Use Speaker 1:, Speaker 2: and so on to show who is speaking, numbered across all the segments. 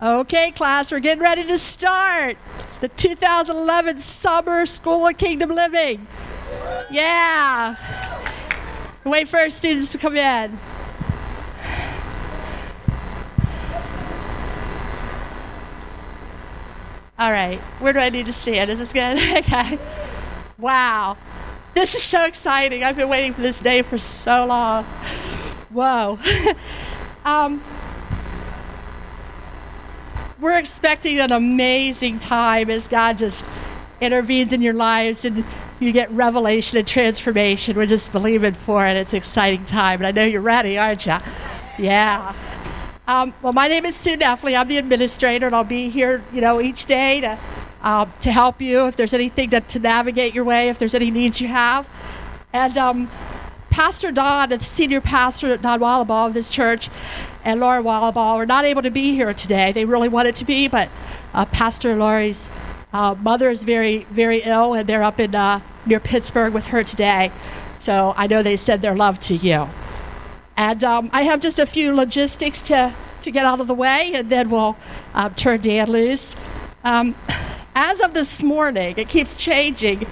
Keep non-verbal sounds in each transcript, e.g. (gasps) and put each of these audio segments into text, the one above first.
Speaker 1: Okay, class, we're getting ready to start the 2011 Summer School of Kingdom Living. Yeah. Wait for our students to come in. All right, where do I need to stand? Is this good? (laughs) okay. Wow. This is so exciting. I've been waiting for this day for so long. Whoa. (laughs) um, we're expecting an amazing time as God just intervenes in your lives and you get revelation and transformation. We're just believing for it. It's an exciting time. And I know you're ready, aren't you? Yeah. Um, well, my name is Sue Neffley. I'm the administrator, and I'll be here, you know, each day to, uh, to help you if there's anything to, to navigate your way, if there's any needs you have. And um, Pastor Don, the senior pastor, Don Wallabaugh of this church, and Laura Wallabaugh were not able to be here today. They really wanted to be, but uh, Pastor Laurie's uh, mother is very, very ill, and they're up in uh, near Pittsburgh with her today. So I know they said their love to you. And um, I have just a few logistics to, to get out of the way, and then we'll uh, turn Dan loose. Um, as of this morning, it keeps changing.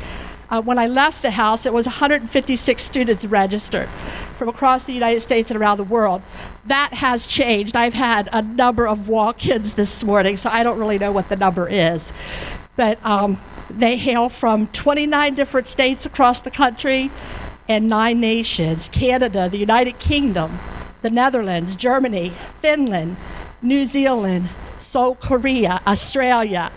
Speaker 1: Uh, when I left the house, it was 156 students registered from across the United States and around the world. That has changed. I've had a number of walk ins this morning, so I don't really know what the number is. But um, they hail from 29 different states across the country and nine nations Canada, the United Kingdom, the Netherlands, Germany, Finland, New Zealand, South Korea, Australia.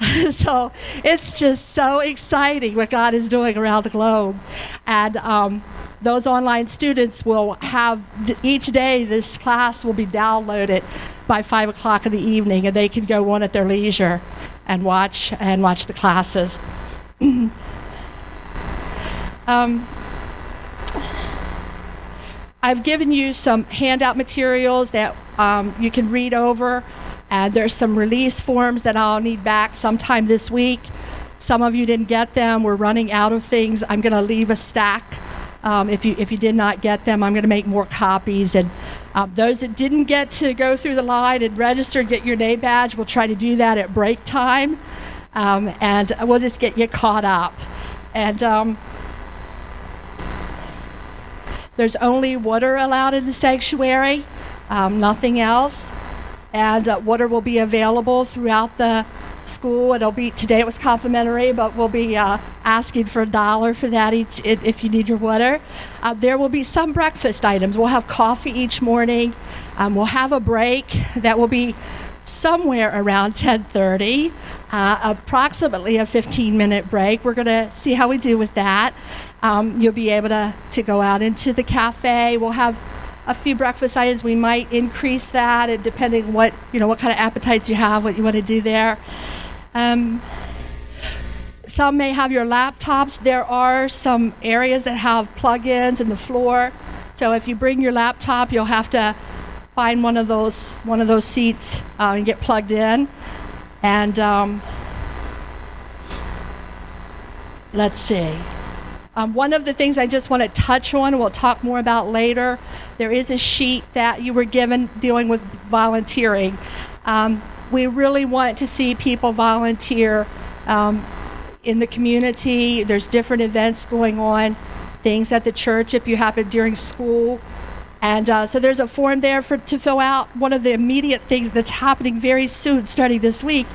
Speaker 1: (laughs) so it's just so exciting what God is doing around the globe. And um, those online students will have each day this class will be downloaded by five o'clock in the evening and they can go on at their leisure and watch and watch the classes. (clears throat) um, I've given you some handout materials that um, you can read over, and there's some release forms that I'll need back sometime this week. Some of you didn't get them. We're running out of things. I'm going to leave a stack. Um, if you if you did not get them, I'm going to make more copies. And um, those that didn't get to go through the line and register, and get your name badge, we'll try to do that at break time, um, and we'll just get you caught up. And um, there's only water allowed in the sanctuary, um, nothing else. And uh, water will be available throughout the school. It'll be today. It was complimentary, but we'll be uh, asking for a dollar for that each if you need your water. Uh, there will be some breakfast items. We'll have coffee each morning. Um, we'll have a break that will be somewhere around 10:30, uh, approximately a 15-minute break. We're going to see how we do with that. Um, you'll be able to, to go out into the cafe. We'll have a few breakfast items. We might increase that, and depending what you know, what kind of appetites you have, what you want to do there. Um, some may have your laptops. There are some areas that have plug-ins in the floor. So if you bring your laptop, you'll have to find one of those one of those seats uh, and get plugged in. And um, let's see. Um, one of the things I just want to touch on, we'll talk more about later, there is a sheet that you were given dealing with volunteering. Um, we really want to see people volunteer um, in the community. There's different events going on, things at the church if you happen during school. And uh, so there's a form there for to fill out. One of the immediate things that's happening very soon, starting this week,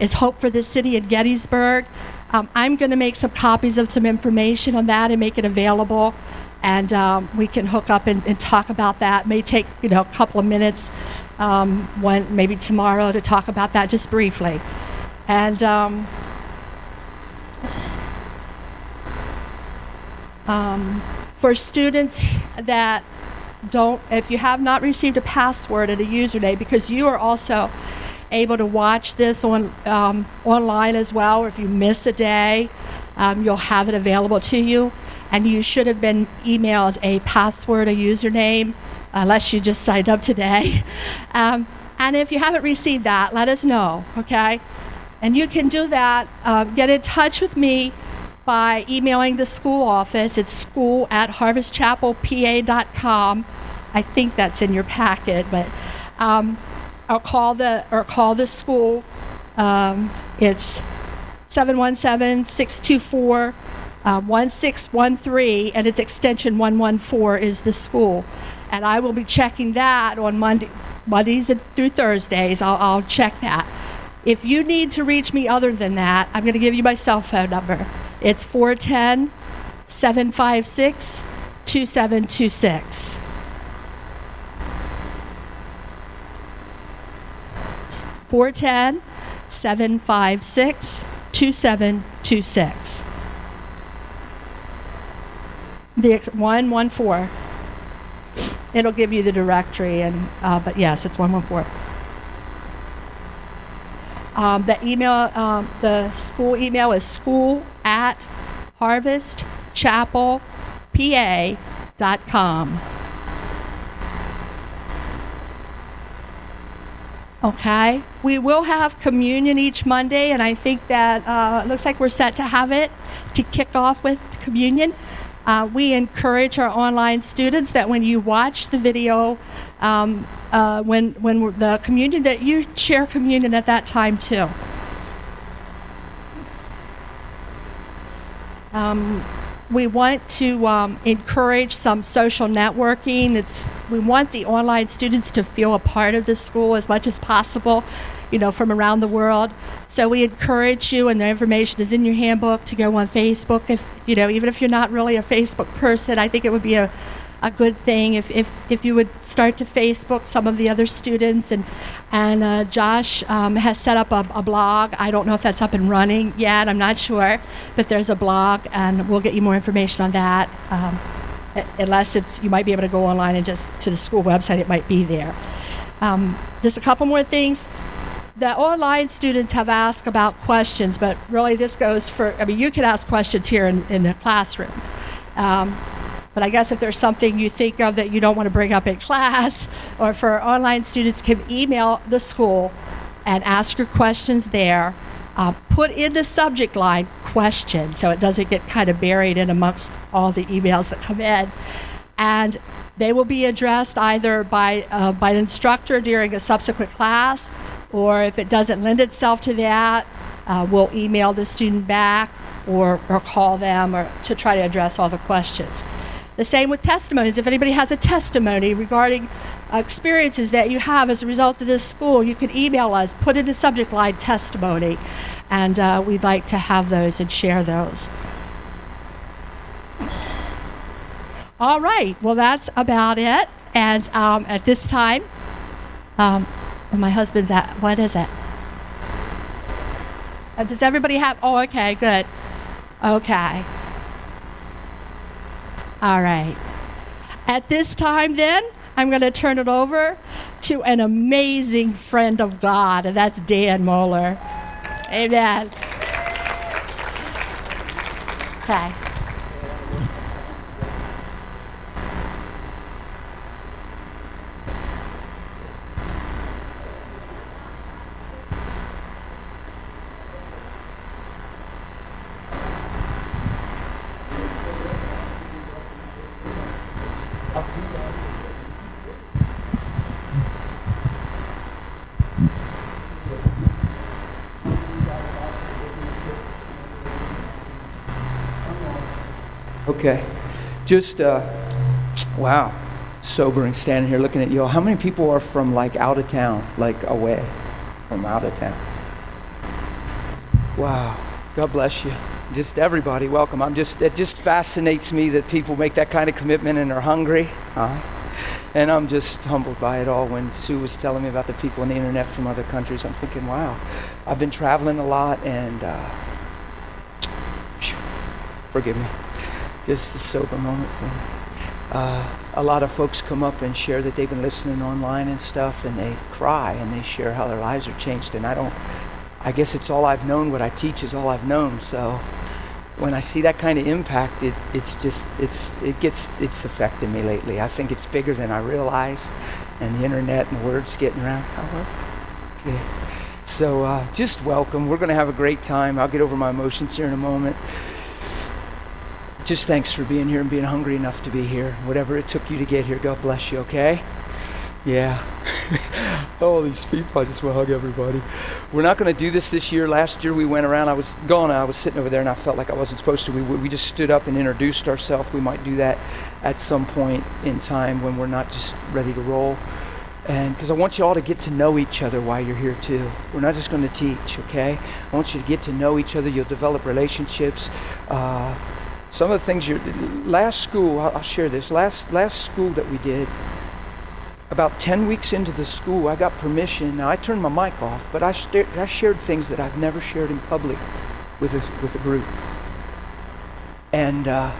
Speaker 1: is Hope for the City in Gettysburg. Um, I'm going to make some copies of some information on that and make it available, and um, we can hook up and, and, talk about that. It may take you know a couple of minutes, um, maybe tomorrow to talk about that just briefly, and. Um, um, for students that don't, if you have not received a password and a username, because you are also able to watch this on um, online as well. Or if you miss a day, um, you'll have it available to you. And you should have been emailed a password, a username, unless you just signed up today. (laughs) Um, and if you haven't received that, let us know, okay? And you can do that. Uh, get in touch with me by emailing the school office. It's school at harvestchapelpa.com. I think that's in your packet, but um, or call the or call the school. Um, it's 717-624 uh, 1613 and its extension 114 is the school. And i will be checking that on monday mondays through thursdays. I'll, I'll check that. If you need to reach me other than that i'm going to give you my cell phone number. It's 410 756 2726 410 756 2726. The ex- 114. It'll give you the directory, and uh, but yes, it's 114. Um, the email, um, the school email is school at harvestchapelpa.com. Okay. We will have communion each Monday, and I think that uh, looks like we're set to have it to kick off with communion. Uh, we encourage our online students that when you watch the video, um, uh, when when the communion, that you share communion at that time too. Um, we want to um, encourage some social networking. It's we want the online students to feel a part of the school as much as possible, you know, from around the world. So we encourage you, and the information is in your handbook to go on Facebook. If you know, even if you're not really a Facebook person, I think it would be a a good thing if, if, if you would start to Facebook some of the other students. And, and uh, Josh um, has set up a, a, blog. I don't know if that's up and running yet, I'm not sure, but there's a blog, and we'll get you more information on that. Um, unless it's, you might be able to go online and just to the school website, it might be there. Um, just a couple more things. The online students have asked about questions, but really this goes for, I mean, you can ask questions here in, in the classroom. Um, but I guess if there's something you think of that you don't want to bring up in class, or for online students, can email the school and ask your questions there. Uh, put in the subject line question so it doesn't get kind of buried in amongst all the emails that come in. And they will be addressed either by, uh, by an instructor during a subsequent class, or if it doesn't lend itself to that, uh, we'll email the student back or, or call them or to try to address all the questions. The same with testimonies. If anybody has a testimony regarding experiences that you have as a result of this school, you can email us, put in the subject line testimony, and uh, we'd like to have those and share those. All right, well, that's about it. And um, at this time, um, my husband's at, what is it? Uh, does everybody have, oh, okay, good. Okay. All right. At this time, then, I'm going to turn it over to an amazing friend of God, and that's Dan Mohler. Amen. Okay.
Speaker 2: Okay. Just, uh, wow, sobering standing here looking at you all. How many people are from like out of town, like away from out of town? Wow. God bless you. Just everybody, welcome. I'm just, it just fascinates me that people make that kind of commitment and are hungry. Uh, and I'm just humbled by it all. When Sue was telling me about the people on the internet from other countries, I'm thinking, wow, I've been traveling a lot and, uh, forgive me just a sober moment for me. Uh, a lot of folks come up and share that they've been listening online and stuff, and they cry and they share how their lives are changed. And I don't, I guess it's all I've known. What I teach is all I've known. So when I see that kind of impact, it, it's just, it's, it gets, it's affecting me lately. I think it's bigger than I realize, and the internet and the words getting around. Okay. So uh, just welcome. We're going to have a great time. I'll get over my emotions here in a moment just thanks for being here and being hungry enough to be here. Whatever it took you to get here, God bless you, okay? Yeah. (laughs) All these people, I just want to hug everybody. We're not going to do this this year. Last year we went around, I was gone, I was sitting over there and I felt like I wasn't supposed to. We, we just stood up and introduced ourselves. We might do that at some point in time when we're not just ready to roll. And because I want you all to get to know each other while you're here too. We're not just going to teach, okay? I want you to get to know each other. You'll develop relationships. Uh, some of the things you last school, I'll, share this. Last last school that we did, about 10 weeks into the school, I got permission. Now, I turned my mic off, but I, st- I shared things that I've never shared in public with a, with a group. And uh,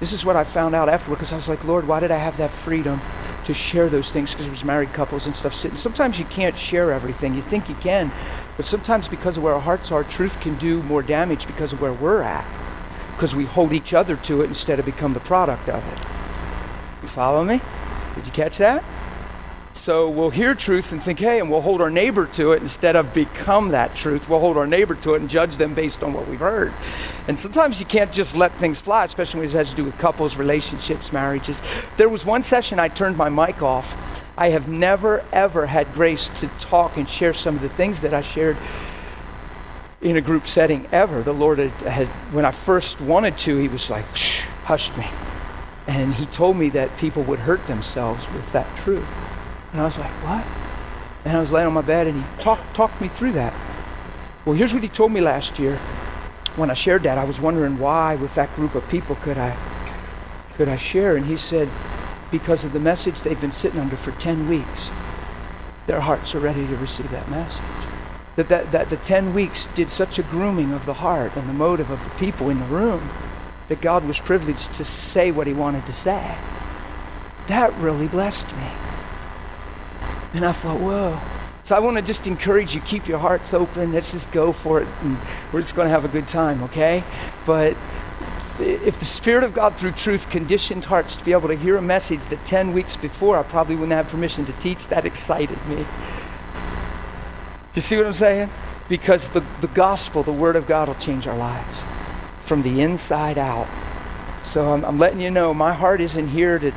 Speaker 2: this is what I found out afterward because I was like, Lord, why did I have that freedom to share those things? Because it was married couples and stuff sitting. Sometimes you can't share everything. You think you can, but sometimes because of where our hearts are, truth can do more damage because of where we're at. Because we hold each other to it instead of become the product of it. You follow me? Did you catch that? So we'll hear truth and think, hey, and we'll hold our neighbor to it instead of become that truth. We'll hold our neighbor to it and judge them based on what we've heard. And sometimes you can't just let things fly, especially when it has to do with couples, relationships, marriages. There was one session I turned my mic off. I have never, ever had grace to talk and share some of the things that I shared in a group setting ever. The Lord had, had when I first wanted to, He was like, shh, hushed me. And he told me that people would hurt themselves with that truth. And I was like, what? And I was laying on my bed and he talked, talked me through that. Well, here's what he told me last year. When I shared that, I was wondering why with that group of people could I could I share? And he said, because of the message they've been sitting under for 10 weeks, their hearts are ready to receive that message. That, that, that the 10 weeks did such a grooming of the heart and the motive of the people in the room that God was privileged to say what he wanted to say. That really blessed me. And I thought, whoa. So I want to just encourage you, keep your hearts open. Let's just go for it. And we're just going to have a good time, okay? But if the Spirit of God through truth conditioned hearts to be able to hear a message that 10 weeks before I probably wouldn't have permission to teach, that excited me. You see what I'm saying? Because the, the gospel, the Word of God, will change our lives from the inside out. So I'm, I'm letting you know my heart isn't here to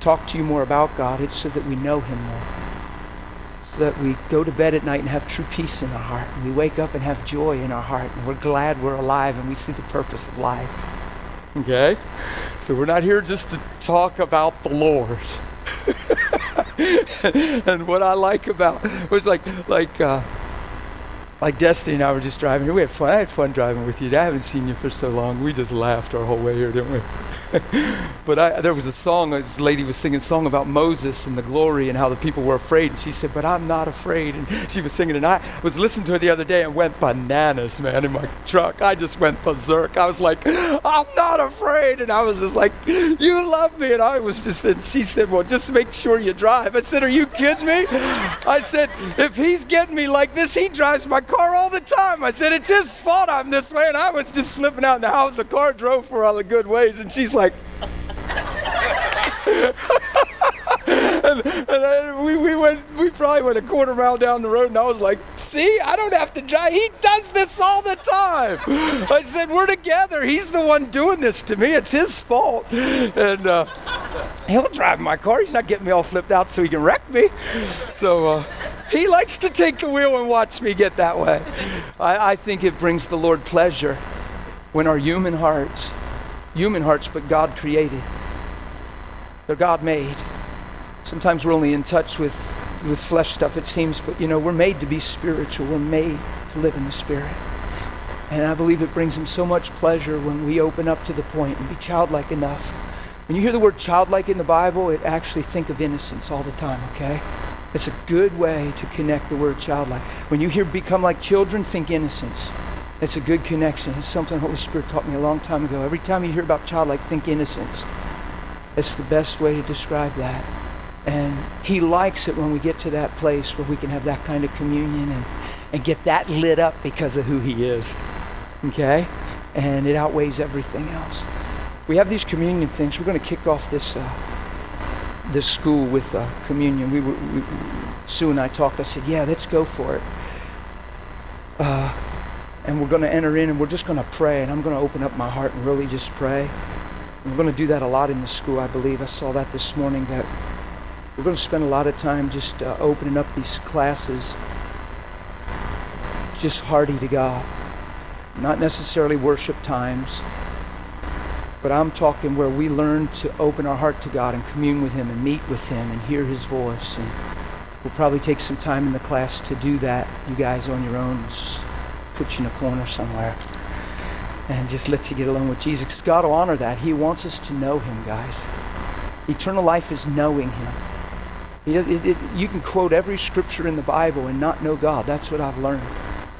Speaker 2: talk to you more about God, it's so that we know Him more. So that we go to bed at night and have true peace in our heart. And we wake up and have joy in our heart. And we're glad we're alive and we see the purpose of life. Okay? So we're not here just to talk about the Lord. (laughs) (laughs) and what I like about was like like uh, like Destiny and I were just driving. We had fun. I had fun driving with you. I haven't seen you for so long. We just laughed our whole way here, didn't we? (laughs) but I, there was a song, uh, this lady was singing a song about Moses and the glory and how the people were afraid. And she said, But I'm not afraid. And she was singing, and I was listening to her the other day and went bananas, man, in my truck. I just went berserk. I was like, I'm not afraid. And I was just like, You love me. And I was just, and she said, Well, just make sure you drive. I said, Are you kidding me? I said, If he's getting me like this, he drives my car all the time. I said, It's his fault I'm this way. And I was just flipping out in the house. The car drove for all the good ways. And she's like, and, and I, we, we went we probably went a quarter mile down the road and I was like, see, I don't have to drive. He does this all the time. I said, we're together. He's the one doing this to me. It's his fault. And uh, he'll drive my car. He's not getting me all flipped out so he can wreck me. So uh, he likes to take the wheel and watch me get that way. I, I think it brings the Lord pleasure when our human hearts, human hearts, but God created, they're God made. Sometimes we're only in touch with, with flesh stuff, it seems, but you know, we're made to be spiritual. We're made to live in the Spirit. And I believe it brings Him so much pleasure when we open up to the point and be childlike enough. When you hear the word childlike in the Bible, it actually think of innocence all the time, okay? It's a good way to connect the word childlike. When you hear become like children, think innocence. It's a good connection. It's something the Holy Spirit taught me a long time ago. Every time you hear about childlike, think innocence. It's the best way to describe that. And he likes it when we get to that place where we can have that kind of communion and, and get that lit up because of who he is. Okay? And it outweighs everything else. We have these communion things. We're going to kick off this uh, this school with uh, communion. We, were, we, Sue and I talked. I said, "Yeah, let's go for it." Uh, and we're going to enter in, and we're just going to pray. And I'm going to open up my heart and really just pray. And we're going to do that a lot in the school, I believe. I saw that this morning. That We're going to spend a lot of time just uh, opening up these classes, just hearty to God. Not necessarily worship times, but I'm talking where we learn to open our heart to God and commune with Him and meet with Him and hear His voice. And we'll probably take some time in the class to do that, you guys on your own. Just put you in a corner somewhere and just let you get along with Jesus. God will honor that. He wants us to know Him, guys. Eternal life is knowing Him. It, it, you can quote every scripture in the Bible and not know God. That's what I've learned.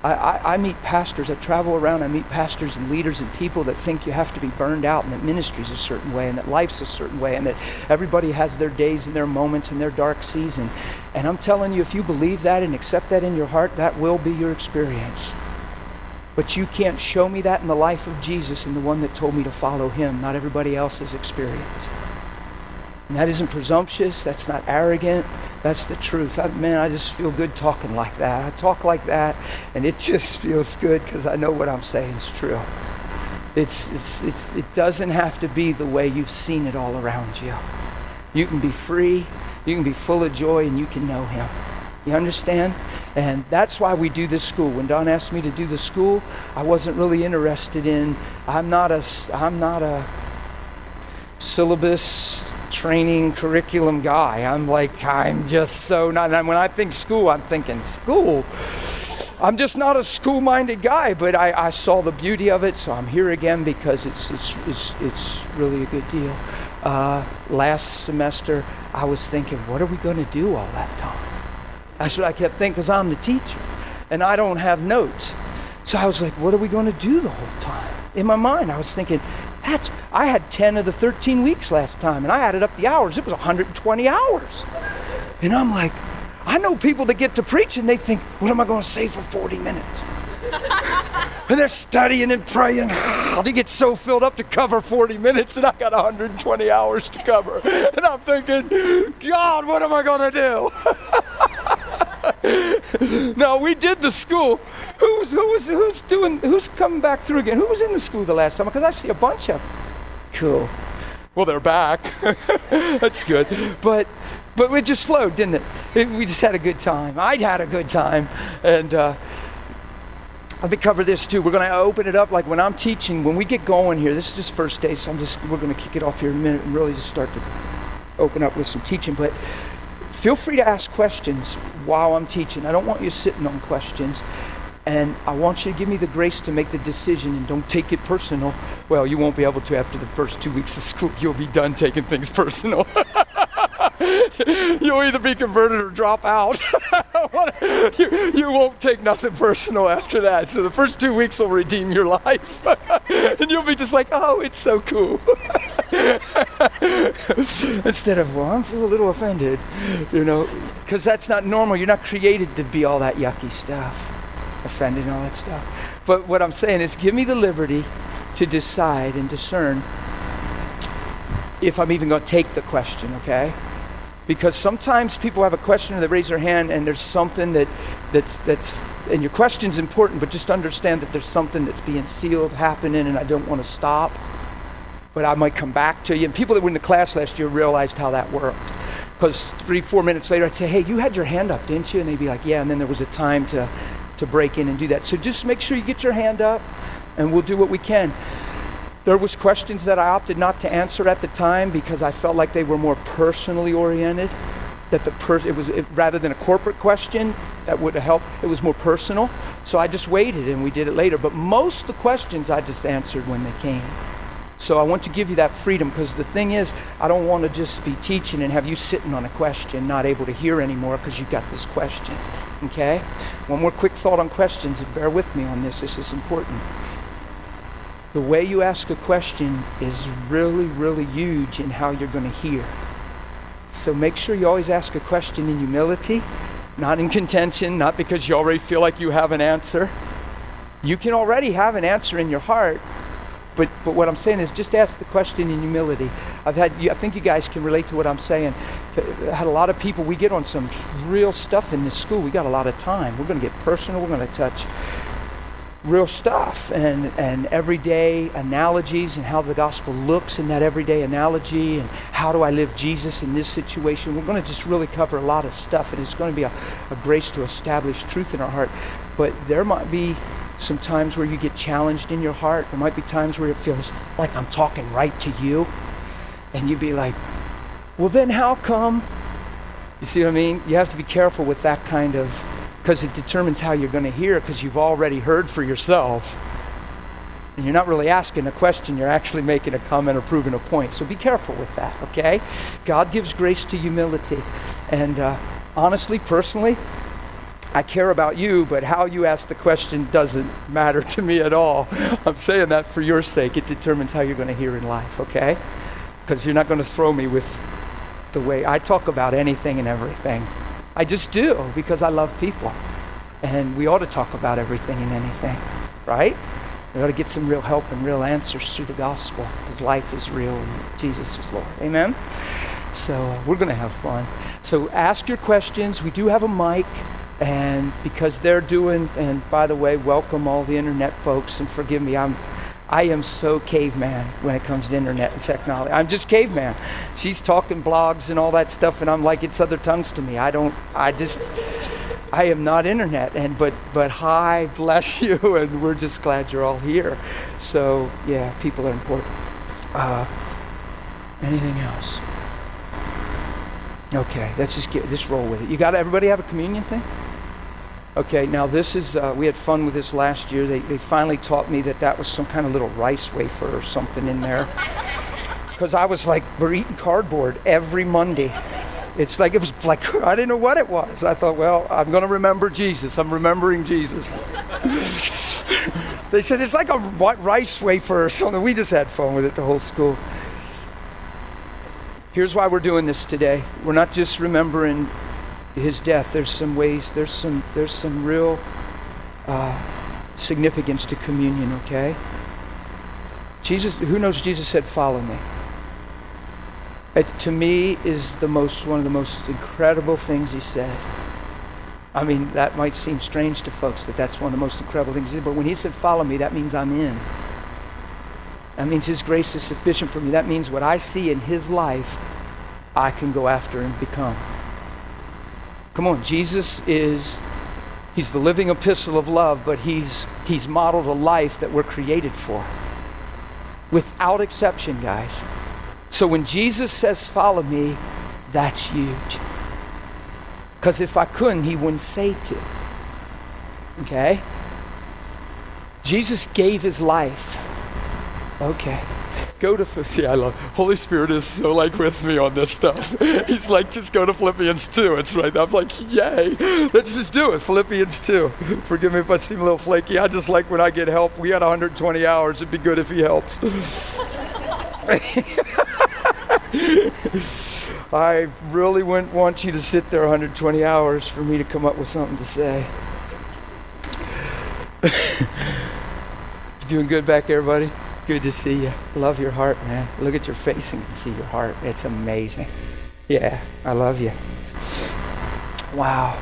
Speaker 2: I, I, I, meet pastors, I travel around, I meet pastors and leaders and people that think you have to be burned out and that ministry's a certain way and that life's a certain way and that everybody has their days and their moments and their dark season. And I'm telling you, if you believe that and accept that in your heart, that will be your experience. But you can't show me that in the life of Jesus and the one that told me to follow him, not everybody else's experience. And that isn't presumptuous, that's not arrogant, that's the truth. I, man, I just feel good talking like that. I talk like that, and it (laughs) just feels good because I know what I'm saying is true. It's, it's, it's, it doesn't have to be the way you've seen it all around you. You can be free, you can be full of joy, and you can know Him. You understand? And that's why we do this school. When Don asked me to do the school, I wasn't really interested in, I'm not a, I'm not a syllabus training curriculum guy. I'm like, I'm just so not, and when I think school, I'm thinking school. I'm just not a school minded guy, but I, I, saw the beauty of it, so I'm here again because it's, it's, it's, it's really a good deal. Uh, last semester, I was thinking, what are we going to do all that time? That's what I kept thinking because I'm the teacher and I don't have notes. So I was like, what are we going to do the whole time? In my mind, I was thinking, that's, I had 10 of the 13 weeks last time and I added up the hours. It was 120 hours. And I'm like, I know people that get to preach and they think, what am I going to say for 40 minutes? (laughs) and they're studying and praying. (sighs) They get so filled up to cover 40 minutes, and I got 120 hours to cover. (laughs) And I'm thinking, God, what am I going to do? (laughs) no, we did the school. Who's who's who's doing who's coming back through again? Who was in the school the last time? Because I see a bunch of. Cool. Well, they're back. (laughs) That's good. But but it just flowed, didn't it? it? We just had a good time. I'd had a good time, and. Uh, let me cover this too. We're going to open it up like when I'm teaching, when we get going here. This is just first day, so I'm just we're going to kick it off here in a minute and really just start to open up with some teaching. But feel free to ask questions while I'm teaching. I don't want you sitting on questions. And I want you to give me the grace to make the decision and don't take it personal. Well, you won't be able to after the first two weeks of school. You'll be done taking things personal. (laughs) (laughs) You'll either be converted or drop out. (laughs) you, you won't take nothing personal after that. So the first two weeks will redeem your life. (laughs) and you'll be just like, oh, it's so cool. Instead of, well, I'm a little offended, you know, because that's not normal. You're not created to be all that yucky stuff, offended and all that stuff. But what I'm saying is, give me the liberty to decide and discern if I'm even going to take the question, okay? Because sometimes people have a question they raise their hand and there's something that, that's, that's, and your question's important, but just understand that there's something that's being sealed, happening, and I don't want to stop. But I might come back to you. And people that were in the class last year realized how that worked. Because three, four minutes later, I'd say, hey, you had your hand up, didn't you? And they'd be like, yeah. And then there was a time to, to break in and do that. So just make sure you get your hand up, and we'll do what we can. There was questions that I opted not to answer at the time because I felt like they were more personally oriented. That the per- it was it, rather than a corporate question that would helped. It was more personal. So I just waited and we did it later. But most of the questions I just answered when they came. So I want to give you that freedom because the thing is, I don't want to just be teaching and have you sitting on a question, not able to hear anymore because you've got this question. Okay? One more quick thought on questions, and bear with me on this. This is important the way you ask a question is really, really huge in how you're going to hear. So make sure you always ask a question in humility, not in contention, not because you already feel like you have an answer. You can already have an answer in your heart, but, but what I'm saying is just ask the question in humility. I've had, I think you guys can relate to what I'm saying. I had a lot of people, we get on some real stuff in this school. We got a lot of time. We're going to get personal. We're going to touch real stuff and, and everyday analogies and how the gospel looks in that everyday analogy and how do I live Jesus in this situation. We're going to just really cover a lot of stuff and it's going to be a, a grace to establish truth in our heart. But there might be some times where you get challenged in your heart. There might be times where it feels like I'm talking right to you. And you'd be like, well, then how come? You see what I mean? You have to be careful with that kind of because it determines how you're going to hear because you've already heard for yourselves. And you're not really asking a question, you're actually making a comment or proving a point. So be careful with that, okay? God gives grace to humility. And uh, honestly, personally, I care about you, but how you ask the question doesn't matter to me at all. I'm saying that for your sake. It determines how you're going to hear in life, okay? Because you're not going to throw me with the way I talk about anything and everything. I just do because I love people. And we ought to talk about everything and anything, right? We ought to get some real help and real answers through the gospel because life is real and Jesus is Lord. Amen? So we're going to have fun. So ask your questions. We do have a mic. And because they're doing, and by the way, welcome all the internet folks and forgive me, I'm I am so caveman when it comes to internet and technology. I'm just caveman. She's talking blogs and all that stuff, and I'm like, it's other tongues to me. I don't, I just, I am not internet. And but, but hi, bless (laughs) you, and we're just glad you're all here. So yeah, people are important. Uh, anything else? Okay, let's just get just roll with it. You got everybody have a communion thing? Okay, now this is, uh, we had fun with this last year. They, they finally taught me that that was some kind of little rice wafer or something in there. (laughs) Because I was like, we're eating cardboard every Monday. It's like, it was like, (laughs) I didn't know what it was. I thought, well, I'm going to remember Jesus. I'm remembering Jesus. (laughs) they said, it's like a rice wafer or something. We just had fun with it, the whole school. Here's why we're doing this today. We're not just remembering his death, there's some ways, there's some, there's some real uh, significance to communion, okay? Jesus, who knows Jesus said, follow me. It, to me is the most, one of the most incredible things he said. I mean, that might seem strange to folks that that's one of the most incredible things he said, but when he said, follow me, that means I'm in. That means his grace is sufficient for me. That means what I see in his life, I can go after and become. Come on, Jesus is he's the living epistle of love, but he's he's modeled a life that we're created for. Without exception, guys. So when Jesus says follow me, that's huge. Cuz if I couldn't, he wouldn't say to. Okay? Jesus gave his life. Okay go to see (laughs) I love Holy Spirit is so like with me on this stuff. (laughs) He's like, just go to Philippians 2. It's right. I'm like, yay. Let's just do it. Philippians 2. (laughs) Forgive me if I seem a little flaky. I just like when I get help. We got 120 hours. It'd be good if he helps. I really wouldn't want you to sit there 120 hours for me to come up with something to say. you doing good back there, buddy? Good to see you. Love your heart, man. Look at your face and can see your heart. It's amazing. Yeah, I love you. Wow.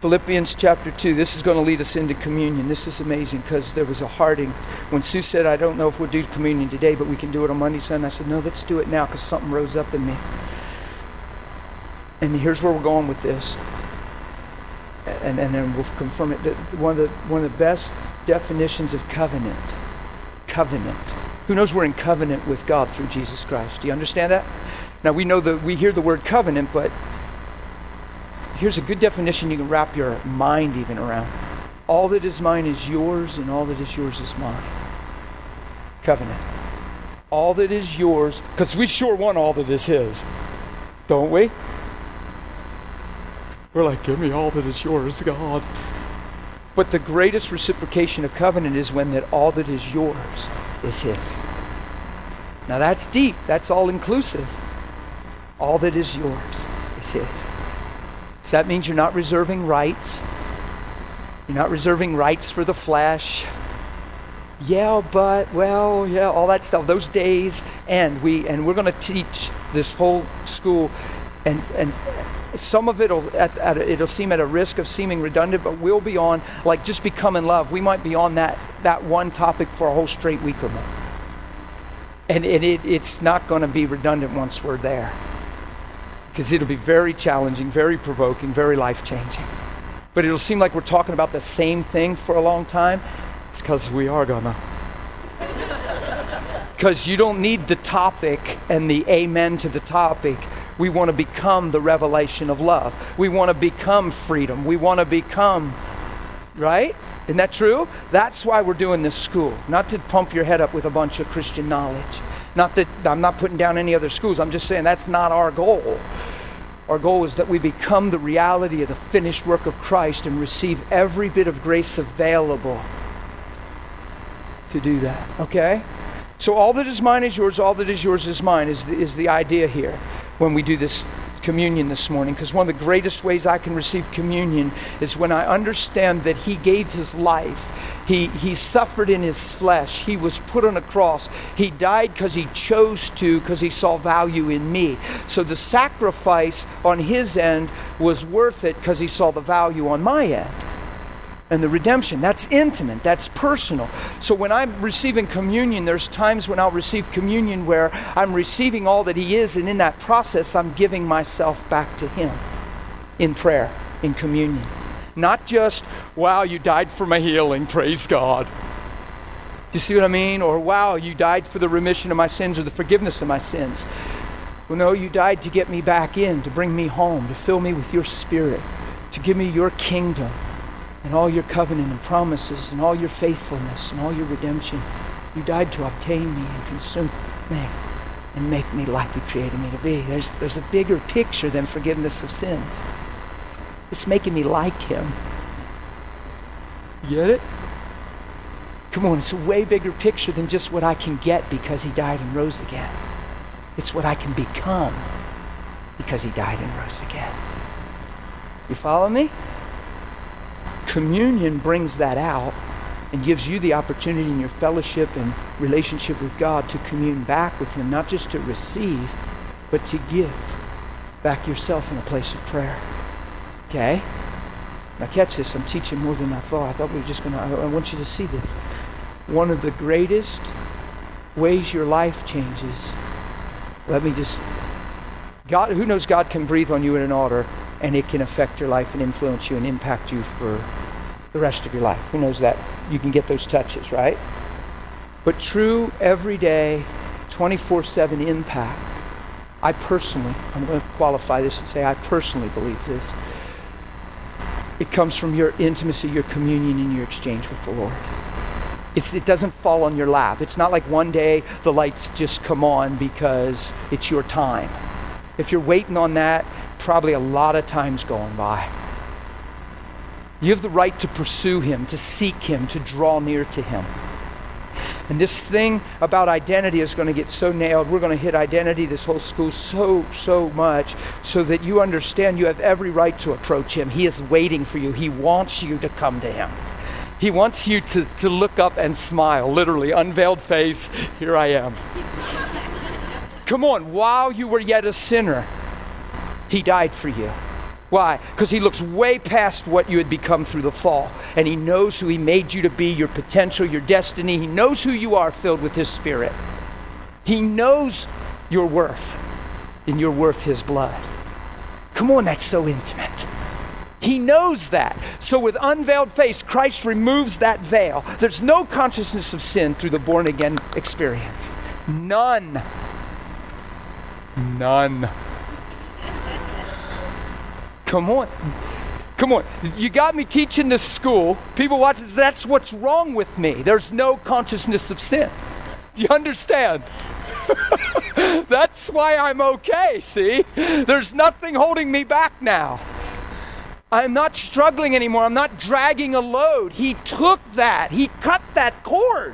Speaker 2: Philippians chapter 2. This is going to lead us into communion. This is amazing because there was a hearting. When Sue said, I don't know if we'll do communion today, but we can do it on Monday, Sunday, I said, no, let's do it now because something rose up in me. And here's where we're going with this. And, and then we'll confirm it. One of the, one of the best definitions of covenant. Covenant. Who knows we're in covenant with God through Jesus Christ? Do you understand that? Now we know that we hear the word covenant, but here's a good definition you can wrap your mind even around. All that is mine is yours, and all that is yours is mine. Covenant. All that is yours, because we sure want all that is his, don't we? We're like, give me all that is yours, God. But the greatest reciprocation of covenant is when that all that is yours is his. Now that's deep. That's all inclusive. All that is yours is his. So that means you're not reserving rights. You're not reserving rights for the flesh. Yeah, but well, yeah, all that stuff. Those days and We and we're going to teach this whole school And, and some of it'll at, at it'll seem at a risk of seeming redundant, but we'll be on like just become in love. We might be on that that one topic for a whole straight week or more, and, and it, it's not going to be redundant once we're there, because it'll be very challenging, very provoking, very life changing. But it'll seem like we're talking about the same thing for a long time. It's because we are gonna. (laughs) Because you don't need the topic and the amen to the topic we want to become the revelation of love. We want to become freedom. We want to become, right? Isn't that true? That's why we're doing this school. Not to pump your head up with a bunch of Christian knowledge. Not that I'm not putting down any other schools. I'm just saying that's not our goal. Our goal is that we become the reality of the finished work of Christ and receive every bit of grace available to do that. Okay? So all that is mine is yours, all that is yours is mine, is the, is the idea here when we do this communion this morning because one of the greatest ways I can receive communion is when I understand that He gave His life. He, he suffered in His flesh. He was put on a cross. He died because He chose to, because He saw value in me. So the sacrifice on His end was worth it because He saw the value on my end and the redemption. That's intimate, that's personal. So when I'm receiving communion, there's times when I'll receive communion where I'm receiving all that He is, and in that process, I'm giving myself back to Him in prayer, in communion. Not just, wow, you died for my healing, praise God. Do you see what I mean? Or, wow, you died for the remission of my sins or the forgiveness of my sins. Well, no, you died to get me back in, to bring me home, to fill me with your spirit, to give me your kingdom and all your covenant and promises and all your faithfulness and all your redemption. You died to obtain me and consume me and make me like you created me to be. There's, there's a bigger picture than forgiveness of sins. It's making me like him. get it? Come on, it's a way bigger picture than just what I can get because he died and rose again. It's what I can become because he died and rose again. You follow me? Communion brings that out and gives you the opportunity in your fellowship and relationship with God to commune back with Him, not just to receive, but to give back yourself in a place of prayer. Okay? Now, catch this. I'm teaching more than I thought. I thought we were just going to, I want you to see this. One of the greatest ways your life changes, let me just, God, who knows God can breathe on you in an altar and it can affect your life and influence you and impact you for the rest of your life. Who knows that? You can get those touches, right? But true, everyday, 24 7 impact, I personally, I'm going to qualify this and say I personally believe this. It comes from your intimacy, your communion, and your exchange with the Lord. It's, it doesn't fall on your lap. It's not like one day the lights just come on because it's your time. If you're waiting on that, probably a lot of times going by. You have the right to pursue Him, to seek Him, to draw near to Him. And this thing about identity is going to get so nailed. We're going to hit identity this whole school so, so much so that you understand you have every right to approach Him. He is waiting for you, He wants you to come to Him. He wants you to, to look up and smile, literally, unveiled face, here I am. Come on, while you were yet a sinner, He died for you. Why? Because he looks way past what you had become through the fall. And he knows who he made you to be, your potential, your destiny. He knows who you are filled with his spirit. He knows your worth, and you're worth his blood. Come on, that's so intimate. He knows that. So, with unveiled face, Christ removes that veil. There's no consciousness of sin through the born again experience. None. None. Come on. Come on. You got me teaching this school. People watch this. That's what's wrong with me. There's no consciousness of sin. Do you understand? (laughs) That's why I'm okay, see? There's nothing holding me back now. I'm not struggling anymore. I'm not dragging a load. He took that, He cut that cord.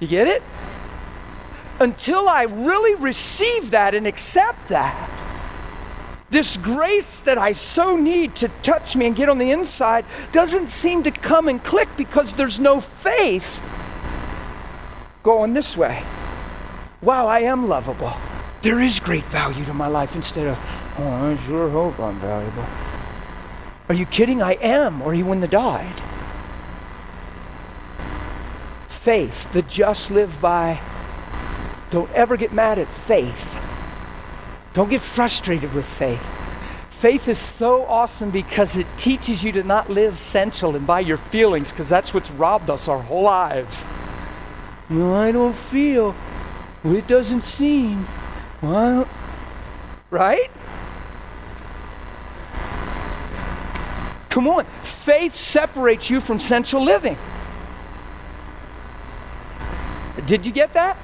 Speaker 2: You get it? Until I really receive that and accept that this grace that I so need to touch me and get on the inside doesn't seem to come and click because there's no faith going this way. Wow, I am lovable. there is great value to my life instead of, oh, I sure hope I'm valuable. Are you kidding? I am, or he wouldn't have died. Faith, the just live by. Don't ever get mad at faith. Don't get frustrated with faith. Faith is so awesome because it teaches you to not live sensual and by your feelings, because that's what's robbed us our whole lives. No, I don't feel. Well, it doesn't seem. Well, right? Come on. Faith separates you from sensual living. Did you get that?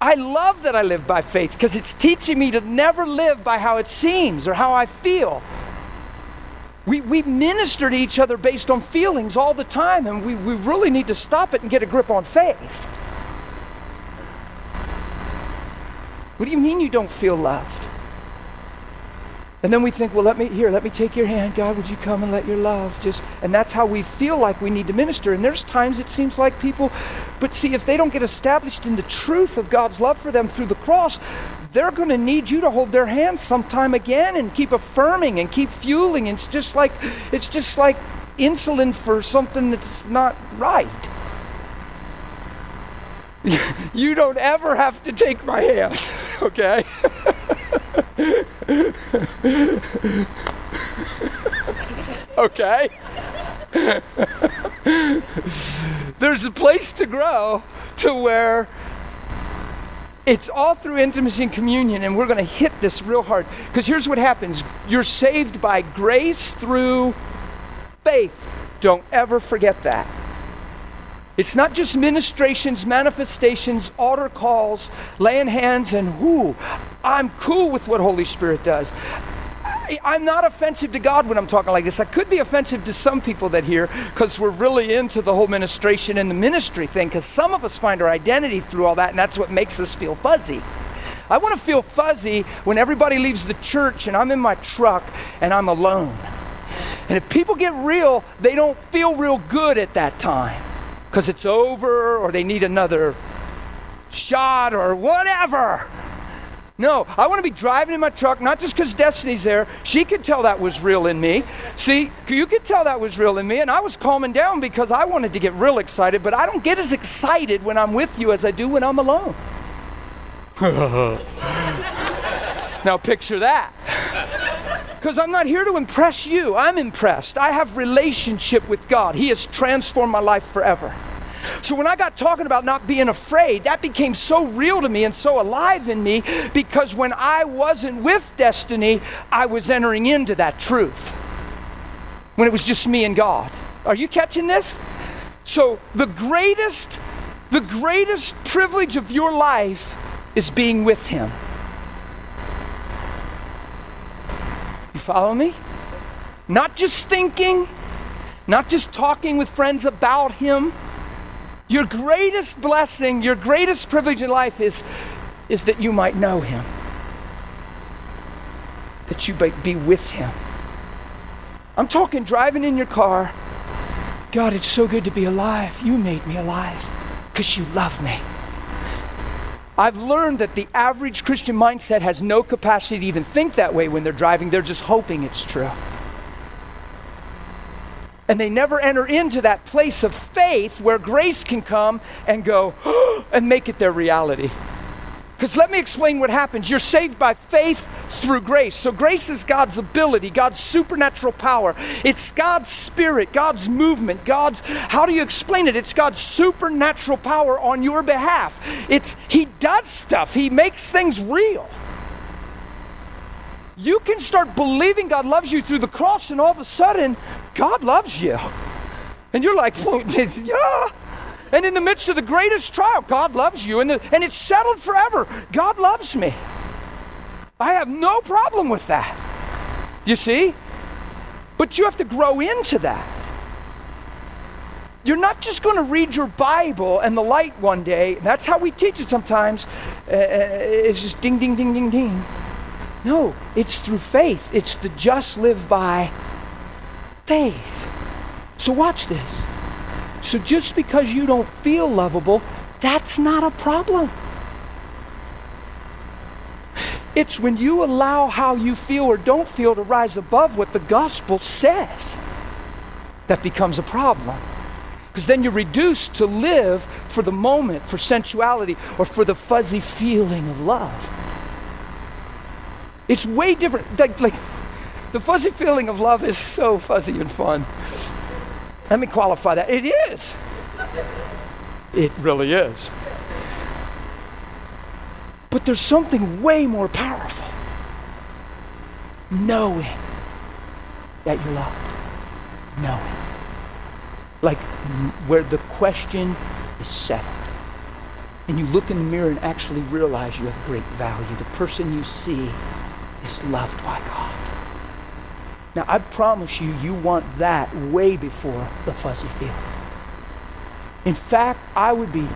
Speaker 2: I love that I live by faith because it's teaching me to never live by how it seems or how I feel. We, we minister to each other based on feelings all the time, and we, we really need to stop it and get a grip on faith. What do you mean you don't feel loved? And then we think, well, let me here, let me take your hand. God, would you come and let your love just and that's how we feel like we need to minister. And there's times it seems like people but see if they don't get established in the truth of God's love for them through the cross, they're going to need you to hold their hands sometime again and keep affirming and keep fueling. It's just like it's just like insulin for something that's not right. (laughs) you don't ever have to take my hand, (laughs) okay? (laughs) (laughs) okay? (laughs) There's a place to grow to where it's all through intimacy and communion, and we're going to hit this real hard. Because here's what happens you're saved by grace through faith. Don't ever forget that. It's not just ministrations, manifestations, altar calls, laying hands, and whoo, I'm cool with what Holy Spirit does. I, am not offensive to God when I'm talking like this. I could be offensive to some people that hear because we're really into the whole ministration and the ministry thing because some of us find our identity through all that, and that's what makes us feel fuzzy. I want to feel fuzzy when everybody leaves the church and I'm in my truck and I'm alone. And if people get real, they don't feel real good at that time because it's over or they need another shot or whatever. No, I want to be driving in my truck, not just because Destiny's there. She could tell that was real in me. See, you could tell that was real in me, and I was calming down because I wanted to get real excited, but I don't get as excited when I'm with you as I do when I'm alone. (laughs) now picture that. Because I'm not here to impress you. I'm impressed. I have relationship with God. He has transformed my life forever. So when I got talking about not being afraid, that became so real to me and so alive in me because when I wasn't with destiny, I was entering into that truth. When it was just me and God. Are you catching this? So the greatest the greatest privilege of your life is being with him. Follow me? Not just thinking, not just talking with friends about Him. Your greatest blessing, your greatest privilege in life is, is that you might know Him, that you might be with Him. I'm talking driving in your car. God, it's so good to be alive. You made me alive because you love me. I've learned that the average Christian mindset has no capacity to even think that way when they're driving. They're just hoping it's true. And they never enter into that place of faith where grace can come and go (gasps) and make it their reality. Because let me explain what happens. You're saved by faith through grace. So, grace is God's ability, God's supernatural power. It's God's spirit, God's movement, God's, how do you explain it? It's God's supernatural power on your behalf. It's, He does stuff, He makes things real. You can start believing God loves you through the cross, and all of a sudden, God loves you. And you're like, (laughs) yeah. And in the midst of the greatest trial, God loves you. And, the, and it's settled forever. God loves me. I have no problem with that. You see? But you have to grow into that. You're not just going to read your Bible and the light one day. That's how we teach it sometimes. Uh, uh, it's just ding, ding, ding, ding, ding. No, it's through faith. It's the just live by faith. So watch this. So just because you don't feel lovable, that's not a problem. It's when you allow how you feel or don't feel to rise above what the gospel says that becomes a problem. Because then you're reduced to live for the moment, for sensuality, or for the fuzzy feeling of love. It's way different. Like, like the fuzzy feeling of love is so fuzzy and fun. Let me qualify that. It is. It really is. But there's something way more powerful knowing that you're loved. Knowing. Like where the question is settled. And you look in the mirror and actually realize you have great value. The person you see is loved by God. Now, I promise you, you want that way before the fuzzy feeling. In fact, I would be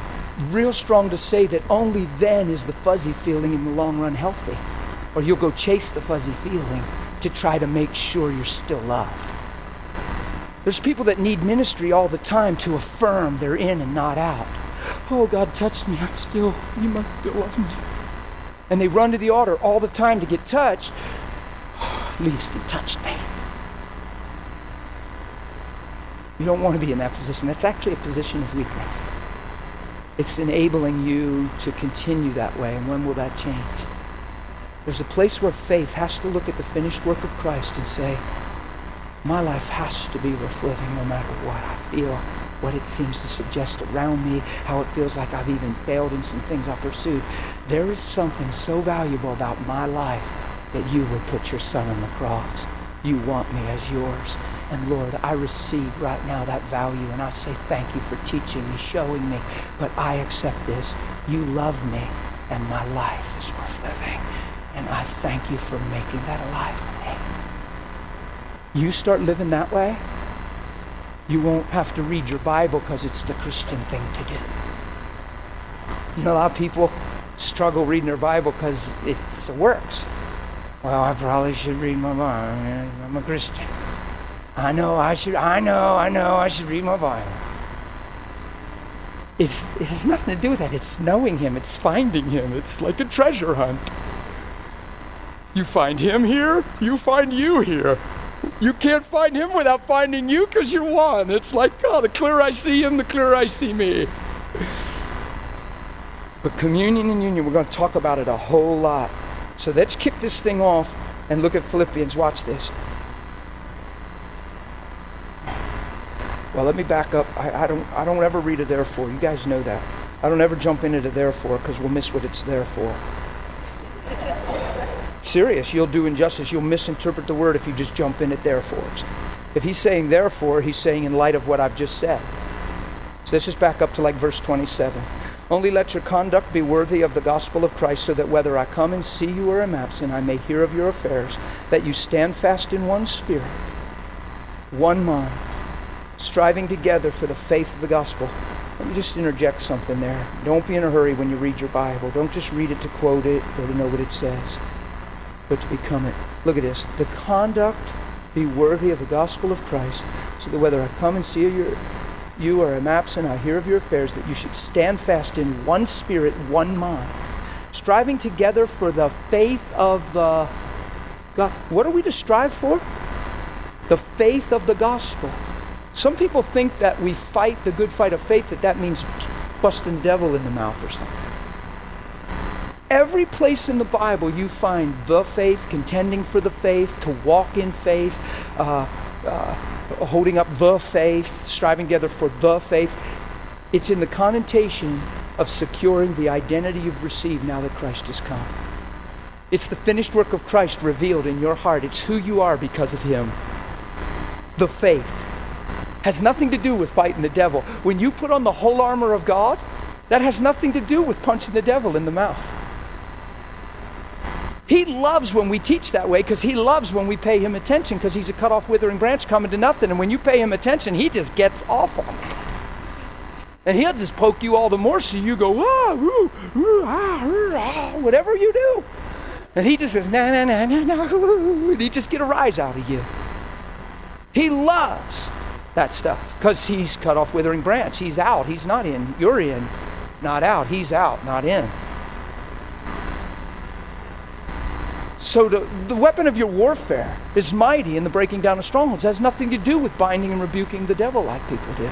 Speaker 2: real strong to say that only then is the fuzzy feeling in the long run healthy. Or you'll go chase the fuzzy feeling to try to make sure you're still loved. There's people that need ministry all the time to affirm they're in and not out. Oh, God touched me. I'm still, you must still love me. And they run to the altar all the time to get touched. at (sighs) least he touched me. You don't want to be in that position. That's actually a position of weakness. It's enabling you to continue that way. And when will that change? There's a place where faith has to look at the finished work of Christ and say, my life has to be worth living no matter what I feel, what it seems to suggest around me, how it feels like I've even failed in some things I pursued. There is something so valuable about my life that you would put your son on the cross. You want me as yours. And Lord, I receive right now that value and I say thank you for teaching me, showing me. But I accept this. You love me and my life is worth living. And I thank you for making that alive in me. You start living that way, you won't have to read your Bible because it's the Christian thing to do. You know, a lot of people struggle reading their Bible because it works. Well, I probably should read my Bible. I'm a Christian. I know I should, I know, I know I should read my Bible. It's, it has nothing to do with that. It's knowing Him, it's finding Him. It's like a treasure hunt. You find Him here, you find you here. You can't find Him without finding you because you're one. It's like, oh, the clearer I see Him, the clearer I see me. But communion and union, we're going to talk about it a whole lot. So let's kick this thing off and look at Philippians. Watch this. Well, let me back up. I, I, don't, I don't ever read a therefore. You guys know that. I don't ever jump into the therefore because we'll miss what it's there for. Serious, you'll do injustice. You'll misinterpret the word if you just jump in at therefore. If he's saying therefore, he's saying in light of what I've just said. So let's just back up to like verse 27. Only let your conduct be worthy of the gospel of Christ, so that whether I come and see you or am absent, I may hear of your affairs, that you stand fast in one spirit, one mind striving together for the faith of the gospel. Let me just interject something there. Don't be in a hurry when you read your Bible. Don't just read it to quote it or to know what it says, but to become it. Look at this. The conduct be worthy of the gospel of Christ, so that whether I come and see you, you or am absent, I hear of your affairs, that you should stand fast in one spirit, one mind, striving together for the faith of the God. What are we to strive for? The faith of the gospel. Some people think that we fight the good fight of faith, that that means busting the devil in the mouth or something. Every place in the Bible you find the faith, contending for the faith, to walk in faith, uh, uh, holding up the faith, striving together for the faith. It's in the connotation of securing the identity you've received now that Christ has come. It's the finished work of Christ revealed in your heart. It's who you are because of Him. The faith has nothing to do with fighting the devil. When you put on the whole armor of God, that has nothing to do with punching the devil in the mouth. He loves when we teach that way because he loves when we pay him attention because he's a cut off, withering branch coming to nothing. And when you pay him attention, he just gets that. And he'll just poke you all the more so you go, ah, ooh, ooh, ah, ooh, ah, whatever you do. And he just says, nah, nah, nah, nah, nah, and he just get a rise out of you. He loves that stuff because he's cut off withering branch. He's out. He's not in. You're in, not out. He's out, not in. So the, the weapon of your warfare is mighty in the breaking down of strongholds. It has nothing to do with binding and rebuking the devil like people do.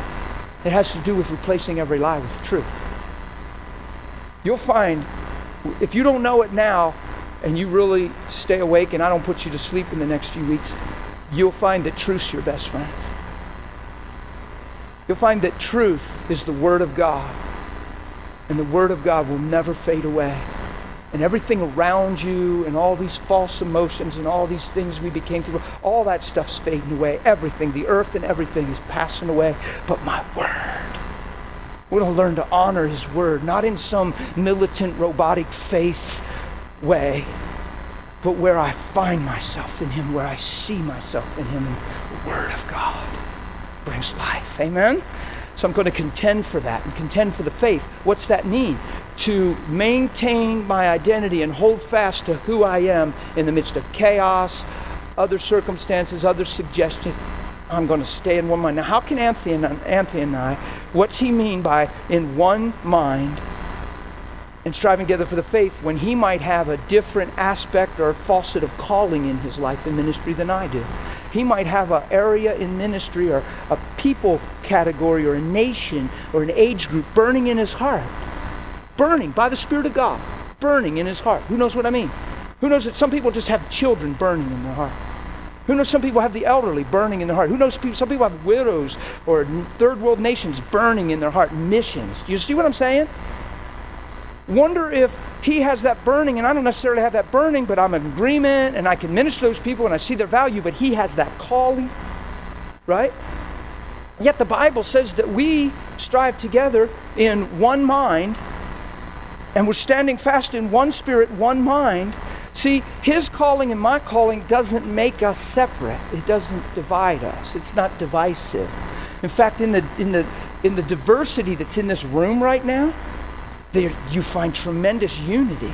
Speaker 2: It has to do with replacing every lie with truth. You'll find, if you don't know it now, and you really stay awake and I don't put you to sleep in the next few weeks, you'll find that truth's your best friend. You'll find that truth is the Word of God, and the Word of God will never fade away and everything around you and all these false emotions and all these things we became through, all that stuff's fading away. Everything, the earth and everything is passing away. But my word, we're going to learn to honor his word, not in some militant, robotic faith way, but where I find myself in him, where I see myself in him, the word of God brings life. Amen? So I'm going to contend for that and contend for the faith. What's that mean? To maintain my identity and hold fast to who I am in the midst of chaos, other circumstances, other suggestions. I'm going to stay in one mind. Now, how can Anthony and, Anthony and I, what's he mean by in one mind and striving together for the faith when he might have a different aspect or facet of calling in his life in ministry than I do? He might have an area in ministry or a people category or a nation or an age group burning in his heart burning by the Spirit of God, burning in his heart. Who knows what I mean? Who knows that some people just have children burning in their heart? Who knows some people have the elderly burning in their heart? Who knows people, some people have widows or third world nations burning in their heart, missions. Do you see what I'm saying? Wonder if he has that burning, and I don't necessarily have that burning, but I'm in agreement and I can minister to those people and I see their value, but he has that calling, right? Yet the Bible says that we strive together in one mind and we're standing fast in one spirit, one mind. See, his calling and my calling doesn't make us separate. It doesn't divide us. It's not divisive. In fact, in the in the in the diversity that's in this room right now, there you find tremendous unity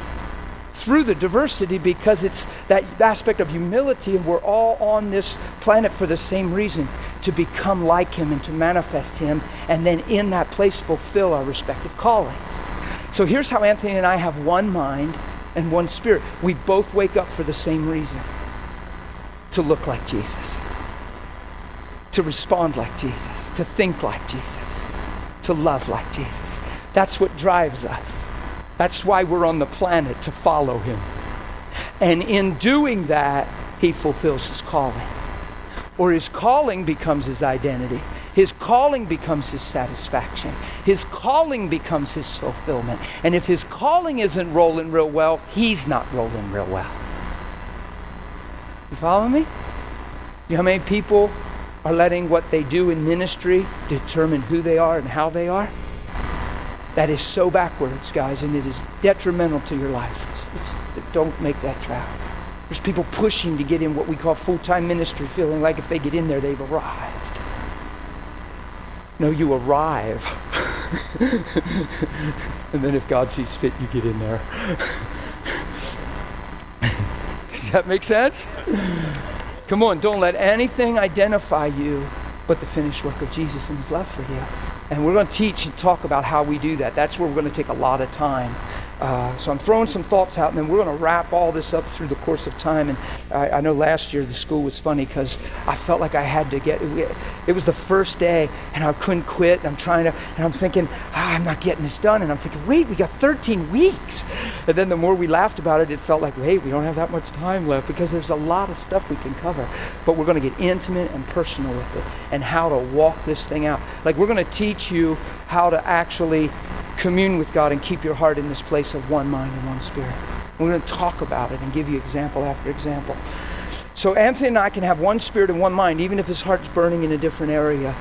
Speaker 2: through the diversity because it's that aspect of humility and we're all on this planet for the same reason to become like him and to manifest him and then in that place fulfill our respective callings. So here's how Anthony and I have one mind and one spirit. We both wake up for the same reason to look like Jesus, to respond like Jesus, to think like Jesus, to love like Jesus. That's what drives us. That's why we're on the planet to follow him. And in doing that, he fulfills his calling. Or his calling becomes his identity. His calling becomes his satisfaction. His calling becomes his fulfillment. And if his calling isn't rolling real well, he's not rolling real well. You follow me? You know how many people are letting what they do in ministry determine who they are and how they are? That is so backwards, guys, and it is detrimental to your life. It's, it's, don't make that trap. There's people pushing to get in what we call full time ministry, feeling like if they get in there, they've arrived. No, you arrive. (laughs) and then if God sees fit, you get in there. (laughs) Does that make sense? Come on, don't let anything identify you but the finished work of Jesus and his love for you. And we're going to teach and talk about how we do that. That's where we're going to take a lot of time. Uh, so I'm throwing some thoughts out, and then we're going to wrap all this up through the course of time. And I, I know last year the school was funny because I felt like I had to get. It, was the first day, and I couldn't quit. And I'm trying to, and I'm thinking, ah, I'm not getting this done. And I'm thinking, wait, we got 13 weeks. And then the more we laughed about it, it felt like, wait, we don't have that much time left because there's a lot of stuff we can cover. But we're going to get intimate and personal with it, and how to walk this thing out. Like we're going to teach you how to actually commune with God and keep your heart in this place of one mind and one spirit. We're going to talk about it and give you example after example. So Anthony and I can have one spirit and one mind, even if his heart's burning in a different area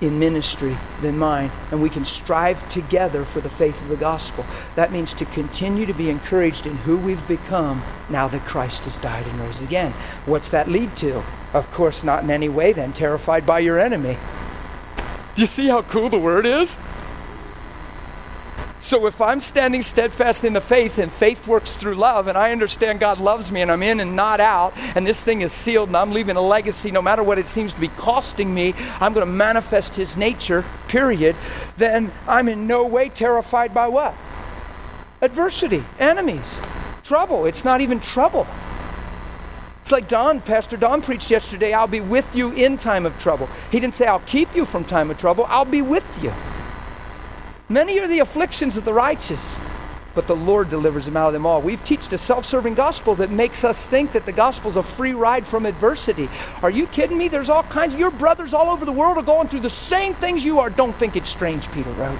Speaker 2: in ministry than mine, and we can strive together for the faith of the gospel. That means to continue to be encouraged in who we've become now that Christ has died and rose again. What's that lead to? Of course, not in any way then terrified by your enemy. Do you see how cool the word is? So if I'm standing steadfast in the faith and faith works through love and I understand God loves me and I'm in and not out and this thing is sealed and I'm leaving a legacy no matter what it seems to be costing me, I'm going to manifest his nature, period, then I'm in no way terrified by what? Adversity, enemies, trouble. It's not even trouble. It's like Don, Pastor Don preached yesterday, I'll be with you in time of trouble. He didn't say, I'll keep you from time of trouble, I'll be with you. Many are the afflictions of the righteous, but the Lord delivers them out of them all. We've taught a self serving gospel that makes us think that the gospel's a free ride from adversity. Are you kidding me? There's all kinds of your brothers all over the world are going through the same things you are. Don't think it's strange, Peter wrote.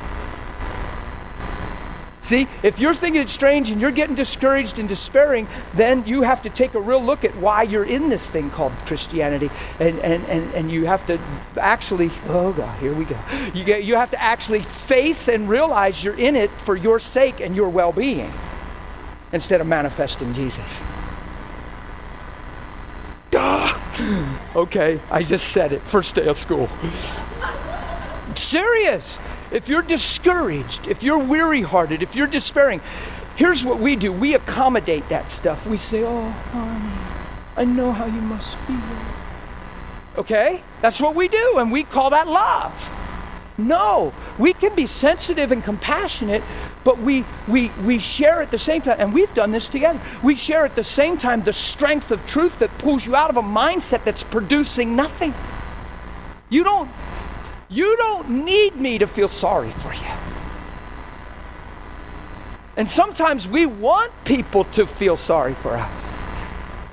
Speaker 2: See, if you're thinking it's strange and you're getting discouraged and despairing, then you have to take a real look at why you're in this thing called Christianity. And, and, and, and you have to actually, oh God, here we go. You, get, you have to actually face and realize you're in it for your sake and your well being instead of manifesting Jesus. Duh. Ah! (sighs) Okay, I just said it. First day of school. (laughs) Serious. If you're discouraged, if you're weary hearted, if you're despairing, here's what we do we accommodate that stuff. We say, Oh, honey, I know how you must feel. Okay? That's what we do, and we call that love. No, we can be sensitive and compassionate, but we, we, we share at the same time, and we've done this together. We share at the same time the strength of truth that pulls you out of a mindset that's producing nothing. You don't you don't need me to feel sorry for you. And sometimes we want people to feel sorry for us.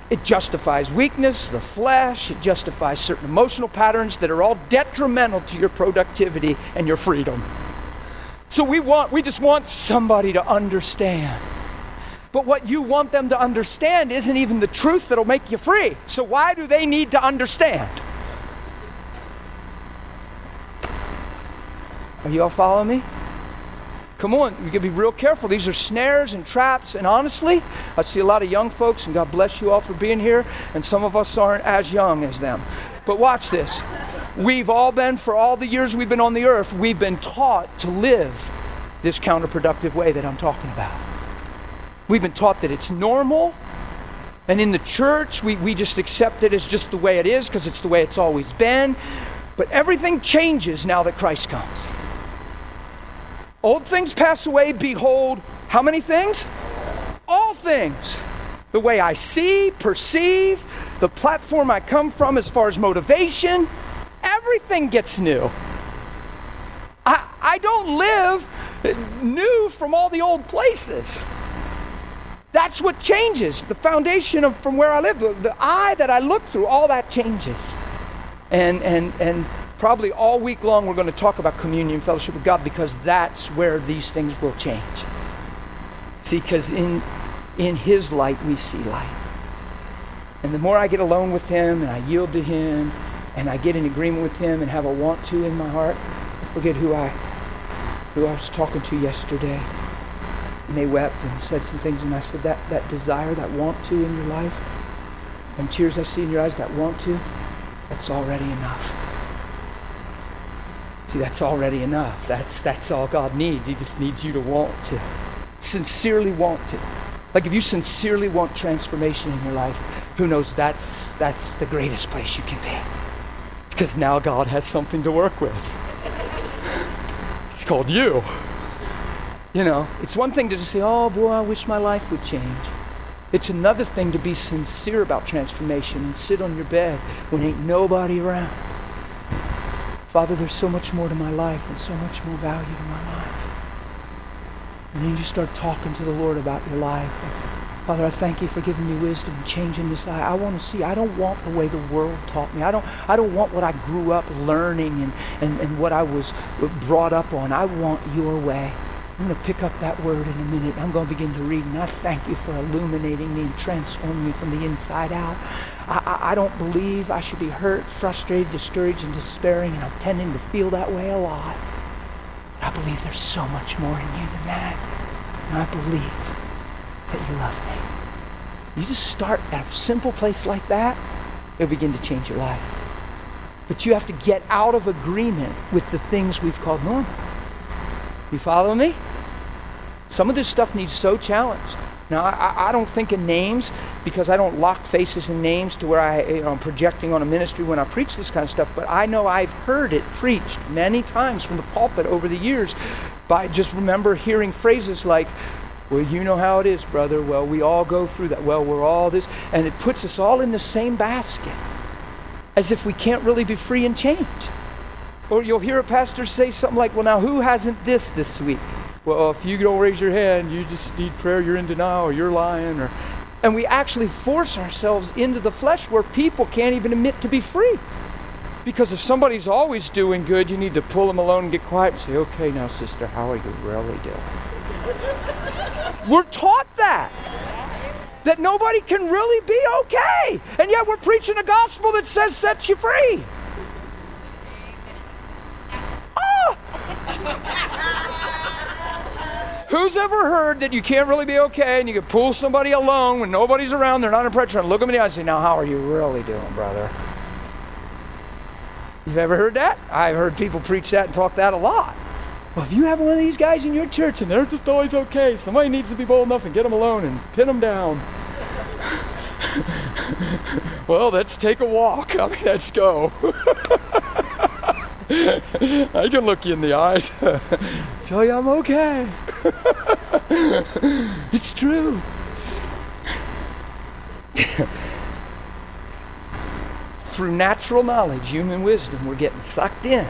Speaker 2: It justifies weakness, the flesh, it justifies certain emotional patterns that are all detrimental to your productivity and your freedom. So we want we just want somebody to understand. But what you want them to understand isn't even the truth that'll make you free. So why do they need to understand? Are you all following me? Come on, you gotta be real careful. These are snares and traps, and honestly, I see a lot of young folks, and God bless you all for being here, and some of us aren't as young as them. But watch this. We've all been, for all the years we've been on the earth, we've been taught to live this counterproductive way that I'm talking about. We've been taught that it's normal, and in the church, we, we just accept it as just the way it is because it's the way it's always been. But everything changes now that Christ comes. Old things pass away, behold, how many things? All things. The way I see, perceive, the platform I come from as far as motivation, everything gets new. I, I don't live new from all the old places. That's what changes. The foundation of from where I live, the, the eye that I look through, all that changes. And and and probably all week long we're going to talk about communion fellowship with God because that's where these things will change. See, because in in His light we see light. And the more I get alone with Him and I yield to Him and I get in agreement with Him and have a want to in my heart, I forget who I who I was talking to yesterday. And they wept and said some things, and I said, That that desire, that want to in your life, and tears I see in your eyes, that want to, that's already enough. See, that's already enough. That's, that's all God needs. He just needs you to want to, sincerely want to. Like if you sincerely want transformation in your life, who knows, that's, that's the greatest place you can be. Because now God has something to work with. It's called you. You know, it's one thing to just say, oh boy, I wish my life would change. It's another thing to be sincere about transformation and sit on your bed when ain't nobody around Father, there's so much more to my life and so much more value to my life. And then you start talking to the Lord about your life. Father, I thank you for giving me wisdom and changing this eye. I want to see. I don't want the way the world taught me. I don't, I don't want what I grew up learning and, and, and what I was brought up on. I want your way. I'm going to pick up that word in a minute. I'm going to begin to read, and I thank you for illuminating me and transforming me from the inside out. I, I, don't believe I should be hurt, frustrated, discouraged, and despairing, and I'm tending to feel that way a lot. I believe there's so much more in you than that. And I believe that you love me. You just start at a simple place like that, it'll begin to change your life. But you have to get out of agreement with the things we've called normal. You follow me? Some of this stuff needs so challenged. Now, I, I, don't think in names because I don't lock faces and names to where I, you know, I'm projecting on a ministry when I preach this kind of stuff, but I know I've heard it preached many times from the pulpit over the years. By just remember hearing phrases like, Well, you know how it is, brother. Well, we all go through that. Well, we're all this. And it puts us all in the same basket as if we can't really be free and change. Or you'll hear a pastor say something like, Well, now who hasn't this this week? Well, if you don't raise your hand, you just need prayer, you're in denial, or you're lying. Or... And we actually force ourselves into the flesh where people can't even admit to be free. Because if somebody's always doing good, you need to pull them alone and get quiet and say, Okay, now, sister, how are you really doing? We're taught that that nobody can really be okay. And yet we're preaching a gospel that says set you free. Oh! (laughs) Who's ever heard that you can't really be okay and you can pull somebody alone when nobody's around, they're not in pressure, and look them in the eye and say, Now, how are you really doing, brother? You've ever heard that? I've heard people preach that and talk that a lot. Well, if you have one of these guys in your church and they're just always okay, somebody needs to be bold enough and get them alone and pin them down. (laughs) well, let's take a walk. I mean, let's go. (laughs) I can look you in the eyes, tell you I'm okay. it's true. Through natural knowledge, human wisdom, we're getting sucked in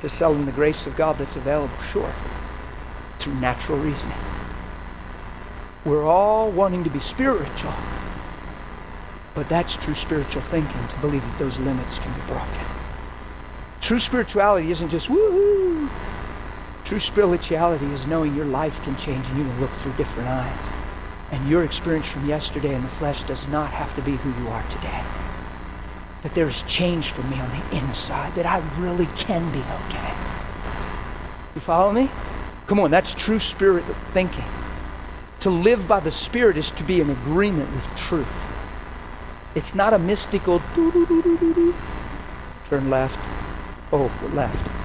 Speaker 2: to selling the grace of God that's available, sure, through natural reasoning. We're all wanting to be spiritual, but that's true spiritual thinking to believe that those limits can be broken. True spirituality isn't just woohoo. True spirituality is knowing your life can change and you can look through different eyes. And your experience from yesterday in the flesh does not have to be who you are today that there is change for me on the inside, that I really can be okay. You follow me? Come on, that's true spirit thinking. To live by the Spirit is to be in agreement with truth. It's not a mystical turn left. Oh, left.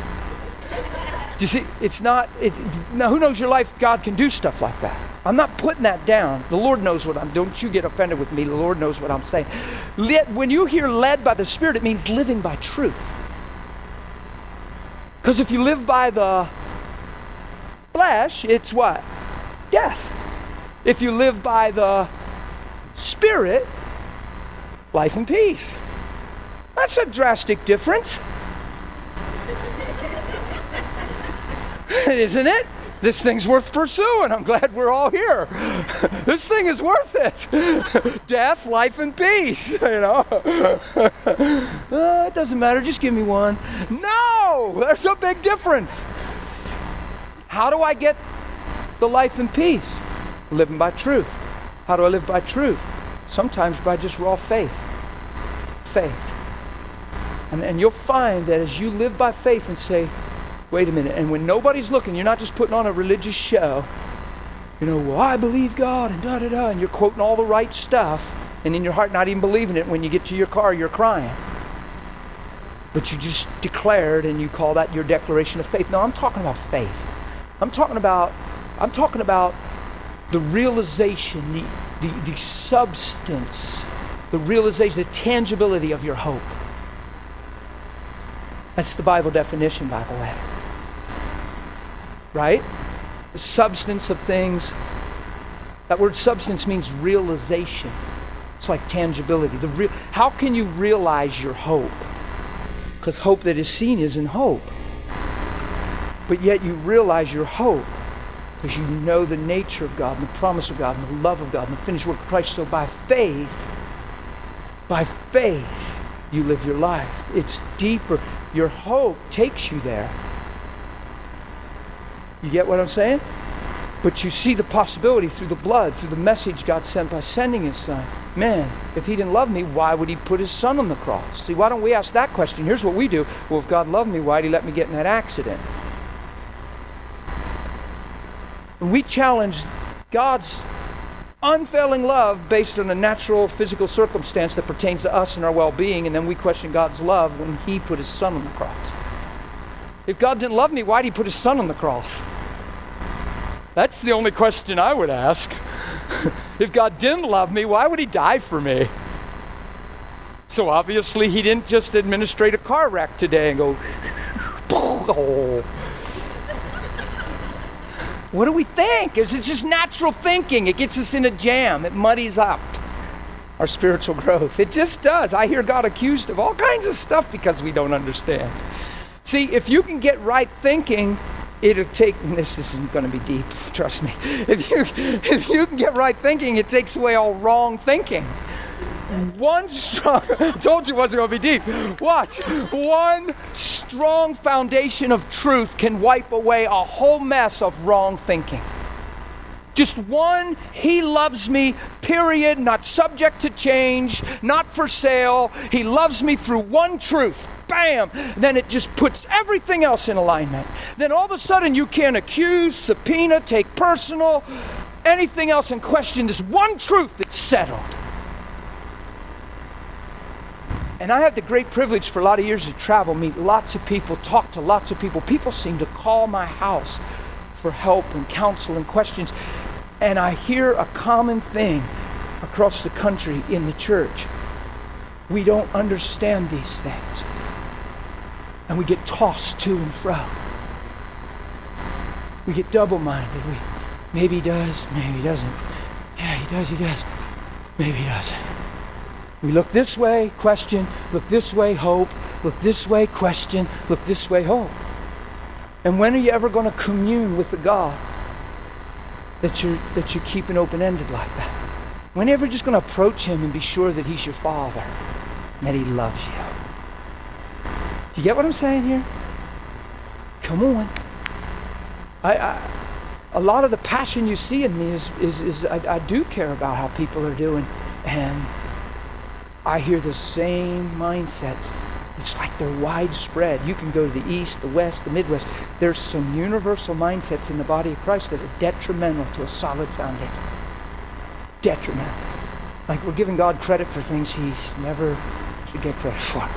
Speaker 2: Do you see? It's not. It's, now, who knows your life? God can do stuff like that. I'm not putting that down. The Lord knows what I'm. Don't you get offended with me. The Lord knows what I'm saying. when you hear led by the Spirit, it means living by truth. Because if you live by the flesh, it's what? Death. If you live by the Spirit, life and peace. That's a drastic difference. (laughs) Isn't it? This thing's worth pursuing. I'm glad we're all here. (laughs) this thing is worth it. (laughs) Death, life, and peace. You know, uh, it doesn't matter. Just give me one. No, there's a big difference. How do I get the life and peace? Living by truth. How do I live by truth? Sometimes by just raw faith. Faith. And, and you'll find that as you live by faith and say, wait a minute. And when nobody's looking, you're not just putting on a religious show. You know, well, I believe God and da da da, and you're quoting all the right stuff, and in your heart not even believing it. When you get to your car, you're crying. But you just declared and you call that your declaration of faith. No, I'm talking about faith. I'm talking about I'm talking about the realization, the, the, the substance, the realization, the tangibility of your hope. That's the Bible definition, by the way right? The substance of things. That word substance means realization. It's like tangibility. The real, how can you realize your hope? Because hope that is seen isn't hope. But yet you realize your hope because you know the nature of God and the promise of God and the love of God and the finished work of Christ. So by faith, by faith, you live your life. It's deeper. Your hope takes you there. You get what I'm saying? But you see the possibility through the blood, through the message God sent by sending his son. Man, if he didn't love me, why would he put his son on the cross? See, why don't we ask that question? Here's what we do. Well, if God loved me, why did he let me get in that accident? We challenge God's unfailing love based on a natural physical circumstance that pertains to us and our well being, and then we question God's love when He put His Son on the cross. If God didn't love me, why did He put His Son on the cross? That's the only question I would ask. (laughs) if God didn't love me, why would He die for me? So obviously, He didn't just administrate a car wreck today and go, (laughs) oh. What do we think? It's just natural thinking. It gets us in a jam. It muddies up our spiritual (laughs) growth. It just does. I hear God accused of all kinds of stuff because we don't understand. See, if you can get right thinking, it'll take this isn't going to be deep, trust me. (laughs) If you if you can get right thinking, it takes away all wrong thinking. One strong, (laughs) told you it wasn't going to be deep. Watch. One strong foundation of truth can wipe away a whole mess of wrong thinking. Just one, he loves me, period, not subject to change, not for sale. He loves me through one truth. Bam! Then it just puts everything else in alignment. Then all of a sudden you can't accuse, subpoena, take personal, anything else and question this one truth that's settled. And I had the great privilege for a lot of years to travel, meet lots of people, talk to lots of people. People seem to call my house for help and counsel and questions. And I hear a common thing across the country in the church. We don't understand these things. And we get tossed to and fro. We get double minded. We maybe he does, maybe he doesn't. Yeah, he does, he does. Maybe he doesn't. We look this way, question, look this way, hope, look this way, question, look this way, hope. And when are you ever going to commune with the God that you're, that you're keeping open ended like that? When are you ever just going to approach Him and be sure that He's your Father and that He loves you? Do you get what I'm saying here? Come on. I, I, a lot of the passion you see in me is, is, is I, I do care about how people are doing. And I hear the same mindsets. It's like they're widespread. You can go to the east, the west, the midwest. There's some universal mindsets in the body of Christ that are detrimental to a solid foundation. Detrimental. Like we're giving God credit for things he's never should get credit (laughs) for.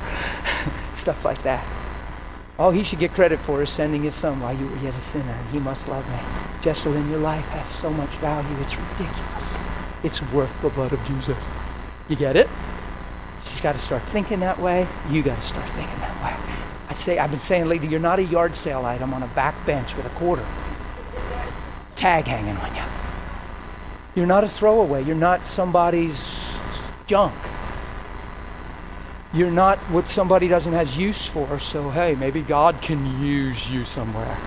Speaker 2: Stuff like that. All he should get credit for is sending his son while you were yet a sinner, and he must love me. Jesselyn, your life has so much value, it's ridiculous. It's worth the blood of Jesus. You get it? She's got to start thinking that way. You got to start thinking that way. I say, I've been saying lately, you're not a yard sale item on a back bench with a quarter tag hanging on you. You're not a throwaway. You're not somebody's junk. You're not what somebody doesn't has use for. So hey, maybe God can use you somewhere.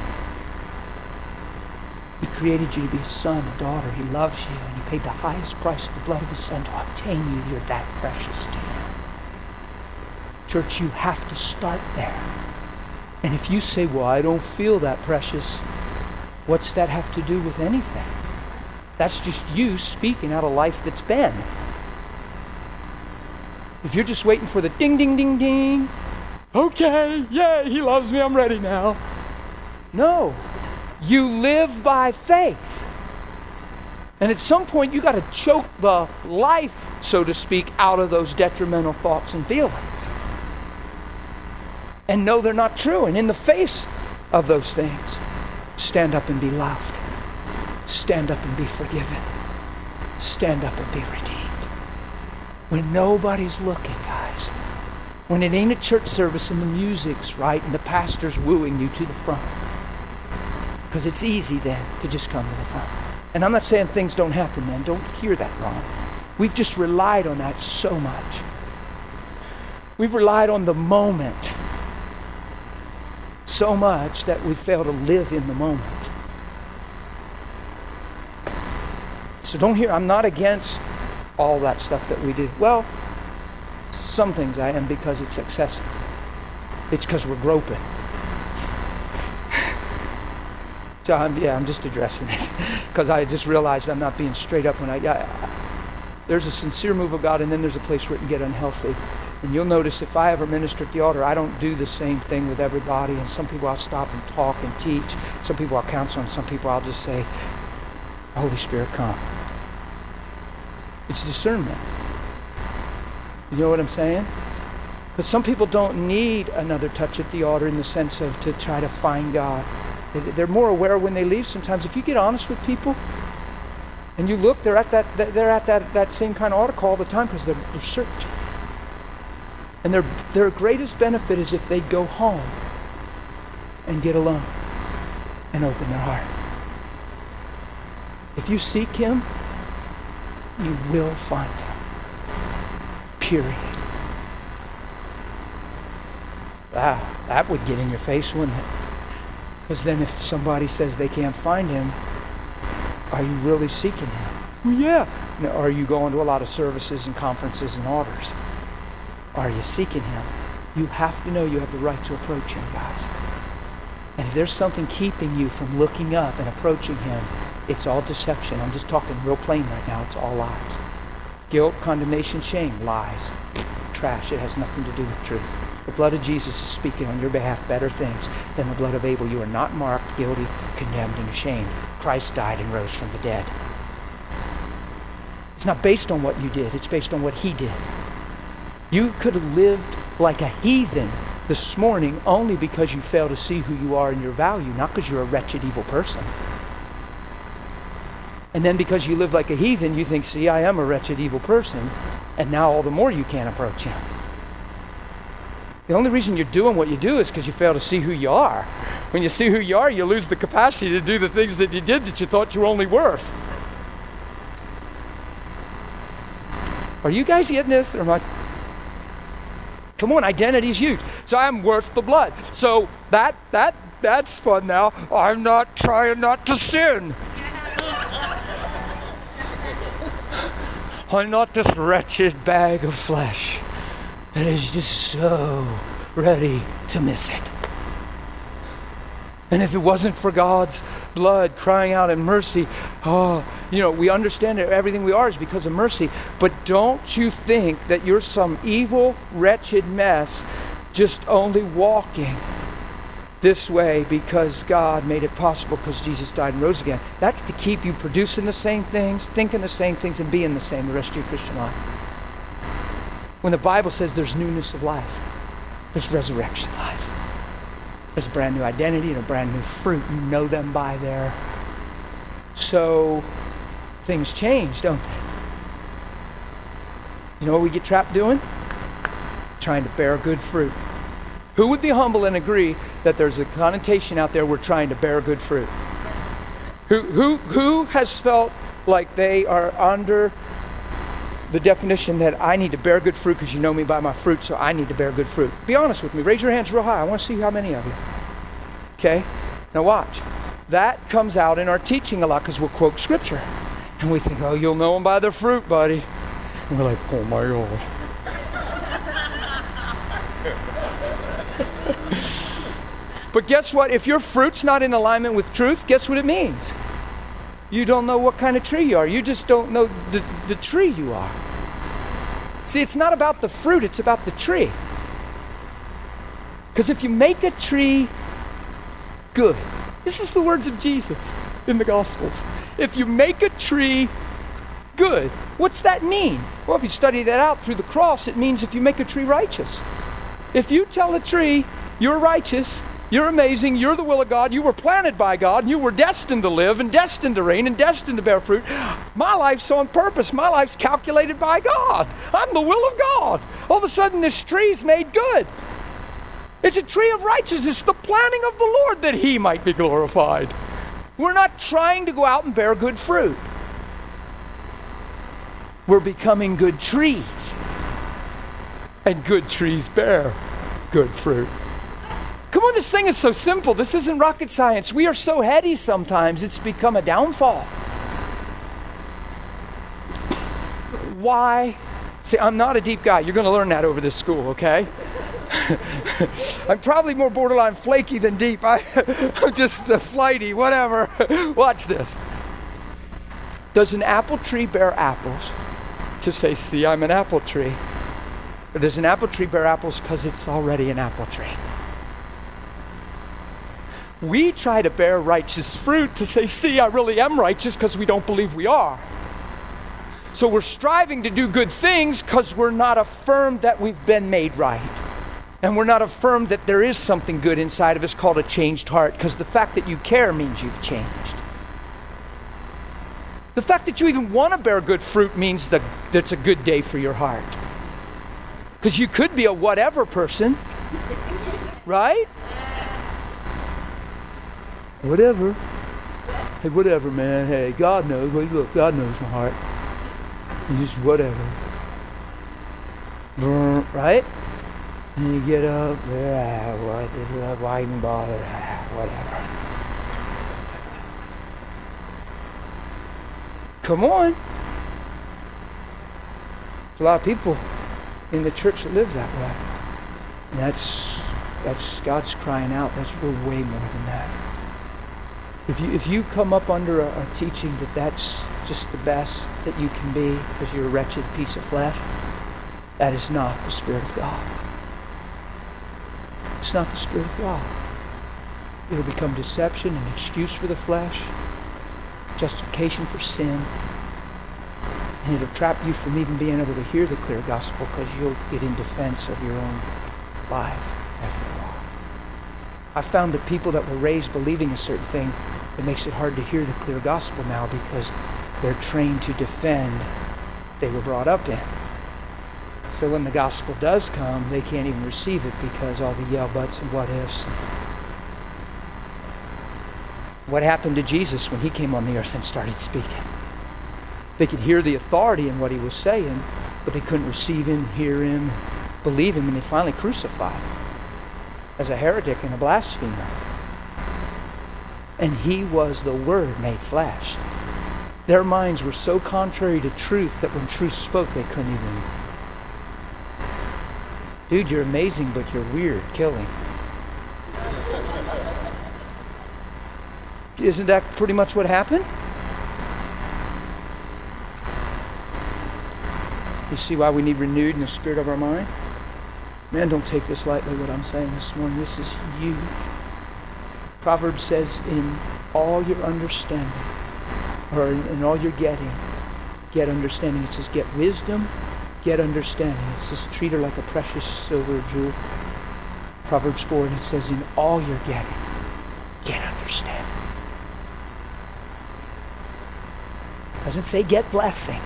Speaker 2: He created you to be a son, a daughter. He loves you, and He paid the highest price of the blood of His Son to obtain you. You're that precious to Him. Church, you have to start there. And if you say, well, I don't feel that precious, what's that have to do with anything? That's just you speaking out of life that's been. If you're just waiting for the ding, ding, ding, ding, okay, yay, he loves me, I'm ready now. No, you live by faith. And at some point, you got to choke the life, so to speak, out of those detrimental thoughts and feelings. And know they're not true. And in the face of those things, stand up and be loved. Stand up and be forgiven. Stand up and be redeemed. When nobody's looking, guys. When it ain't a church service and the music's right and the pastor's wooing you to the front. Because it's easy then to just come to the front. And I'm not saying things don't happen then. Don't hear that wrong. We've just relied on that so much. We've relied on the moment so much that we fail to live in the moment. So don't hear, I'm not against all that stuff that we do. Well, some things I am because it's excessive. It's because we're groping. (sighs) So I'm, yeah, I'm just addressing it (laughs) because I just realized I'm not being straight up when I, I, there's a sincere move of God and then there's a place where it can get unhealthy. And you'll notice if I ever minister at the altar, I don't do the same thing with everybody. And some people I'll stop and talk and teach. Some people I'll counsel, and some people I'll just say, Holy Spirit, come. It's discernment. You know what I'm saying? But some people don't need another touch at the altar in the sense of to try to find God. They're more aware when they leave sometimes. If you get honest with people and you look, they're at that, they're at that, that same kind of altar call all the time because they're, they're searching. And their, their greatest benefit is if they go home and get alone and open their heart. If you seek him, you will find him. Period. Wow, that would get in your face, wouldn't it? Because then if somebody says they can't find him, are you really seeking him? Well, yeah. Now, are you going to a lot of services and conferences and orders? Are you seeking him? You have to know you have the right to approach him, guys. And if there's something keeping you from looking up and approaching him, it's all deception. I'm just talking real plain right now. It's all lies. Guilt, condemnation, shame, lies. Trash. It has nothing to do with truth. The blood of Jesus is speaking on your behalf better things than the blood of Abel. You are not marked, guilty, condemned, and ashamed. Christ died and rose from the dead. It's not based on what you did, it's based on what he did. You could have lived like a heathen this morning only because you fail to see who you are and your value, not because you're a wretched, evil person. And then because you live like a heathen, you think, see, I am a wretched, evil person, and now all the more you can't approach him. The only reason you're doing what you do is because you fail to see who you are. When you see who you are, you lose the capacity to do the things that you did that you thought you were only worth. Are you guys getting this? Or am I? Come on, identity's huge. So I'm worth the blood. So that that that's fun now. I'm not trying not to sin. I'm not this wretched bag of flesh that is just so ready to miss it. And if it wasn't for God's blood crying out in mercy, oh, you know, we understand that everything we are is because of mercy. But don't you think that you're some evil, wretched mess just only walking this way because God made it possible because Jesus died and rose again. That's to keep you producing the same things, thinking the same things, and being the same the rest of your Christian life. When the Bible says there's newness of life, there's resurrection life. There's a brand new identity and a brand new fruit. You know them by their. So things change, don't they? You know what we get trapped doing? Trying to bear good fruit. Who would be humble and agree that there's a connotation out there we're trying to bear good fruit? Who, who, who has felt like they are under the definition that I need to bear good fruit because you know me by my fruit, so I need to bear good fruit? Be honest with me. Raise your hands real high. I want to see how many of you. Okay? Now watch. That comes out in our teaching a lot because we'll quote scripture. And we think, oh, you'll know them by their fruit, buddy. And we're like, oh my gosh. But guess what? If your fruit's not in alignment with truth, guess what it means? You don't know what kind of tree you are. You just don't know the, the tree you are. See, it's not about the fruit, it's about the tree. Because if you make a tree good, this is the words of Jesus in the Gospels. If you make a tree good, what's that mean? Well, if you study that out through the cross, it means if you make a tree righteous. If you tell a tree you're righteous, you're amazing. You're the will of God. You were planted by God. And You were destined to live and destined to reign and destined to bear fruit. My life's on purpose. My life's calculated by God. I'm the will of God. All of a sudden, this tree's made good. It's a tree of righteousness, the planning of the Lord that He might be glorified. We're not trying to go out and bear good fruit. We're becoming good trees. And good trees bear good fruit. Come on, this thing is so simple. This isn't rocket science. We are so heady sometimes, it's become a downfall. Why? See, I'm not a deep guy. You're going to learn that over this school, okay? (laughs) I'm probably more borderline flaky than deep. I, (laughs) am just uh, flighty, whatever. (laughs) Watch this. Does an apple tree bear apples to say, see, I'm an apple tree? Or does an apple tree bear apples because it's already an apple tree? We try to bear righteous fruit to say, see, I really am righteous because we don't believe we are. So we're striving to do good things because we're not affirmed that we've been made right. And we're not affirmed that there is something good inside of us called a changed heart because the fact that you care means you've changed. The fact that you even want to bear good fruit means that it's a good day for your heart. Because you could be a whatever person, (laughs) right? Whatever. Hey, whatever, man. Hey, God knows. Look, God knows my heart. You just whatever. Right? And you get up, yeah, what, why even bother? (sighs) Whatever. Come on. There's a lot of people in the church that live that way. And that's that's God's crying out. That's we're way more than that. If you if you come up under a, a teaching that that's just the best that you can be because you're a wretched piece of flesh, that is not the Spirit of God. It's not the Spirit of God. It'll become deception and excuse for the flesh, justification for sin, and it'll trap you from even being able to hear the clear gospel because you'll get in defense of your own life. I found that people that were raised believing a certain thing, it makes it hard to hear the clear gospel now because they're trained to defend they were brought up in. So when the gospel does come, they can't even receive it because all the yell buts and what ifs. What happened to Jesus when he came on the earth and started speaking? They could hear the authority in what he was saying, but they couldn't receive him, hear him, believe him, and they finally crucified him as a heretic and a blasphemer. And he was the Word made flesh. Their minds were so contrary to truth that when truth spoke, they couldn't even. Dude, you're amazing, but you're weird. Killing. Isn't that pretty much what happened? You see why we need renewed in the spirit of our mind? Man, don't take this lightly, what I'm saying this morning. This is you. Proverbs says, in all your understanding, or in, in all you're getting, get understanding. It says, get wisdom, get understanding. It says, treat her like a precious silver jewel. Proverbs 4, and it says, in all you're getting, get understanding. Doesn't say get blessing.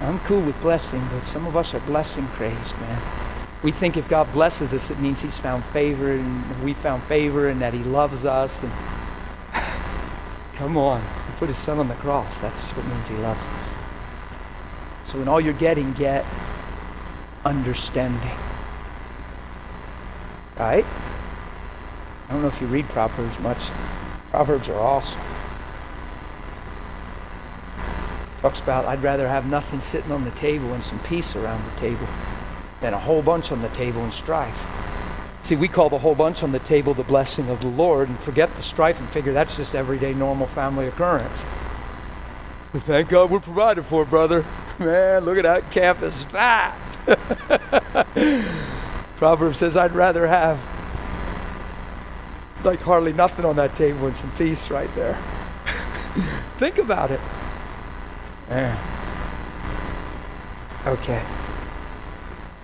Speaker 2: I'm cool with blessing, but some of us are blessing crazed, man. We think if God blesses us, it means He's found favor and we found favor and that He loves us. And (sighs) come on, He put His Son on the cross. That's what means He loves us. So in all you're getting, get understanding. Right? I don't know if you read Proverbs much. Proverbs are awesome. Talks about I'd rather have nothing sitting on the table and some peace around the table than a whole bunch on the table and strife. See, we call the whole bunch on the table the blessing of the Lord and forget the strife and figure that's just everyday normal family occurrence. But thank God we're provided for, brother. (laughs) Man, look at that campus fat. (laughs) Proverbs says I'd rather have like hardly nothing on that table and some peace right there. (laughs) Think about it. Man. Okay.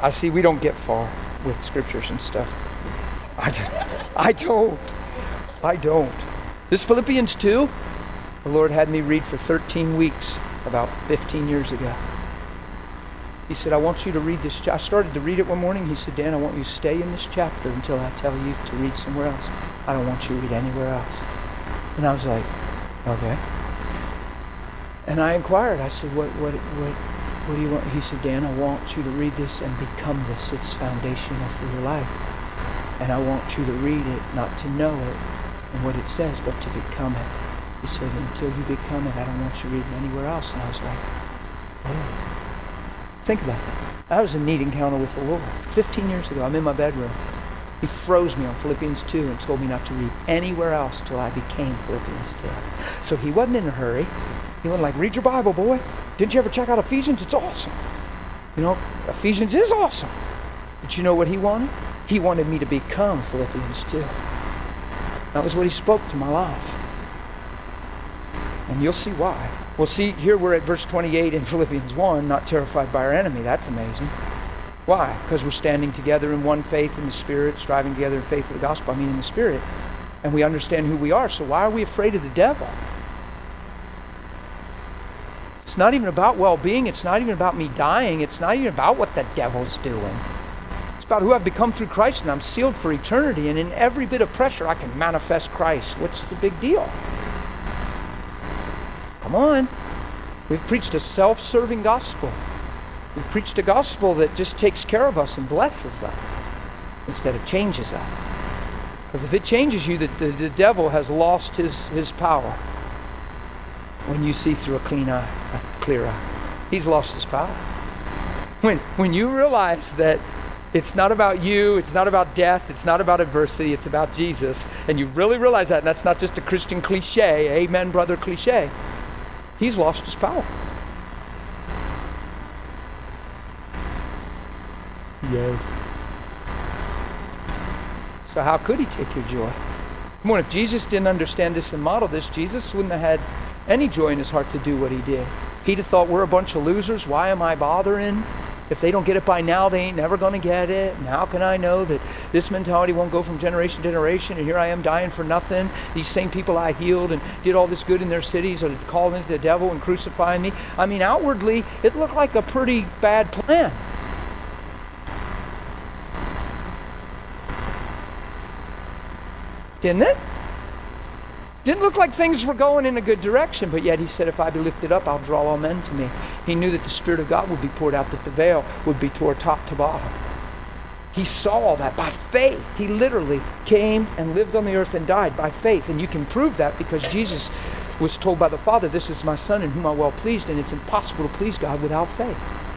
Speaker 2: I see we don't get far with scriptures and stuff. I, I don't. I don't. This Philippians 2, the Lord had me read for 13 weeks about 15 years ago. He said, I want you to read this. I started to read it one morning. He said, Dan, I want you to stay in this chapter until I tell you to read somewhere else. I don't want you to read anywhere else. And I was like, okay. And I inquired. I said, what, what, what, what do you want? He said, Dan, I want you to read this and become this. It's foundational for your life. And I want you to read it, not to know it and what it says, but to become it. He said, until you become it, I don't want you reading anywhere else. And I was like, oh. Think about that. That was a neat encounter with the Lord. 15 years ago, I'm in my bedroom. He froze me on Philippians 2 and told me not to read anywhere else till I became Philippians 2. So he wasn't in a hurry. He wasn't like, read your Bible, boy. Didn't you ever check out Ephesians? It's awesome. You know, Ephesians is awesome. But you know what he wanted? He wanted me to become Philippians too. That was what he spoke to my life. And you'll see why. Well, see, here we're at verse 28 in Philippians 1, not terrified by our enemy. That's amazing. Why? Because we're standing together in one faith in the Spirit, striving together in faith for the gospel, I mean in the Spirit. And we understand who we are. So why are we afraid of the devil? It's not even about well being. It's not even about me dying. It's not even about what the devil's doing. It's about who I've become through Christ, and I'm sealed for eternity. And in every bit of pressure, I can manifest Christ. What's the big deal? Come on. We've preached a self serving gospel. We've preached a gospel that just takes care of us and blesses us instead of changes us. Because if it changes you, the, the, the, devil has lost his, his power when you see through a clean eye, clear eye. He's lost his power. When, when you realize that it's not about you, it's not about death, it's not about adversity, it's about Jesus, and you really realize that, and that's not just a Christian cliche, amen, brother cliche, he's lost his power. Yay. So, how could he take your joy? Come on, if Jesus didn't understand this and model this, Jesus wouldn't have had any joy in his heart to do what he did. He'd have thought, we're a bunch of losers. Why am I bothering? If they don't get it by now, they ain't never going to get it. And how can I know that this mentality won't go from generation to generation? And here I am dying for nothing. These same people I healed and did all this good in their cities are called into the devil and crucifying me. I mean, outwardly, it looked like a pretty bad plan. Didn't it? Didn't look like things were going in a good direction, but yet he said, If I be lifted up, I'll draw all men to me. He knew that the Spirit of God would be poured out, that the veil would be tore top to bottom. He saw all that by faith. He literally came and lived on the earth and died by faith. And you can prove that because Jesus was told by the Father, This is my Son in whom I'm well pleased, and it's impossible to please God without faith.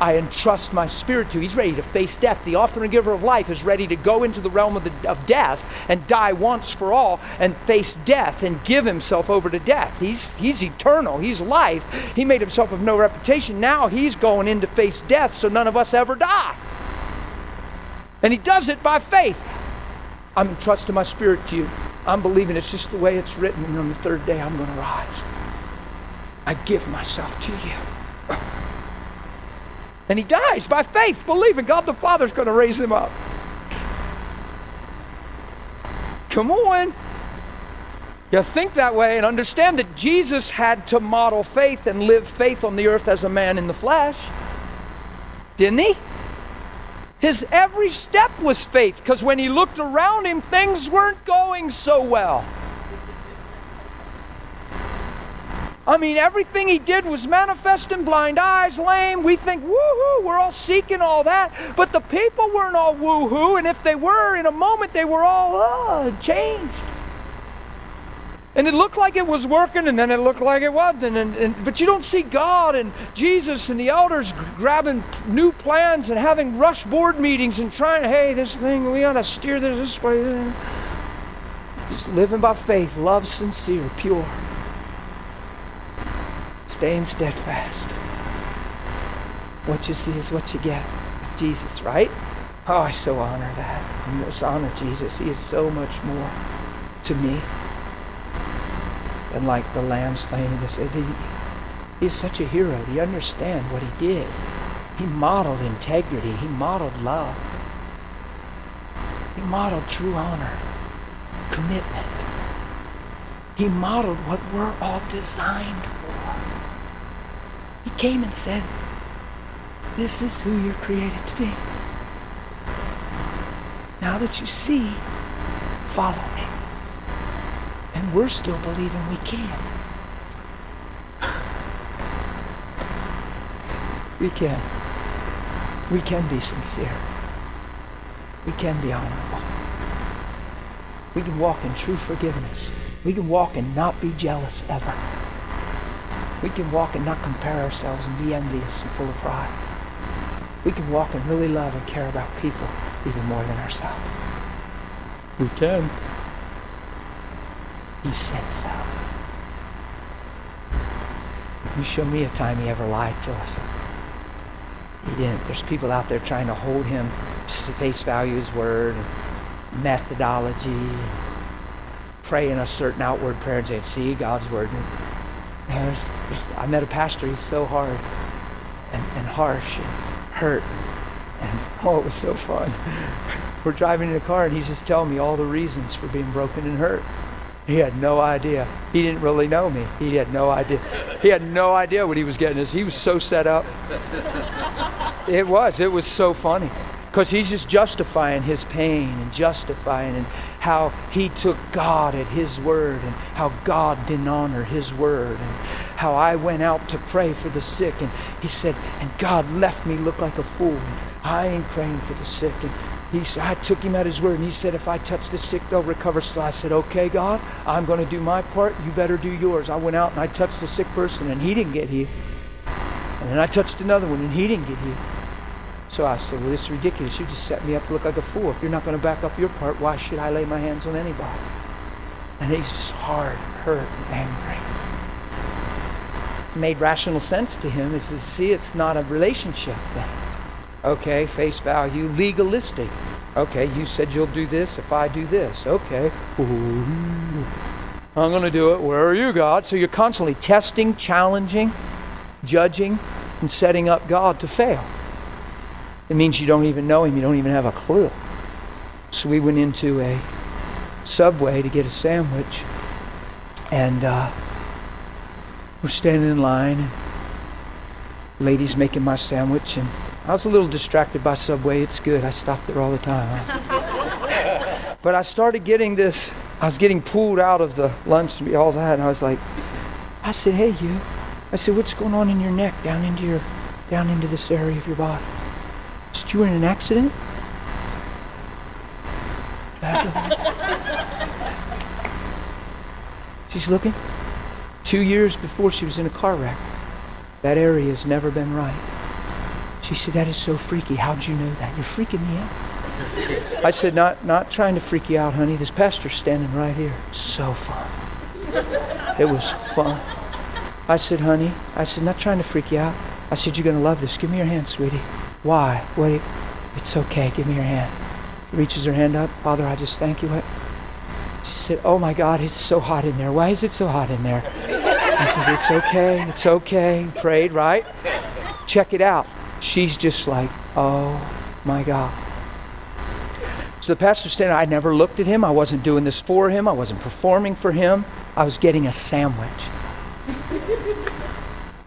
Speaker 2: I entrust my spirit to. You. He's ready to face death. The author and giver of life is ready to go into the realm of, the, of death and die once for all and face death and give himself over to death. He's, he's eternal. He's life. He made himself of no reputation. Now he's going in to face death so none of us ever die. And he does it by faith. I'm entrusting my spirit to you. I'm believing it's just the way it's written, and on the third day I'm going to rise. I give myself to you. And he dies by faith, believing God the Father's going to raise him up. Come on. You think that way and understand that Jesus had to model faith and live faith on the earth as a man in the flesh. Didn't he? His every step was faith because when he looked around him, things weren't going so well. I mean, everything he did was manifesting blind eyes, lame. We think, woohoo, we're all seeking all that. But the people weren't all woohoo, and if they were, in a moment, they were all uh, changed. And it looked like it was working, and then it looked like it wasn't. And, and, but you don't see God and Jesus and the elders grabbing new plans and having rush board meetings and trying, hey, this thing, we ought to steer this this way. Just living by faith, love sincere, pure staying steadfast. What you see is what you get with Jesus, right? Oh, I so honor that. I just honor Jesus. He is so much more to me than like the lamb slain in this. He, is such a hero. You understand what he did? He modeled integrity. He modeled love. He modeled true honor, commitment. He modeled what we're all designed came and said, This is who you're created to be. Now that you see, follow me. And we're still believing we can. We can. We can be sincere. We can be honorable. We can walk in true forgiveness. We can walk and not be jealous ever. We can walk and not compare ourselves and be envious and full of pride. We can walk and really love and care about people even more than ourselves. We can. He said so. You show me a time he ever lied to us. He didn't. There's people out there trying to hold him to face value his word, methodology, pray in a certain outward prayer and say, see God's word. There's, there's, I met a pastor, he's so hard and, and harsh and hurt. And oh, it was so fun. (laughs) We're driving in a car and he's just telling me all the reasons for being broken and hurt. He had no idea. He didn't really know me. He had no idea. He had no idea what he was getting. He was so set up. It was. It was so funny because he's just justifying his pain and justifying and how he took God at his word and how God didn't honor his word and how I went out to pray for the sick and he said, and God left me look like a fool. And I ain't praying for the sick. And he said, I took him at his word and he said, if I touch the sick, they'll recover. So I said, okay, God, I'm going to do my part. You better do yours. I went out and I touched a sick person and he didn't get healed. And then I touched another one and he didn't get healed. So I said, Well, this is ridiculous. You just set me up to look like a fool. If you're not going to back up your part, why should I lay my hands on anybody? And he's just hard, hurt, and angry. It made rational sense to him. He says, See, it's not a relationship thing. Okay, face value, legalistic. Okay, you said you'll do this if I do this. Okay. Ooh. I'm going to do it. Where are you, God? So you're constantly testing, challenging, judging, and setting up God to fail. It means you don't even know him, you don't even have a clue. So we went into a subway to get a sandwich, and uh, we're standing in line, and lady's making my sandwich, and I was a little distracted by Subway. It's good. I stop there all the time. Huh? (laughs) but I started getting this. I was getting pulled out of the lunch and all that, and I was like, I said, "Hey, you." I said, "What's going on in your neck, down into your, down into this area of your body?" Did you in an accident? (laughs) She's looking. Two years before she was in a car wreck. That area has never been right. She said, That is so freaky. How'd you know that? You're freaking me out. I said, Not not trying to freak you out, honey. This pastor's standing right here. So fun. It was fun. I said, honey, I said, not trying to freak you out. I said, You're gonna love this. Give me your hand, sweetie. Why? Wait. It's okay. Give me your hand. Reaches her hand up. Father, I just thank you. She said, Oh my God, it's so hot in there. Why is it so hot in there? I said, It's okay. It's okay. Prayed, right? Check it out. She's just like, Oh my God. So the pastor said, I never looked at him. I wasn't doing this for him. I wasn't performing for him. I was getting a sandwich.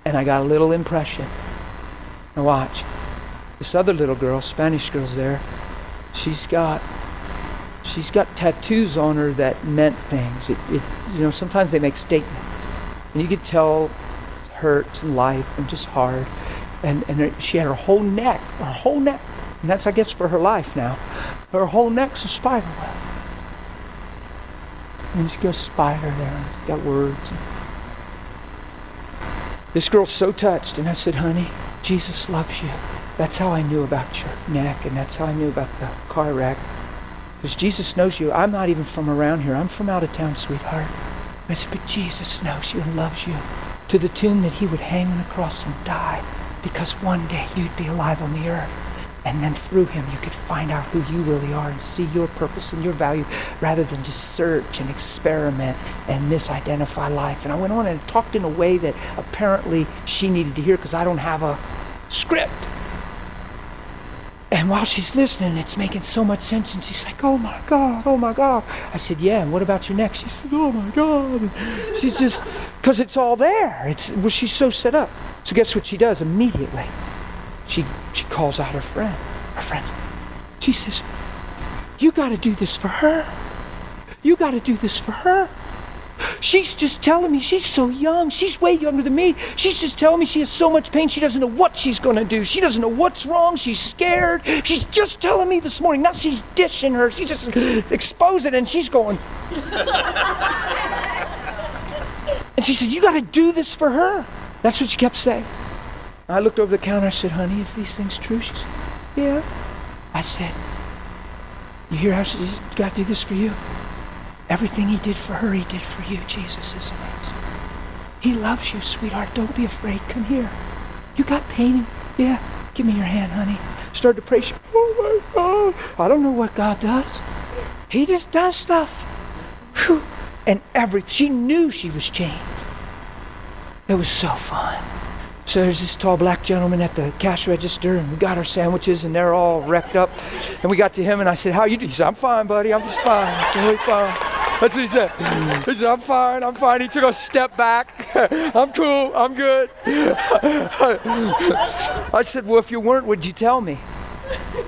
Speaker 2: and I got a little impression. Now watch. This other little girl, Spanish girl's there. She's got she's got tattoos on her that meant things. It, it you know, sometimes they make statements. And you could tell it hurts and life and just hard. And and she had her whole neck, her whole neck. And that's I guess for her life now. Her whole neck's a spider web. And she's got spider there, and got words. This girl's so touched, and I said, honey, Jesus loves you. That's how I knew about your neck, and that's how I knew about the car wreck. Because Jesus knows you. I'm not even from around here. I'm from out of town, sweetheart. I said, but Jesus knows you and loves you to the tune that he would hang on the cross and die because one day you'd be alive on the earth. And then through him, you could find out who you really are and see your purpose and your value rather than just search and experiment and misidentify life. And I went on and talked in a way that apparently she needed to hear because I don't have a script. And while she's listening, it's making so much sense. And she's like, oh my God, oh my God. I said, yeah, and what about your neck? She says, oh my God. She's just, because it's all there. It's, well, she's so set up. So guess what she does immediately? She, she calls out her friend, her friend. She says, you got to do this for her. You got to do this for her. She's just telling me she's so young. She's way younger than me. She's just telling me she has so much pain. She doesn't know what she's going to do. She doesn't know what's wrong. She's scared. She's just telling me this morning. Now she's dishing her. She's just exposing and she's going. (laughs) and she said, You got to do this for her. That's what she kept saying. I looked over the counter. I said, Honey, is these things true? She said, Yeah. I said, You hear how she's got to do this for you? Everything he did for her, he did for you. Jesus is amazing. He loves you, sweetheart. Don't be afraid. Come here. You got pain? Yeah. Give me your hand, honey. Start to pray. Oh my God. I don't know what God does. He just does stuff. Whew. And every she knew she was changed. It was so fun. So there's this tall black gentleman at the cash register, and we got our sandwiches, and they're all wrecked up. And we got to him, and I said, "How you doing?" He said, "I'm fine, buddy. I'm just fine. Really fine." That's what he said. He said, I'm fine, I'm fine. He took a step back. (laughs) I'm cool, I'm good. (laughs) I said, Well, if you weren't, would you tell me?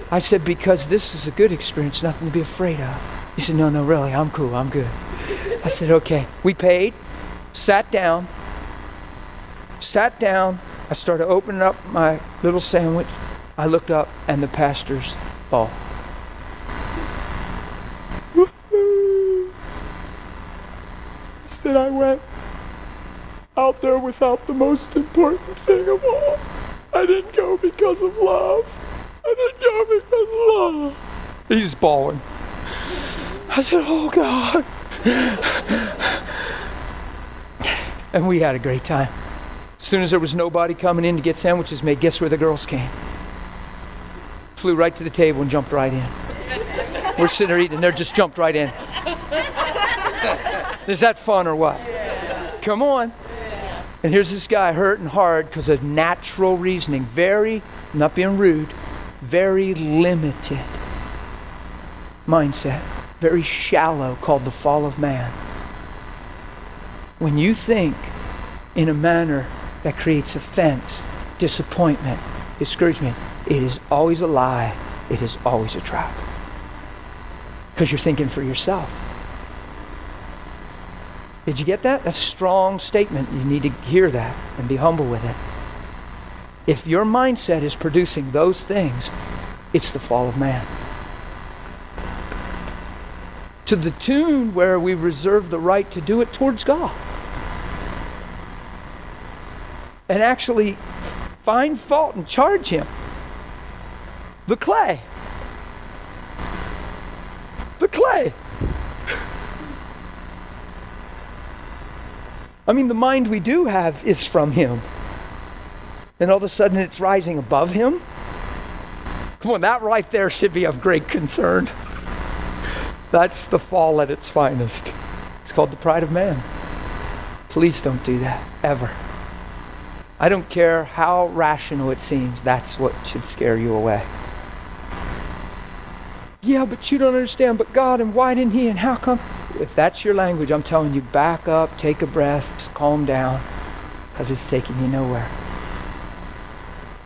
Speaker 2: I said, Because this is a good experience, nothing to be afraid of. He said, No, no, really, I'm cool, I'm good. I said, Okay. We paid, sat down, sat down. I started opening up my little sandwich. I looked up, and the pastor's ball. He said I went out there without the most important thing of all. I didn't go because of love. I didn't go because of love. He's bawling. I said, Oh God. and we had a great time. As soon as there was nobody coming in to get sandwiches made, guess where the girls came? Flew right to the table and jumped right in. We're sitting there eating, and they're just jumped right in. (laughs) Is that fun or what? Come on. And here's this guy hurting hard because of natural reasoning. Very, not being rude, very limited mindset. Very shallow, called the fall of man. When you think in a manner that creates offense, disappointment, discouragement, it is always a lie. It is always a trap. Because you're thinking for yourself. Did you get that? That's a strong statement. You need to hear that and be humble with it. If your mindset is producing those things, it's the fall of man. To the tune where we reserve the right to do it towards God. And actually find fault and charge Him. The clay. The clay. (laughs) I mean, the mind we do have is from Him. And all of a sudden it's rising above Him. Come on, that right there should be of great concern. That's the fall at its finest. It's called the pride of man. Please don't do that, ever. I don't care how rational it seems, that's what should scare you away. Yeah, but you don't understand, but God, and why didn't He, and how come? if that's your language, I'm telling you, back up, take a breath, just calm down, because it's taking you nowhere.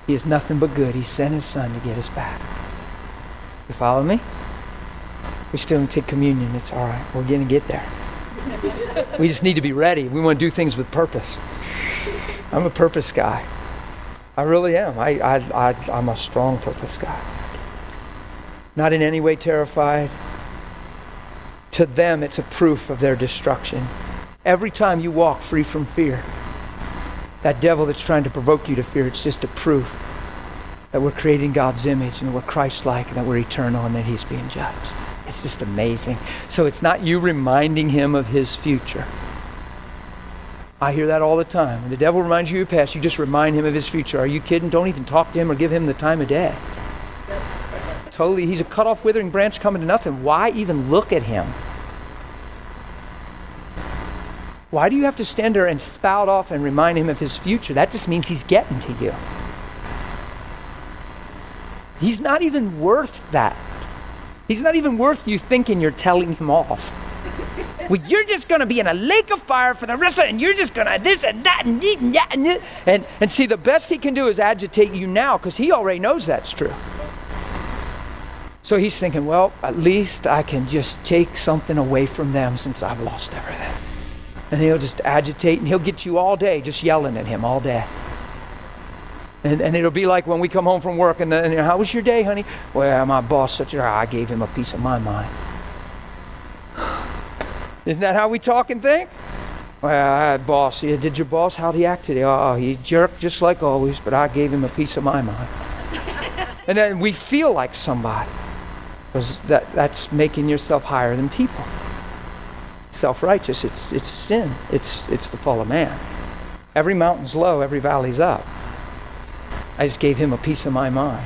Speaker 2: He is nothing but good. He sent his son to get us back. You follow me? We still need take communion. It's all right. We're going to get there. we just need to be ready. We want to do things with purpose. I'm a purpose guy. I really am. I, I, I, I'm a strong purpose guy. Not in any way terrified, to them it's a proof of their destruction. Every time you walk free from fear, that devil that's trying to provoke you to fear, it's just a proof that we're creating God's image and we're Christ like and that we're eternal and that He's being judged. It's just amazing. So it's not you reminding Him of His future. I hear that all the time. When the devil reminds you of your past, you just remind him of his future. Are you kidding? Don't even talk to him or give him the time of day. Totally, he's a cut off, withering branch coming to nothing. Why even look at him? Why do you have to stand there and spout off and remind him of his future? That just means he's getting to you. He's not even worth that. He's not even worth you thinking you're telling him off. Well, you're just going to be in a lake of fire for the rest of it, and you're just going to this and that and eat and that and this. And, and see, the best he can do is agitate you now because he already knows that's true. So he's thinking, well, at least I can just take something away from them since I've lost everything and he'll just agitate and he'll get you all day just yelling at him all day. And, and it'll be like when we come home from work and, the, and how was your day, honey? Well, my boss such a I gave him a piece of my mind. Isn't that how we talk and think? Well, boss, yeah, did your boss, how'd he act today? Oh, he jerked just like always, but I gave him a piece of my mind. (laughs) and then we feel like somebody because that, that's making yourself higher than people self-righteous. It's, it's sin. It's, it's the fall of man. Every mountain's low, every valley's up. I just gave him a piece of my mind.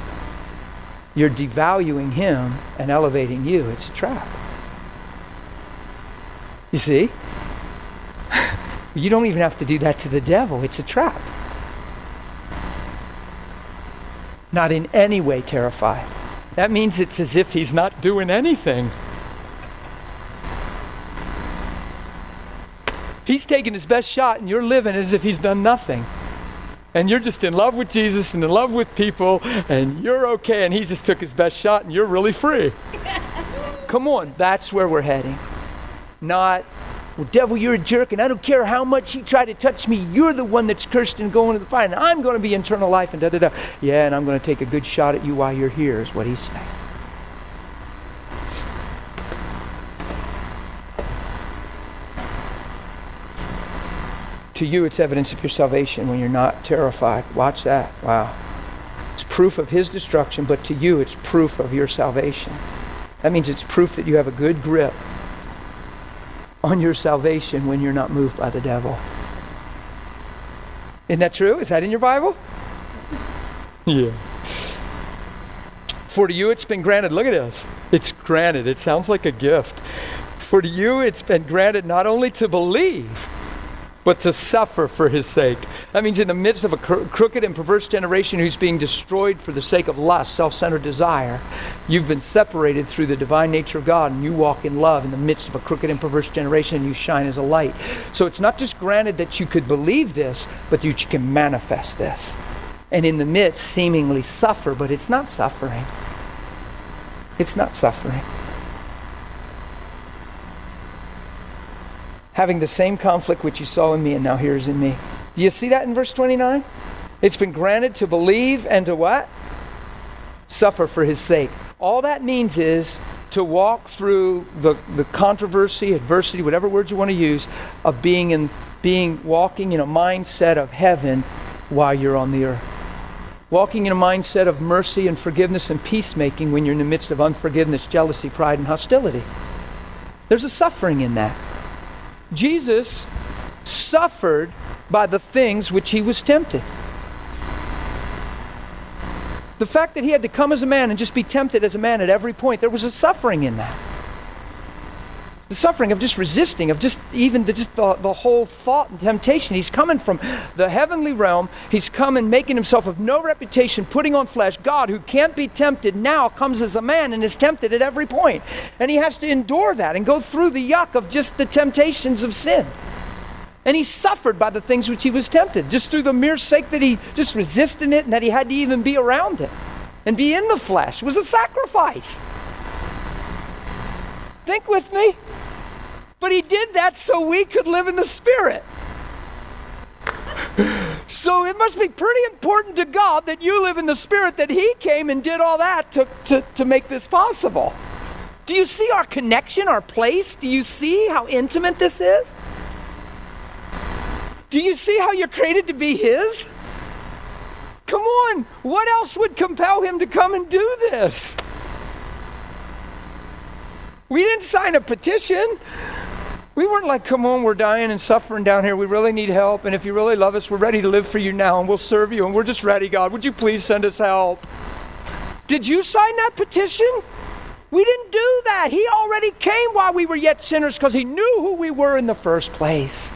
Speaker 2: You're devaluing him and elevating you. It's a trap. You see? you don't even have to do that to the devil. It's a trap. Not in any way terrified. That means it's as if he's not doing anything. He's taking his best shot, and you're living as if he's done nothing. And you're just in love with Jesus and in love with people, and you're okay, and he just took his best shot, and you're really free. (laughs) Come on, that's where we're heading. Not, well, devil, you're a jerk, and I don't care how much he tried to touch me. You're the one that's cursed and going to the fire, and I'm going to be eternal life, and da da da. Yeah, and I'm going to take a good shot at you while you're here, is what he's saying. To you, it's evidence of your salvation when you're not terrified. Watch that. Wow. It's proof of his destruction, but to you, it's proof of your salvation. That means it's proof that you have a good grip on your salvation when you're not moved by the devil. Isn't that true? Is that in your Bible? Yeah. For to you it's been granted. Look at this. It's granted. It sounds like a gift. For to you it's been granted not only to believe, but to suffer for his sake. That means in the midst of a cro- crooked and perverse generation who's being destroyed for the sake of lust, self centered desire, you've been separated through the divine nature of God and you walk in love in the midst of a crooked and perverse generation and you shine as a light. So it's not just granted that you could believe this, but you can manifest this. And in the midst, seemingly suffer, but it's not suffering. It's not suffering. Having the same conflict which you saw in me and now here is in me. Do you see that in verse 29? It's been granted to believe and to what? Suffer for his sake. All that means is to walk through the, the controversy, adversity, whatever words you want to use, of being in being walking in a mindset of heaven while you're on the earth. Walking in a mindset of mercy and forgiveness and peacemaking when you're in the midst of unforgiveness, jealousy, pride, and hostility. There's a suffering in that. Jesus suffered by the things which he was tempted. The fact that he had to come as a man and just be tempted as a man at every point, there was a suffering in that. The suffering of just resisting, of just even the, just the, the whole thought and temptation. He's coming from the heavenly realm. He's coming, making himself of no reputation, putting on flesh. God, who can't be tempted, now comes as a man and is tempted at every point. And he has to endure that and go through the yuck of just the temptations of sin. And he suffered by the things which he was tempted, just through the mere sake that he just resisted it and that he had to even be around it and be in the flesh. It was a sacrifice. Think with me. But he did that so we could live in the Spirit. So it must be pretty important to God that you live in the Spirit, that He came and did all that to, to, to make this possible. Do you see our connection, our place? Do you see how intimate this is? Do you see how you're created to be His? Come on, what else would compel Him to come and do this? We didn't sign a petition. We weren't like, come on, we're dying and suffering down here. We really need help. And if you really love us, we're ready to live for you now and we'll serve you and we're just ready, God. Would you please send us help? Did you sign that petition? We didn't do that. He already came while we were yet sinners because he knew who we were in the first place.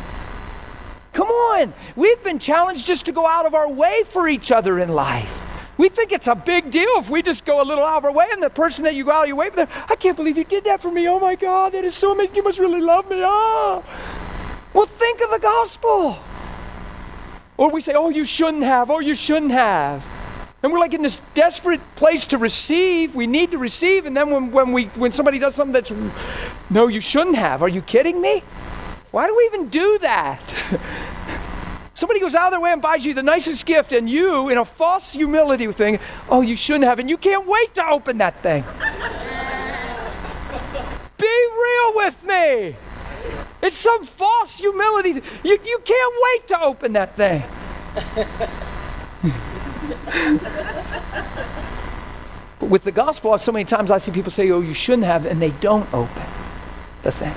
Speaker 2: Come on. We've been challenged just to go out of our way for each other in life. We think it's a big deal if we just go a little out of our way and the person that you go out of your way for, I can't believe you did that for me. Oh my God, that is so amazing. You must really love me. Ah. Well, think of the gospel. Or we say, oh, you shouldn't have. Oh, you shouldn't have. And we're like in this desperate place to receive. We need to receive. And then when, when, we, when somebody does something that's, no, you shouldn't have. Are you kidding me? Why do we even do that? (laughs) Somebody goes out of their way and buys you the nicest gift, and you, in a false humility thing, oh, you shouldn't have, and you can't wait to open that thing. Be real with me. It's some false humility. You, you can't wait to open that thing. but with the gospel, so many times I see people say, oh, you shouldn't have, and they don't open the thing.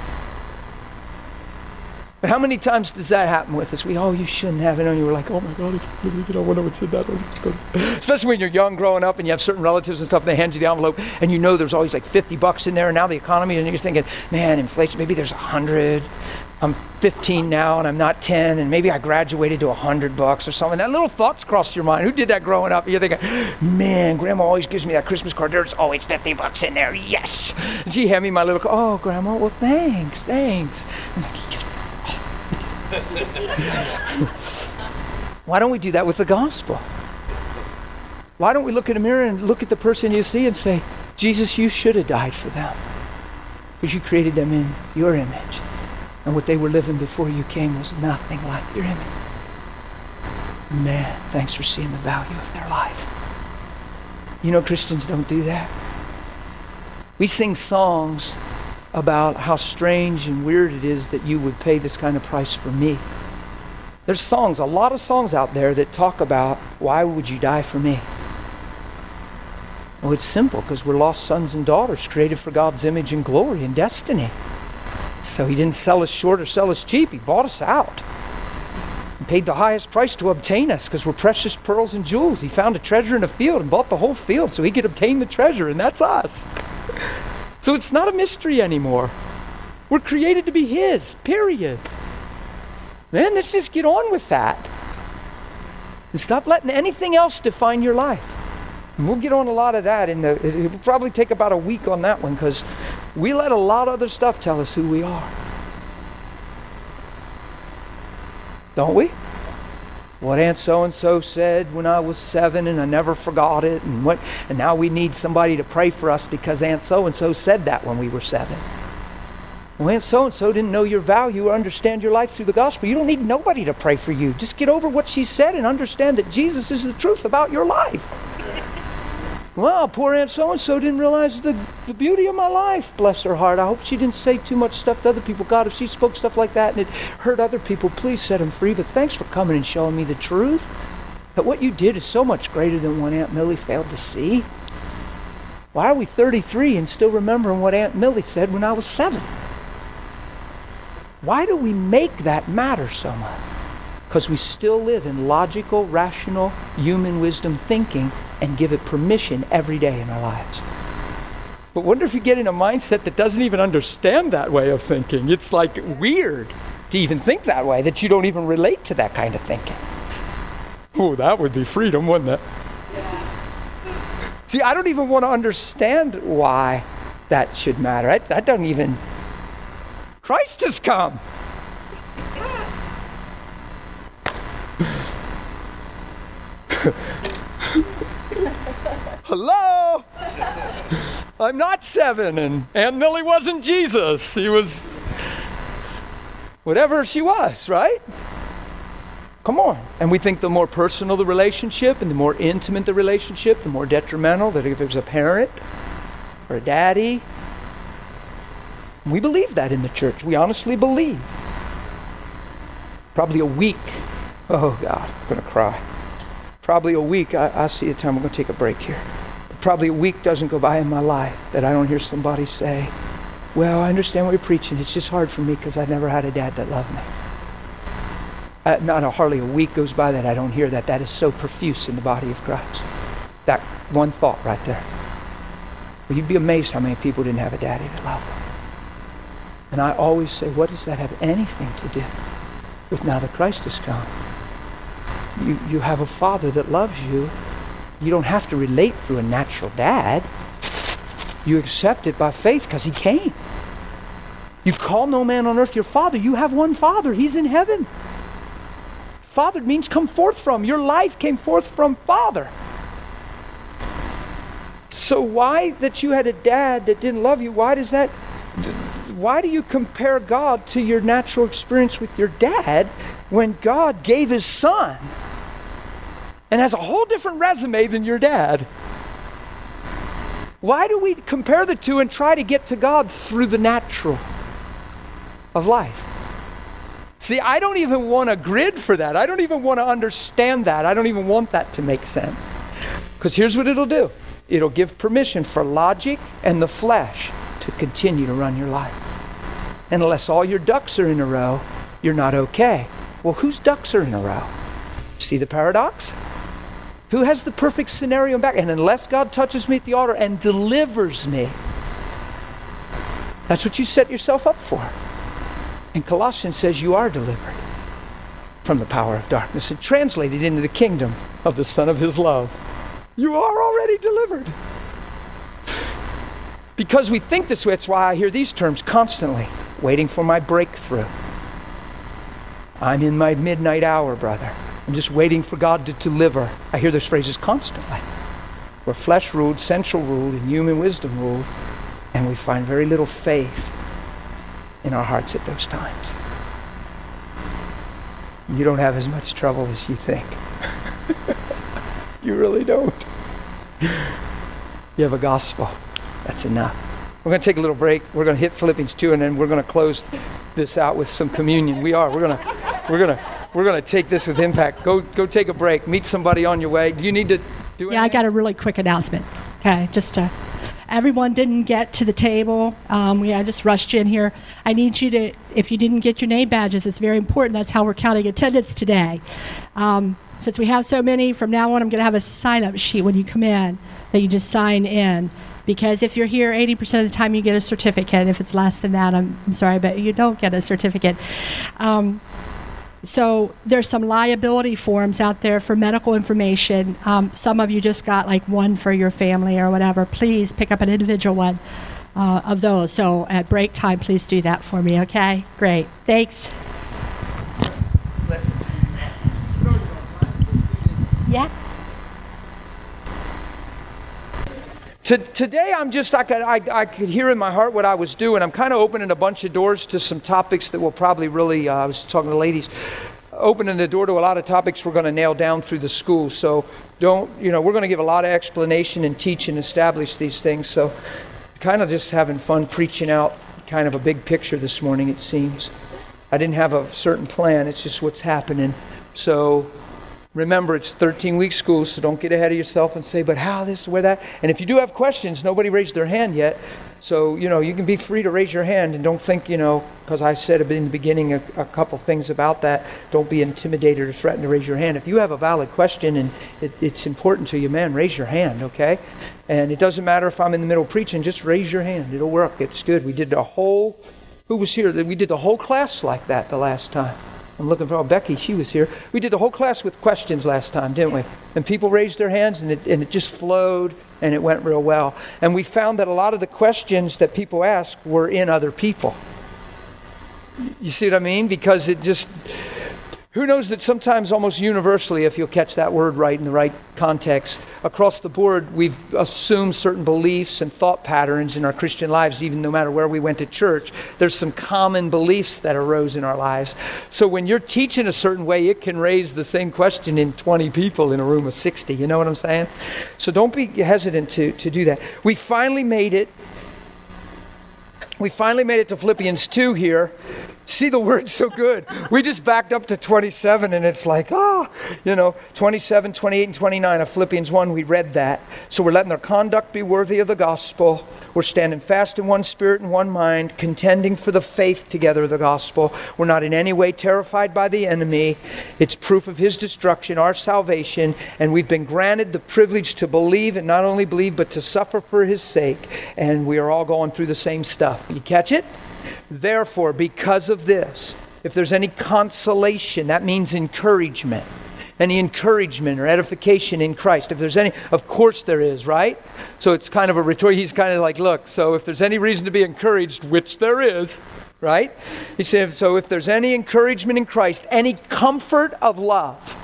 Speaker 2: But how many times does that happen with us? We, oh, you shouldn't have it. And you were like, oh my God, I can't believe it. I wonder what's in that. Especially when you're young growing up and you have certain relatives and stuff, and they hand you the envelope and you know there's always like 50 bucks in there. And now the economy, and you're thinking, man, inflation, maybe there's 100. I'm 15 now and I'm not 10, and maybe I graduated to 100 bucks or something. That little thoughts crossed your mind. Who did that growing up? You're thinking, man, grandma always gives me that Christmas card. There's always 50 bucks in there. Yes. She handed me my little, oh, grandma, well, thanks, thanks. (laughs) Why don't we do that with the gospel? Why don't we look in a mirror and look at the person you see and say, Jesus, you should have died for them. Because you created them in your image. And what they were living before you came was nothing like your image. Man, thanks for seeing the value of their life. You know, Christians don't do that. We sing songs about how strange and weird it is that you would pay this kind of price for me. There's songs, a lot of songs out there that talk about why would you die for me? Well, it's simple because we're lost sons and daughters created for God's image and glory and destiny. So he didn't sell us short or sell us cheap. He bought us out paid the highest price to obtain us because we're precious pearls and jewels. He found a treasure in a field and bought the whole field so he could obtain the treasure, and that's us. So it's not a mystery anymore. We're created to be his, period. Then let's just get on with that. And stop letting anything else define your life. And we'll get on a lot of that in the it will probably take about a week on that one because we let a lot of other stuff tell us who we are. Don't we? What Aunt so and so said when I was seven and I never forgot it, and what and now we need somebody to pray for us because Aunt so and so said that when we were seven. Well, Aunt so and so didn't know your value or understand your life through the gospel. You don't need nobody to pray for you. Just get over what she said and understand that Jesus is the truth about your life. Well, poor Aunt so and so didn't realize the, the beauty of my life. Bless her heart. I hope she didn't say too much stuff to other people. God, if she spoke stuff like that and it hurt other people, please set them free. But thanks for coming and showing me the truth. That what you did is so much greater than what Aunt Millie failed to see. Why are we 33 and still remembering what Aunt Millie said when I was seven? Why do we make that matter so much? Because we still live in logical, rational, human wisdom thinking and give it permission every day in our lives. But wonder if you get in a mindset that doesn't even understand that way of thinking. It's like weird to even think that way, that you don't even relate to that kind of thinking. Oh, that would be freedom, wouldn't it? See, I don't even want to understand why that should matter. I, that doesn't even. Christ has come. (laughs) Hello? I'm not seven, and Aunt Millie wasn't Jesus. He was whatever she was, right? Come on. And we think the more personal the relationship and the more intimate the relationship, the more detrimental that if it was a parent or a daddy. We believe that in the church. We honestly believe. Probably a week. Oh, God, I'm going to cry probably a week, I, I see the time, we're going to take a break here. But probably a week doesn't go by in my life that I don't hear somebody say, Well, I understand what you're preaching. It's just hard for me because I've never had a dad that loved me. Uh, not a, hardly a week goes by that I don't hear that. That is so profuse in the body of Christ. That one thought right there. Well, you'd be amazed how many people didn't have a daddy that loved them. And I always say, what does that have anything to do with now that Christ has come? You, you have a father that loves you. You don't have to relate through a natural dad. You accept it by faith because he came. You call no man on earth your father. You have one father. He's in heaven. Father means come forth from. Your life came forth from father. So why that you had a dad that didn't love you, why does that why do you compare God to your natural experience with your dad when God gave his son? And has a whole different resume than your dad. Why do we compare the two and try to get to God through the natural of life? See, I don't even want a grid for that. I don't even want to understand that. I don't even want that to make sense. Because here's what it'll do it'll give permission for logic and the flesh to continue to run your life. And unless all your ducks are in a row, you're not okay. Well, whose ducks are in a row? See the paradox? Who has the perfect scenario back? And unless God touches me at the altar and delivers me, that's what you set yourself up for. And Colossians says you are delivered from the power of darkness and translated into the kingdom of the Son of His love. You are already delivered. Because we think this way, that's why I hear these terms constantly waiting for my breakthrough. I'm in my midnight hour, brother. I'm just waiting for God to deliver. I hear those phrases constantly. Where flesh ruled, sensual ruled, and human wisdom ruled, And we find very little faith in our hearts at those times. You don't have as much trouble as you think. (laughs) you really don't. You have a gospel. That's enough. We're going to take a little break. We're going to hit Philippians 2 and then we're going to close this out with some communion. We are. We're going to we're going to we're going to take this with impact. Go go take a break. Meet somebody on your way. Do you need to do anything?
Speaker 1: Yeah, I got a really quick announcement. Okay, just uh, everyone didn't get to the table. Um, we, I just rushed you in here. I need you to, if you didn't get your name badges, it's very important. That's how we're counting attendance today. Um, since we have so many, from now on, I'm going to have a sign up sheet when you come in that you just sign in. Because if you're here 80% of the time, you get a certificate. If it's less than that, I'm, I'm sorry, but you don't get a certificate. Um, so there's some liability forms out there for medical information. Um, some of you just got like one for your family or whatever. Please pick up an individual one uh, of those. So at break time, please do that for me. Okay? Great. Thanks. Yeah.
Speaker 2: To, today, I'm just, I could, I, I could hear in my heart what I was doing. I'm kind of opening a bunch of doors to some topics that will probably really, uh, I was talking to ladies, opening the door to a lot of topics we're going to nail down through the school. So don't, you know, we're going to give a lot of explanation and teach and establish these things. So kind of just having fun preaching out kind of a big picture this morning, it seems. I didn't have a certain plan, it's just what's happening. So Remember, it's 13 week school, so don't get ahead of yourself and say, but how this, where that. And if you do have questions, nobody raised their hand yet. So, you know, you can be free to raise your hand and don't think, you know, because I said in the beginning a, a, couple things about that, don't be intimidated or threatened to raise your hand. If you have a valid question and it, it's important to you, man, raise your hand, okay? And it doesn't matter if I'm in the middle of preaching, just raise your hand. It'll work. It's good. We did the whole, who was here? We did the whole class like that the last time. I'm looking for oh, Becky. She was here. We did the whole class with questions last time, didn't we? And people raised their hands, and it, and it just flowed, and it went real well. And we found that a lot of the questions that people asked were in other people. You see what I mean? Because it just who knows that sometimes, almost universally, if you'll catch that word right in the right context, across the board, we've assumed certain beliefs and thought patterns in our Christian lives, even no matter where we went to church. There's some common beliefs that arose in our lives. So when you're teaching a certain way, it can raise the same question in 20 people in a room of 60. You know what I'm saying? So don't be hesitant to, to do that. We finally made it. We finally made it to Philippians 2 here. See, the word's so good. We just backed up to 27, and it's like, ah, you know, 27, 28, and 29 of Philippians 1, we read that. So we're letting our conduct be worthy of the gospel. We're standing fast in one spirit and one mind, contending for the faith together of the gospel. We're not in any way terrified by the enemy. It's proof of his destruction, our salvation, and we've been granted the privilege to believe, and not only believe, but to suffer for his sake. And we are all going through the same stuff. You catch it? Therefore, because of this, if there's any consolation, that means encouragement. Any encouragement or edification in Christ. If there's any, of course there is, right? So it's kind of a retort. He's kind of like, look, so if there's any reason to be encouraged, which there is, right? He said, so if there's any encouragement in Christ, any comfort of love,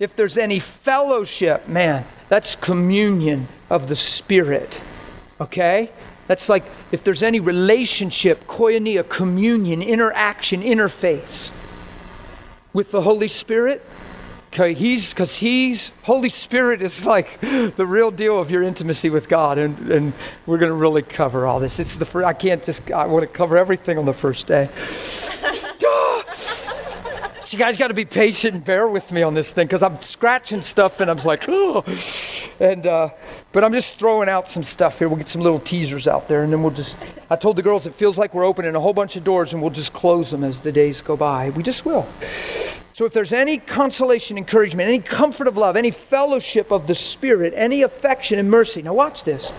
Speaker 2: if there's any fellowship, man, that's communion of the Spirit, okay? That's like if there's any relationship, koinonia, communion, interaction, interface with the Holy Spirit, okay, he's because he's Holy Spirit is like the real deal of your intimacy with God, and and we're going to really cover all this. It's the first, I can't just I want to cover everything on the first day. (laughs) you guys got to be patient and bear with me on this thing because I'm scratching stuff and I'm like, oh. And, uh, but I'm just throwing out some stuff here. We'll get some little teasers out there and then we'll just, I told the girls it feels like we're opening a whole bunch of doors and we'll just close them as the days go by. We just will. So if there's any consolation, encouragement, any comfort of love, any fellowship of the Spirit, any affection and mercy, now watch this.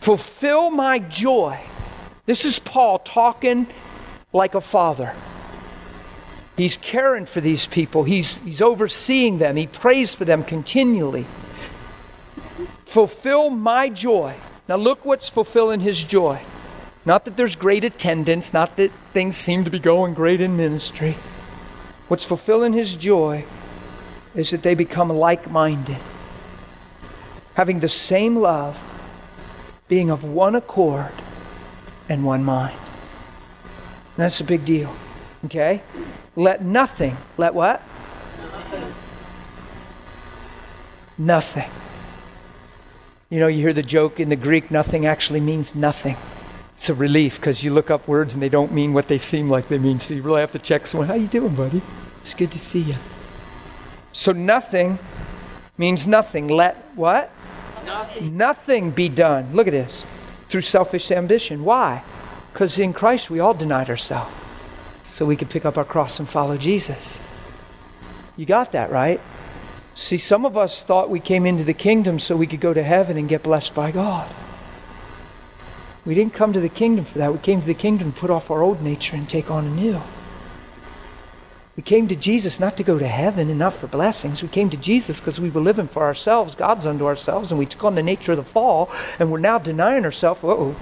Speaker 2: Fulfill my joy. This is Paul talking like a father. He's caring for these people, he's, he's overseeing them, he prays for them continually. Fulfill my joy. Now, look what's fulfilling his joy. Not that there's great attendance, not that things seem to be going great in ministry. What's fulfilling his joy is that they become like minded, having the same love, being of one accord and one mind. And that's a big deal. Okay? Let nothing, let what? Nothing. You know, you hear the joke in the Greek, nothing actually means nothing. It's a relief because you look up words and they don't mean what they seem like they mean. So you really have to check someone. How you doing, buddy? It's good to see you. So nothing means nothing. Let what? Nothing. Nothing be done. Look at this. Through selfish ambition. Why? Because in Christ we all denied ourselves. So we could pick up our cross and follow Jesus. You got that, right? See, some of us thought we came into the kingdom so we could go to heaven and get blessed by God. We didn't come to the kingdom for that. We came to the kingdom to put off our old nature and take on a new. We came to Jesus not to go to heaven and not for blessings. We came to Jesus because we were living for ourselves, God's unto ourselves, and we took on the nature of the fall, and we're now denying ourselves. Whoa,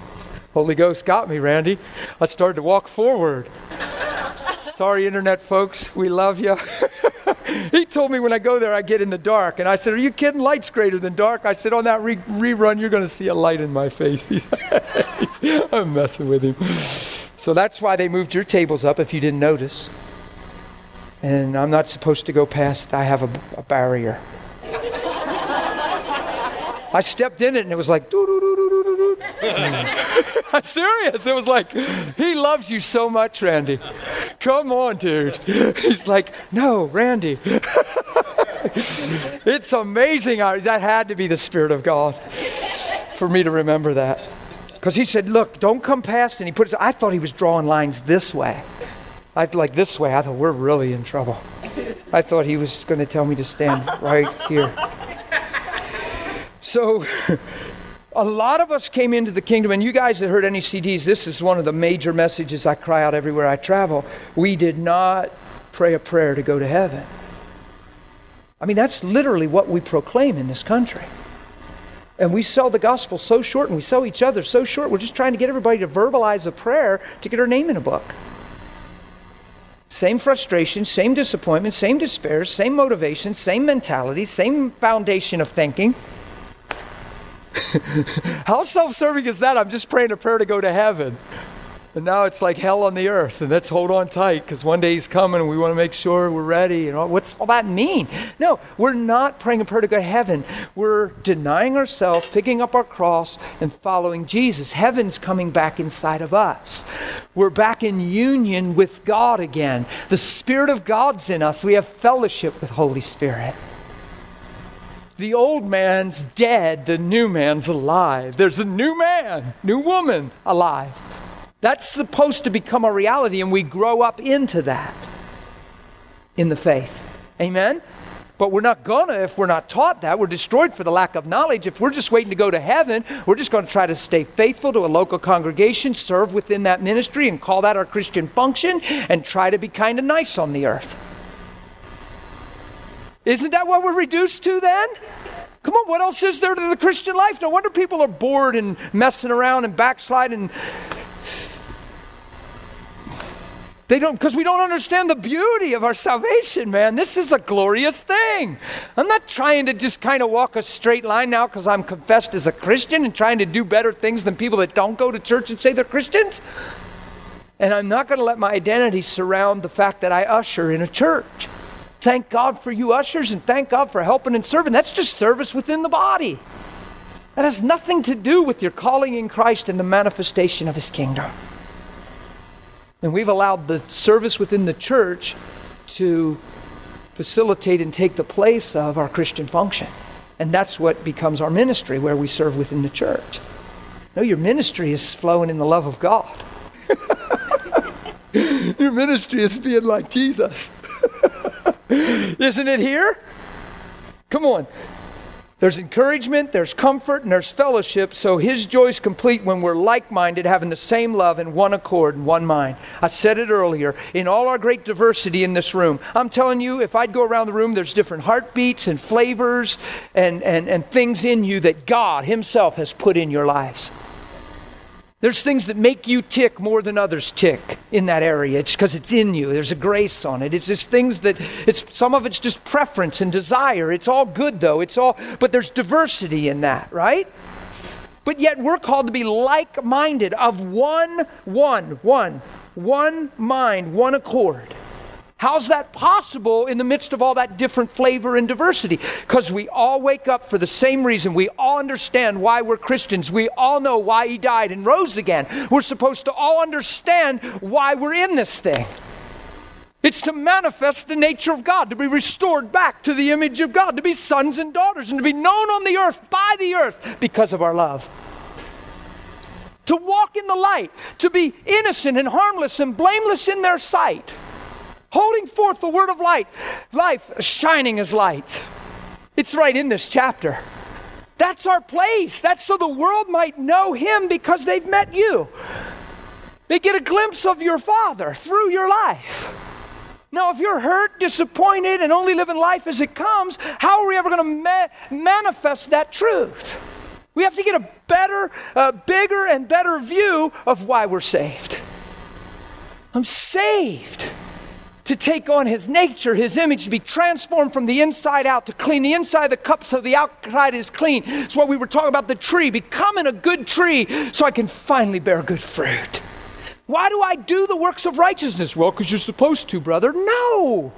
Speaker 2: Holy Ghost got me, Randy. I started to walk forward. Sorry, internet folks, we love you. (laughs) he told me when I go there, I get in the dark. And I said, Are you kidding? Light's greater than dark. I said, On that re- rerun, you're going to see a light in my face. (laughs) I'm messing with him. So that's why they moved your tables up if you didn't notice. And I'm not supposed to go past, I have a, a barrier. I stepped in it and it was like, doo doo doo doo doo doo. I'm serious. It was like, he loves you so much, Randy. Come on, dude. He's like, no, Randy. (laughs) it's amazing. That had to be the Spirit of God for me to remember that. Because he said, look, don't come past. And he put his, I thought he was drawing lines this way. I like this way. I thought we're really in trouble. I thought he was going to tell me to stand right here. So, (laughs) a lot of us came into the kingdom, and you guys that heard any CDs, this is one of the major messages I cry out everywhere I travel. We did not pray a prayer to go to heaven. I mean, that's literally what we proclaim in this country. And we sell the gospel so short, and we sell each other so short. We're just trying to get everybody to verbalize a prayer to get our name in a book. Same frustration, same disappointment, same despair, same motivation, same mentality, same foundation of thinking. (laughs) How self serving is that? I'm just praying a prayer to go to heaven. And now it's like hell on the earth, and let's hold on tight because one day he's coming and we want to make sure we're ready. And all, what's all that mean? No, we're not praying a prayer to go to heaven. We're denying ourselves, picking up our cross, and following Jesus. Heaven's coming back inside of us. We're back in union with God again. The Spirit of God's in us. We have fellowship with Holy Spirit. The old man's dead, the new man's alive. There's a new man, new woman alive. That's supposed to become a reality, and we grow up into that in the faith. Amen? But we're not gonna if we're not taught that. We're destroyed for the lack of knowledge. If we're just waiting to go to heaven, we're just gonna try to stay faithful to a local congregation, serve within that ministry, and call that our Christian function, and try to be kind of nice on the earth. Isn't that what we're reduced to then? Come on, what else is there to the Christian life? No wonder people are bored and messing around and backsliding. They don't, because we don't understand the beauty of our salvation, man. This is a glorious thing. I'm not trying to just kind of walk a straight line now because I'm confessed as a Christian and trying to do better things than people that don't go to church and say they're Christians. And I'm not going to let my identity surround the fact that I usher in a church. Thank God for you ushers and thank God for helping and serving. That's just service within the body. That has nothing to do with your calling in Christ and the manifestation of his kingdom. And we've allowed the service within the church to facilitate and take the place of our Christian function. And that's what becomes our ministry, where we serve within the church. No, your ministry is flowing in the love of God. (laughs) your ministry is being like Jesus. (laughs) (laughs) Isn't it here? Come on. There's encouragement, there's comfort, and there's fellowship. So his joy is complete when we're like minded, having the same love and one accord and one mind. I said it earlier. In all our great diversity in this room, I'm telling you, if I'd go around the room, there's different heartbeats and flavors and, and, and things in you that God Himself has put in your lives. There's things that make you tick more than others tick in that area. It's because it's in you. There's a grace on it. It's just things that it's some of it's just preference and desire. It's all good though. It's all but there's diversity in that, right? but yet we're called to be like minded, of one, one, one, one mind, one accord. How's that possible in the midst of all that different flavor and diversity? Because we all wake up for the same reason. We all understand why we're Christians. We all know why he died and rose again. We're supposed to all understand why we're in this thing. It's to manifest the nature of God, to be restored back to the image of God, to be sons and daughters, and to be known on the earth by the earth because of our love. To walk in the light, to be innocent and harmless and blameless in their sight holding forth the word of light, life shining as light. It's right in this chapter. That's our place. That's so the world might know him because they've met you. They get a glimpse of your Father through your life. Now, if you're hurt, disappointed, and only living life as it comes, how are we ever going to ma- manifest that truth? We have to get a better, uh, bigger, and better view of why we're saved. I'm saved to take on his nature, his image, to be transformed from the inside out, to clean the inside of the cup so the outside is clean. It's what we were talking about the tree, becoming a good tree so I can finally bear good fruit. Why do I do the works of righteousness? Well, because you're supposed to, brother. No!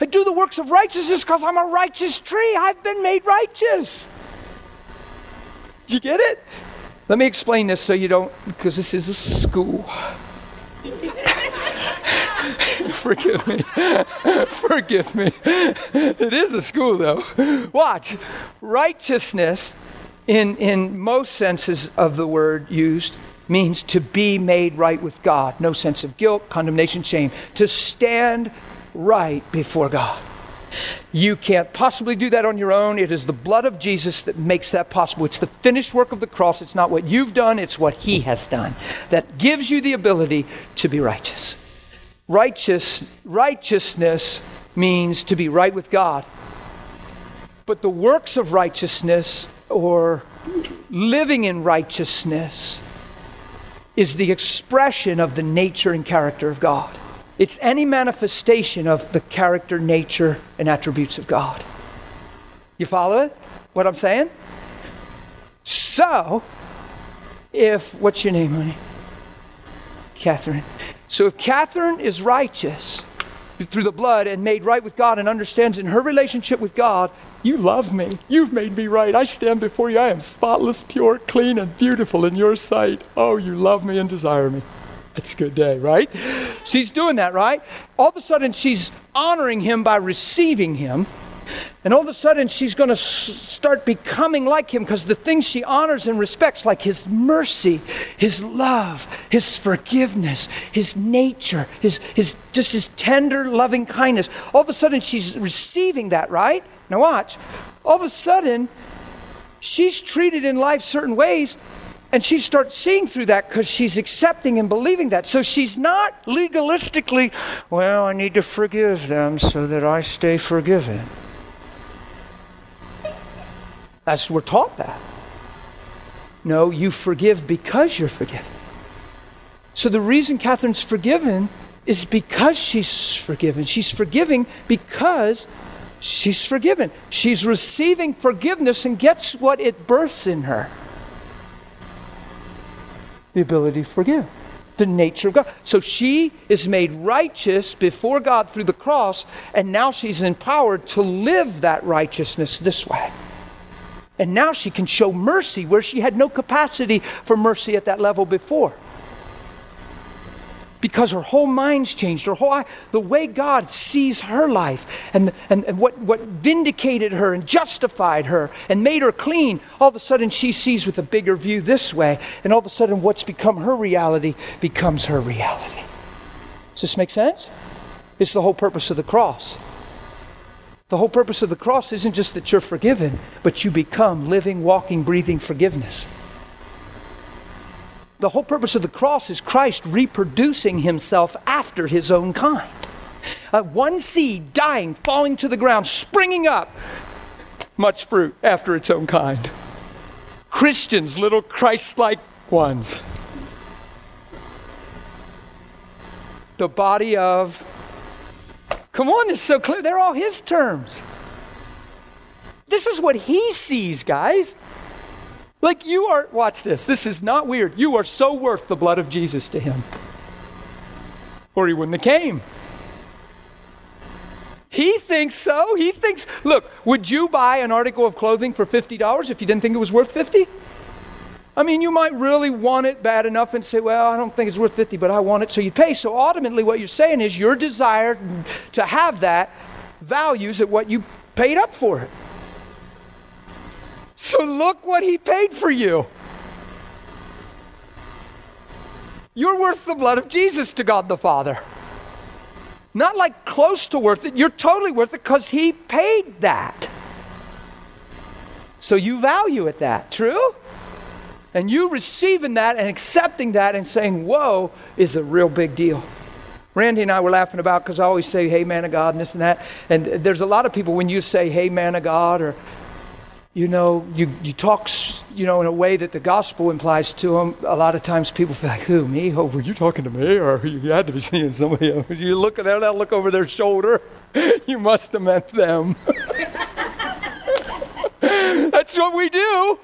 Speaker 2: I do the works of righteousness because I'm a righteous tree. I've been made righteous. Do you get it? Let me explain this so you don't, because this is a school. Forgive me. (laughs) Forgive me. It is a school, though. Watch. Righteousness, in, in most senses of the word used, means to be made right with God. No sense of guilt, condemnation, shame. To stand right before God. You can't possibly do that on your own. It is the blood of Jesus that makes that possible. It's the finished work of the cross. It's not what you've done, it's what He has done that gives you the ability to be righteous. Righteous, righteousness means to be right with God. But the works of righteousness or living in righteousness is the expression of the nature and character of God. It's any manifestation of the character, nature, and attributes of God. You follow it? What I'm saying? So, if, what's your name, honey? Catherine. So if Catherine is righteous through the blood and made right with God and understands in her relationship with God, you love me. You've made me right. I stand before you. I am spotless, pure, clean, and beautiful in your sight. Oh, you love me and desire me. It's a good day, right? She's doing that, right? All of a sudden, she's honoring him by receiving him. And all of a sudden, she's going to s- start becoming like him because the things she honors and respects, like his mercy, his love, his forgiveness, his nature, his, his just his tender, loving kindness, all of a sudden she's receiving that, right? Now, watch. All of a sudden, she's treated in life certain ways and she starts seeing through that because she's accepting and believing that. So she's not legalistically, well, I need to forgive them so that I stay forgiven. That's we're taught that. No, you forgive because you're forgiven. So the reason Catherine's forgiven is because she's forgiven. She's forgiving because she's forgiven. She's receiving forgiveness and gets what it births in her the ability to forgive, the nature of God. So she is made righteous before God through the cross, and now she's empowered to live that righteousness this way. And now she can show mercy where she had no capacity for mercy at that level before. Because her whole mind's changed, her whole the way God sees her life and, and, and what, what vindicated her and justified her and made her clean, all of a sudden she sees with a bigger view this way, and all of a sudden what's become her reality becomes her reality. Does this make sense? It's the whole purpose of the cross. The whole purpose of the cross isn't just that you're forgiven, but you become living, walking, breathing forgiveness. The whole purpose of the cross is Christ reproducing himself after his own kind. Uh, one seed dying, falling to the ground, springing up, much fruit after its own kind. Christians, little Christ like ones. The body of Come on, it's so clear. They're all his terms. This is what he sees, guys. Like you are, watch this, this is not weird. You are so worth the blood of Jesus to him. Or he wouldn't have came. He thinks so. He thinks, look, would you buy an article of clothing for $50 if you didn't think it was worth 50? I mean, you might really want it bad enough and say, well, I don't think it's worth 50, but I want it, so you pay. So ultimately, what you're saying is your desire to have that values at what you paid up for it. So look what he paid for you. You're worth the blood of Jesus to God the Father. Not like close to worth it, you're totally worth it because he paid that. So you value it that. True? And you receiving that and accepting that and saying, whoa, is a real big deal. Randy and I were laughing about because I always say, hey, man of God, and this and that. And there's a lot of people when you say, hey, man of God, or you know, you, you talk, you know, in a way that the gospel implies to them. A lot of times people feel like, who, me? Oh, were you talking to me? Or you had to be seeing somebody else. (laughs) You look at them, I look over their shoulder. (laughs) you must have meant them. (laughs) That's what we do.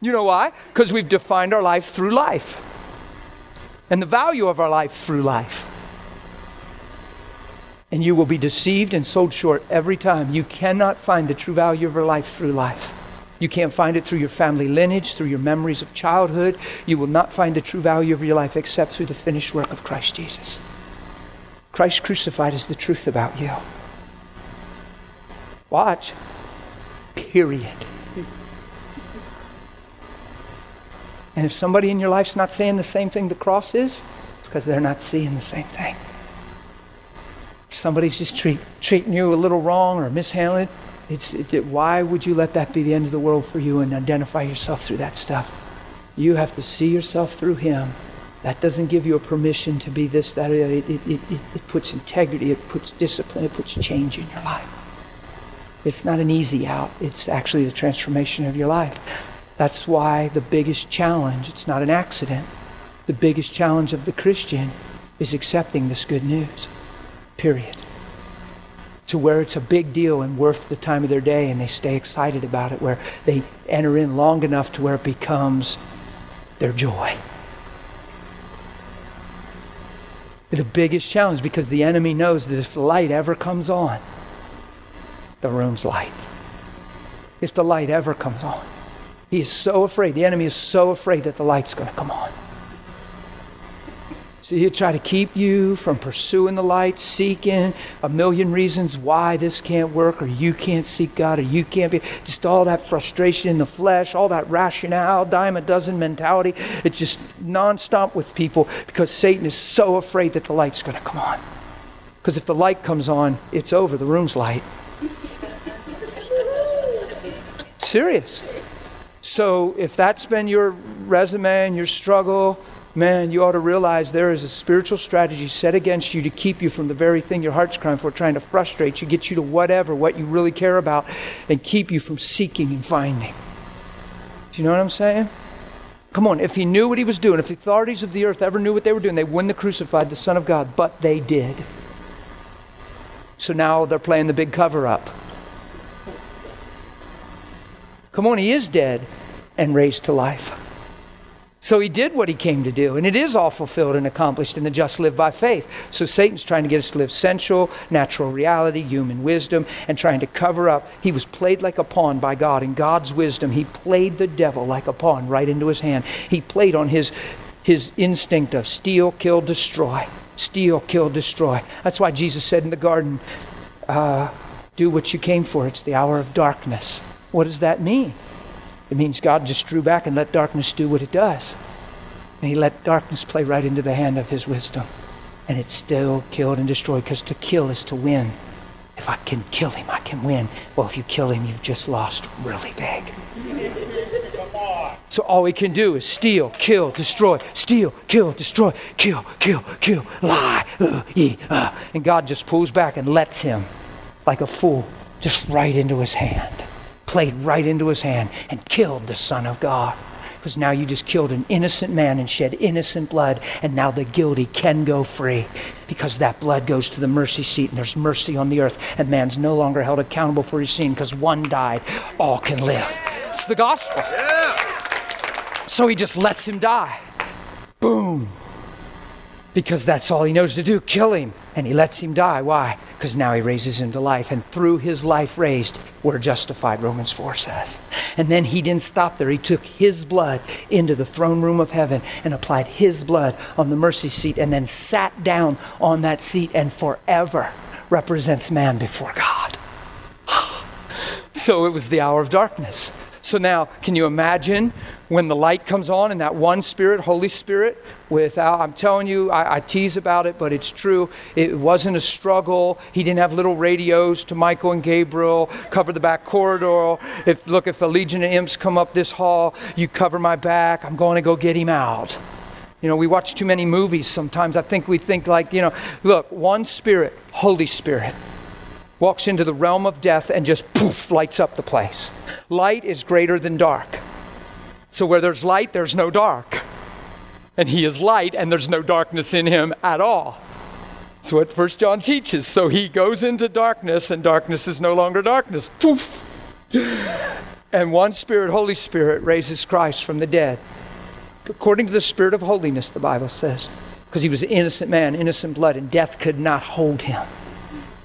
Speaker 2: You know why? Because we've defined our life through life and the value of our life through life. And you will be deceived and sold short every time. You cannot find the true value of your life through life. You can't find it through your family lineage, through your memories of childhood. You will not find the true value of your life except through the finished work of Christ Jesus. Christ crucified is the truth about you. Watch. Period. And if somebody in your life's not saying the same thing the cross is, it's because they're not seeing the same thing. If somebody's just treat, treating you a little wrong or mishandling, it's, it, why would you let that be the end of the world for you and identify yourself through that stuff? You have to see yourself through Him. That doesn't give you a permission to be this, that, it, it, it, it puts integrity, it puts discipline, it puts change in your life. It's not an easy out, it's actually the transformation of your life. That's why the biggest challenge, it's not an accident, the biggest challenge of the Christian is accepting this good news. Period to where it's a big deal and worth the time of their day and they stay excited about it, where they enter in long enough to where it becomes their joy. The biggest challenge because the enemy knows that if the light ever comes on, the room's light. If the light ever comes on, he is so afraid. The enemy is so afraid that the light's going to come on. So he'll try to keep you from pursuing the light, seeking a million reasons why this can't work, or you can't seek God, or you can't be. Just all that frustration in the flesh, all that rationale, dime a dozen mentality. It's just nonstop with people because Satan is so afraid that the light's going to come on. Because if the light comes on, it's over. The room's light. (laughs) Serious. So if that's been your resume and your struggle, man, you ought to realize there is a spiritual strategy set against you to keep you from the very thing your heart's crying for, trying to frustrate you, get you to whatever, what you really care about, and keep you from seeking and finding. Do you know what I'm saying? Come on, if he knew what he was doing, if the authorities of the earth ever knew what they were doing, they wouldn't have crucified the Son of God, but they did. So now they're playing the big cover up. Come on, he is dead and raised to life. So he did what he came to do, and it is all fulfilled and accomplished in the just live by faith. So Satan's trying to get us to live sensual, natural reality, human wisdom, and trying to cover up. He was played like a pawn by God. In God's wisdom, he played the devil like a pawn right into his hand. He played on his, his instinct of steal, kill, destroy. Steal, kill, destroy. That's why Jesus said in the garden, uh, do what you came for. It's the hour of darkness. What does that mean? It means God just drew back and let darkness do what it does. And he let darkness play right into the hand of his wisdom. And it still killed and destroyed because to kill is to win. If I can kill him, I can win. Well, if you kill him, you've just lost really big. So all we can do is steal, kill, destroy, steal, kill, destroy, kill, kill, kill, lie, uh, ye, uh. And God just pulls back and lets him, like a fool, just right into his hand played right into his hand and killed the Son of God. Because now you just killed an innocent man and shed innocent blood, and now the guilty can go free because that blood goes to the mercy seat and there's mercy on the earth, and man's no longer held accountable for his sin because one died, all can live. It's the gospel. So he just lets him die. Boom. Because that's all he knows to do kill him. And he lets him die. Why? Because now he raises him to life. And through his life raised, we're justified, Romans 4 says. And then he didn't stop there. He took his blood into the throne room of heaven and applied his blood on the mercy seat and then sat down on that seat and forever represents man before God. (sighs) so it was the hour of darkness. So now, can you imagine when the light comes on and that one Spirit, Holy Spirit, without, I'm telling you, I, I, tease about it, but it's true. It wasn't a struggle. He didn't have little radios to Michael and Gabriel, cover the back corridor. If, look, if a legion of imps come up this hall, you cover my back. I'm going to go get him out. You know, we watch too many movies sometimes. I think we think like, you know, look, one Spirit, Holy Spirit walks into the realm of death and just poof, lights up the place. Light is greater than dark. So where there's light, there's no dark. And he is light, and there's no darkness in him at all. That's what First John teaches. So he goes into darkness, and darkness is no longer darkness. Poof. And one Spirit, Holy Spirit, raises Christ from the dead. According to the Spirit of holiness, the Bible says, because he was an innocent man, innocent blood, and death could not hold him.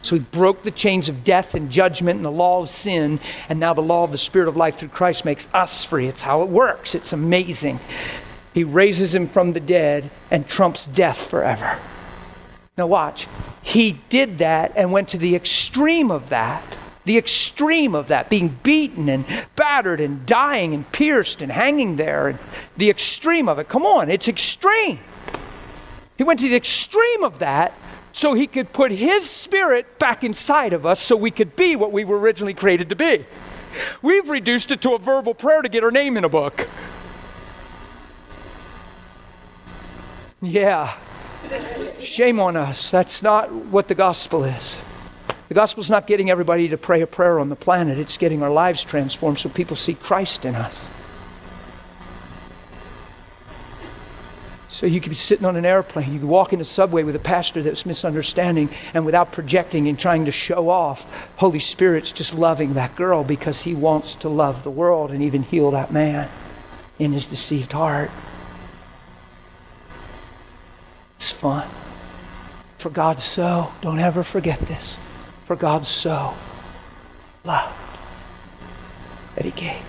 Speaker 2: So he broke the chains of death and judgment and the law of sin, and now the law of the Spirit of life through Christ makes us free. It's how it works. It's amazing. He raises him from the dead and trumps death forever. Now, watch. He did that and went to the extreme of that. The extreme of that, being beaten and battered and dying and pierced and hanging there. And the extreme of it. Come on, it's extreme. He went to the extreme of that so he could put his spirit back inside of us so we could be what we were originally created to be. We've reduced it to a verbal prayer to get our name in a book. Yeah. Shame on us. That's not what the gospel is. The gospel is not getting everybody to pray a prayer on the planet, it's getting our lives transformed so people see Christ in us. So you could be sitting on an airplane, you could walk in a subway with a pastor that's misunderstanding and without projecting and trying to show off, Holy Spirit's just loving that girl because he wants to love the world and even heal that man in his deceived heart. It's fun. For God so, don't ever forget this. For God so loved that he gave.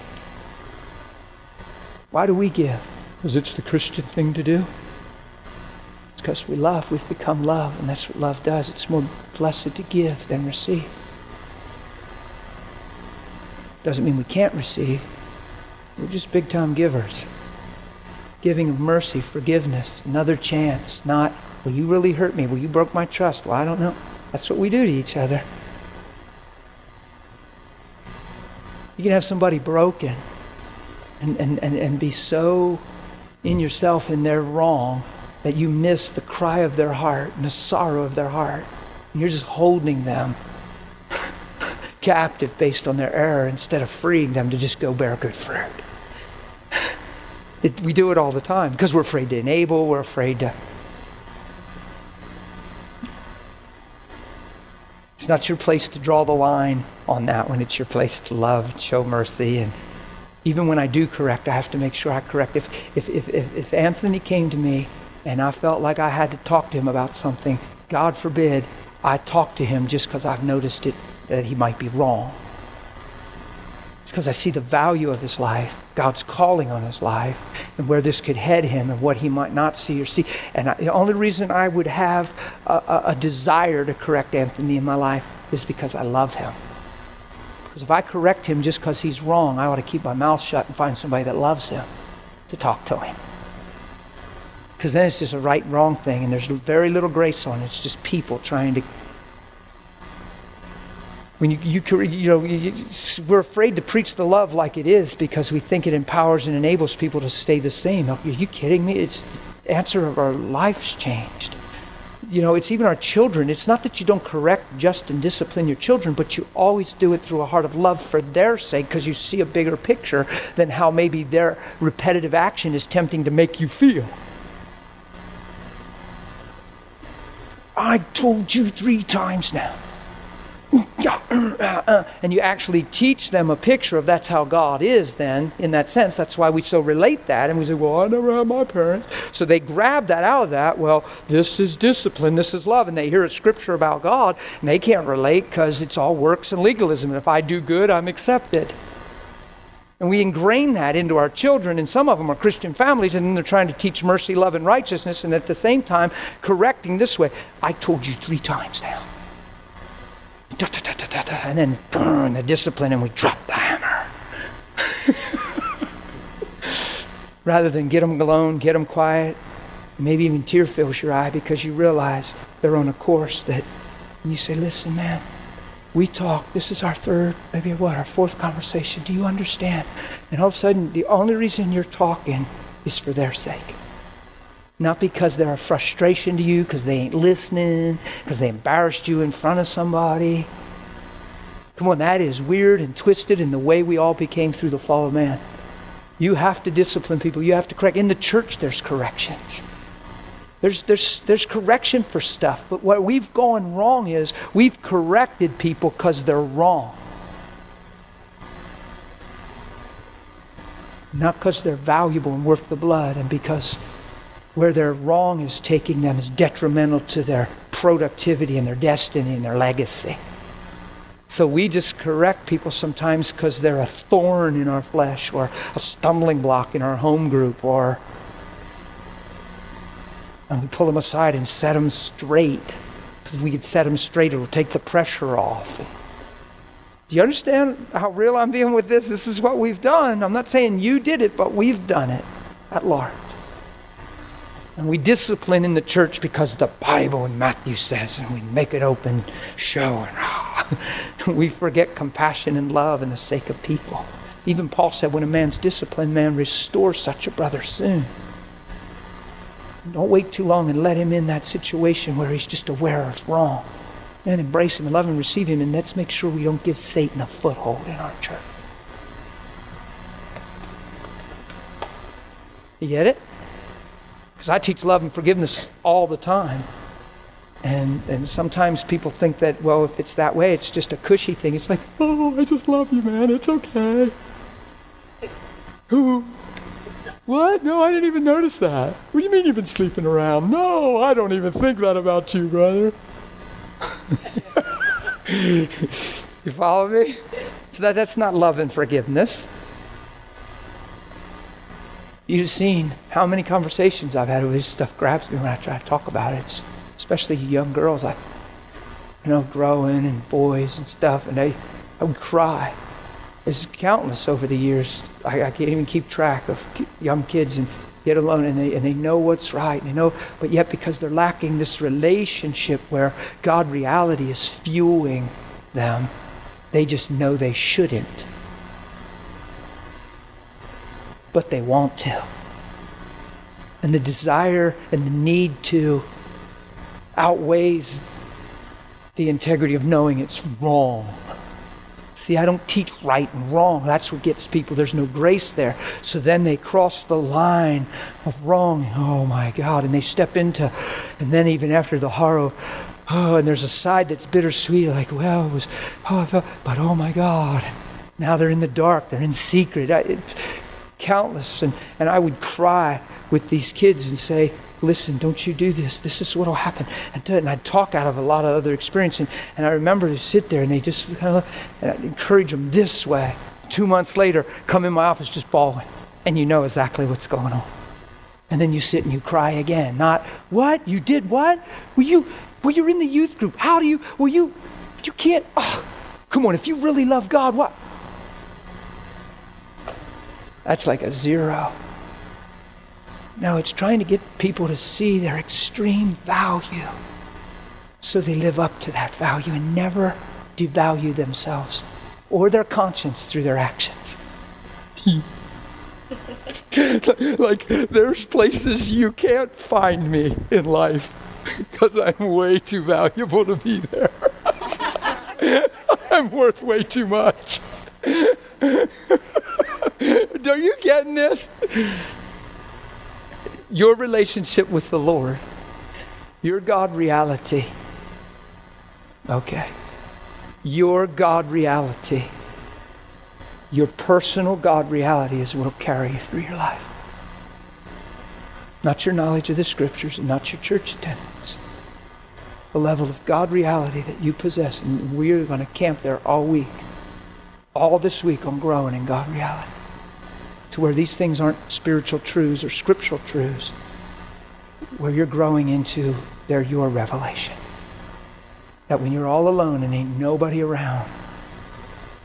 Speaker 2: Why do we give? Because it's the Christian thing to do. It's because we love. We've become love, and that's what love does. It's more blessed to give than receive. Doesn't mean we can't receive. We're just big time givers. Giving of mercy, forgiveness, another chance, not, well, you really hurt me. Well, you broke my trust. Well, I don't know. That's what we do to each other. You can have somebody broken and, and, and, and be so in yourself in they're wrong that you miss the cry of their heart and the sorrow of their heart. And you're just holding them (laughs) captive based on their error instead of freeing them to just go bear good fruit. It, we do it all the time because we're afraid to enable, we're afraid to. It's not your place to draw the line on that when it's your place to love, show mercy, and even when I do correct, I have to make sure I correct. If, if, if, if, Anthony came to me and I felt like I had to talk to him about something, God forbid I talk to him just because I've noticed it that he might be wrong. It's because I see the value of his life, God's calling on his life, and where this could head him and what he might not see or see. And I, the only reason I would have a, a, a desire to correct Anthony in my life is because I love him. Because if I correct him just because he's wrong, I ought to keep my mouth shut and find somebody that loves him to talk to him. Because then it's just a right wrong thing, and there's very little grace on it. It's just people trying to. When you, you, you know, you, we're afraid to preach the love like it is because we think it empowers and enables people to stay the same. Are you kidding me? It's the answer of our life's changed you know, it's even our children. It's not that you don't correct, just, and discipline your children, but you always do it through a heart of love for their sake because you see a bigger picture than how maybe their repetitive action is tempting to make you feel. I told you three times now. And you actually teach them a picture of that's how God is, then, in that sense. That's why we so relate that. And we say, well, I never had my parents. So they grab that out of that. Well, this is discipline, this is love. And they hear a scripture about God, and they can't relate because it's all works and legalism. And if I do good, I'm accepted. And we ingrain that into our children, and some of them are Christian families, and then they're trying to teach mercy, love, and righteousness, and at the same time correcting this way. I told you three times now. Da, da, da, and then burn the discipline, and we drop the hammer. (laughs) Rather than get them alone, get them quiet, maybe even tear fills your eye because you realize they're on a course that you say, listen, man, we talk. This is our third, maybe what, our fourth conversation. Do you understand? And all of a sudden, the only reason you're talking is for their sake. Not because they're a frustration to you, because they ain't listening, because they embarrassed you in front of somebody. Come on, that is weird and twisted in the way we all became through the fall of man. You have to discipline people. You have to correct. In the church, there's corrections. There's, there's, there's correction for stuff, but what we've gone wrong is we've corrected people because they're wrong. Not because they're valuable and worth the blood, and because where they're wrong is taking them is detrimental to their productivity and their destiny and their legacy. So we just correct people sometimes because they're a thorn in our flesh or a stumbling block in our home group or and we pull them aside and set them straight. Because if we could set them straight, it would take the pressure off. Do you understand how real I'm being with this? This is what we've done. I'm not saying you did it, but we've done it at large. And we discipline in the church because the Bible in Matthew says, and we make it open show. And ah, (laughs) we forget compassion and love in the sake of people. Even Paul said, when a man's disciplined, man restores such a brother soon. Don't wait too long and let him in that situation where he's just aware of wrong. And embrace him and love him, receive him, and let's make sure we don't give Satan a foothold in our church. You get it? Because I teach love and forgiveness all the time. And, and sometimes people think that, well, if it's that way, it's just a cushy thing. It's like, oh, I just love you, man. It's okay. Ooh, what? No, I didn't even notice that. What do you mean you've been sleeping around? No, I don't even think that about you, brother. (laughs) you follow me? So that, that's not love and forgiveness. You've seen how many conversations I've had with this stuff grabs me when I try to talk about it. It's especially young girls, I, you know, growing and boys and stuff, and they, I would cry it's countless over the years. I, I, can't even keep track of young kids and yet alone, and they, and they know what's right, and they know, but yet because they're lacking this relationship where God reality is fueling them, they just know they shouldn't. But they want to. And the desire and the need to outweighs the integrity of knowing it's wrong. See, I don't teach right and wrong. That's what gets people. There's no grace there. So then they cross the line of wrong. Oh my God. And they step into, and then even after the horror, oh, and there's a side that's bittersweet, like, well, it was, oh, I felt, but oh my God. Now they're in the dark, they're in secret. I, it, countless. And, and I would cry with these kids and say, listen, don't you do this. This is what will happen. And, and I'd talk out of a lot of other experience. And, and I remember to sit there and they just kind of, and I'd encourage them this way. Two months later, come in my office just bawling. And you know exactly what's going on. And then you sit and you cry again. Not, what? You did what? Well, you, well, you're in the youth group. How do you, well, you, you can't, oh, come on, if you really love God, what? That's like a zero. No, it's trying to get people to see their extreme value so they live up to that value and never devalue themselves or their conscience through their actions. (laughs) like, there's places you can't find me in life (laughs) because I'm way too valuable to be there. (laughs) I'm worth way too much. (laughs) Are you getting this? your relationship with the Lord, your God reality. Okay. your God reality, your personal God reality is what will carry you through your life. Not your knowledge of the scriptures not your church attendance. The level of God reality that you possess. And we're going to camp there all week, all this week on growing in God reality. To where these things aren't spiritual truths or scriptural truths, where you're growing into they're your revelation. That when you're all alone and ain't nobody around,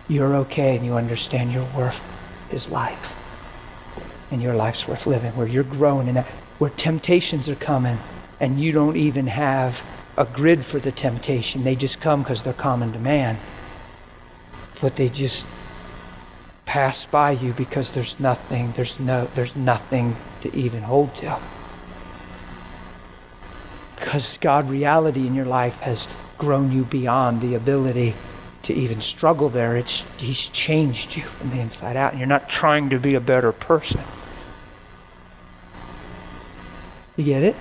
Speaker 2: you're okay and you understand your worth is life. And your life's worth living, where you're growing in that, where temptations are coming and you don't even have a grid for the temptation. They just come because they're common to man. But they just pass by you because there's nothing, there's no, there's nothing to even hold to. Because God reality in your life has grown you beyond the ability to even struggle there. It's, he's changed you from the inside out, and you're not trying to be a better person. You get it?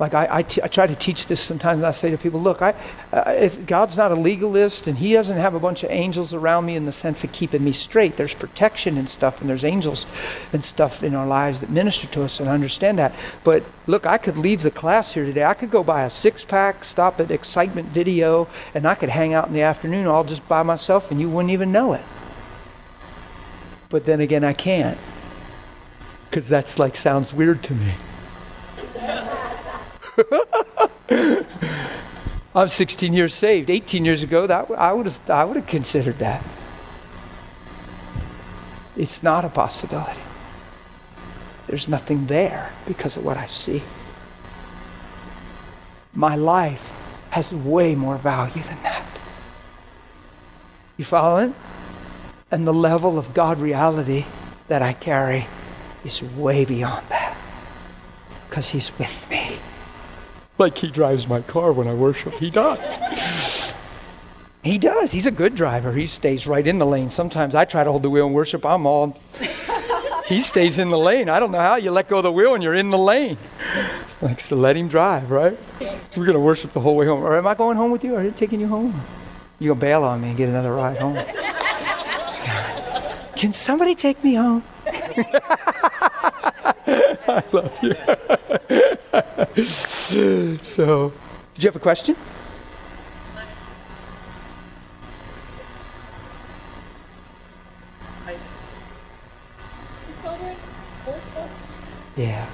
Speaker 2: Like I, I, t- I try to teach this sometimes, and I say to people, look, I, uh, God's not a legalist, and He doesn't have a bunch of angels around me in the sense of keeping me straight. There's protection and stuff, and there's angels and stuff in our lives that minister to us, and understand that. But look, I could leave the class here today. I could go buy a six-pack, stop at Excitement Video, and I could hang out in the afternoon all just by myself, and you wouldn't even know it. But then again, I can't, because that's like sounds weird to me. (laughs) (laughs) I'm 16 years saved. 18 years ago, that I would have I would have considered that. It's not a possibility. There's nothing there because of what I see. My life has way more value than that. You following? And the level of God reality that I carry is way beyond that because He's with me like he drives my car when I worship. He does. he does. He's a good driver. He stays right in the lane. Sometimes I try to hold the wheel and worship. I'm all. he stays in the lane. I don't know how you let go of the wheel and you're in the lane. Like, so let him drive, right? We're going to worship the whole way home. Or am I going home with you? Or are you taking you home? You're going to bail on me and get another ride home. (laughs) Can somebody take me home? (laughs) I love you. so, did you have a question? Yeah.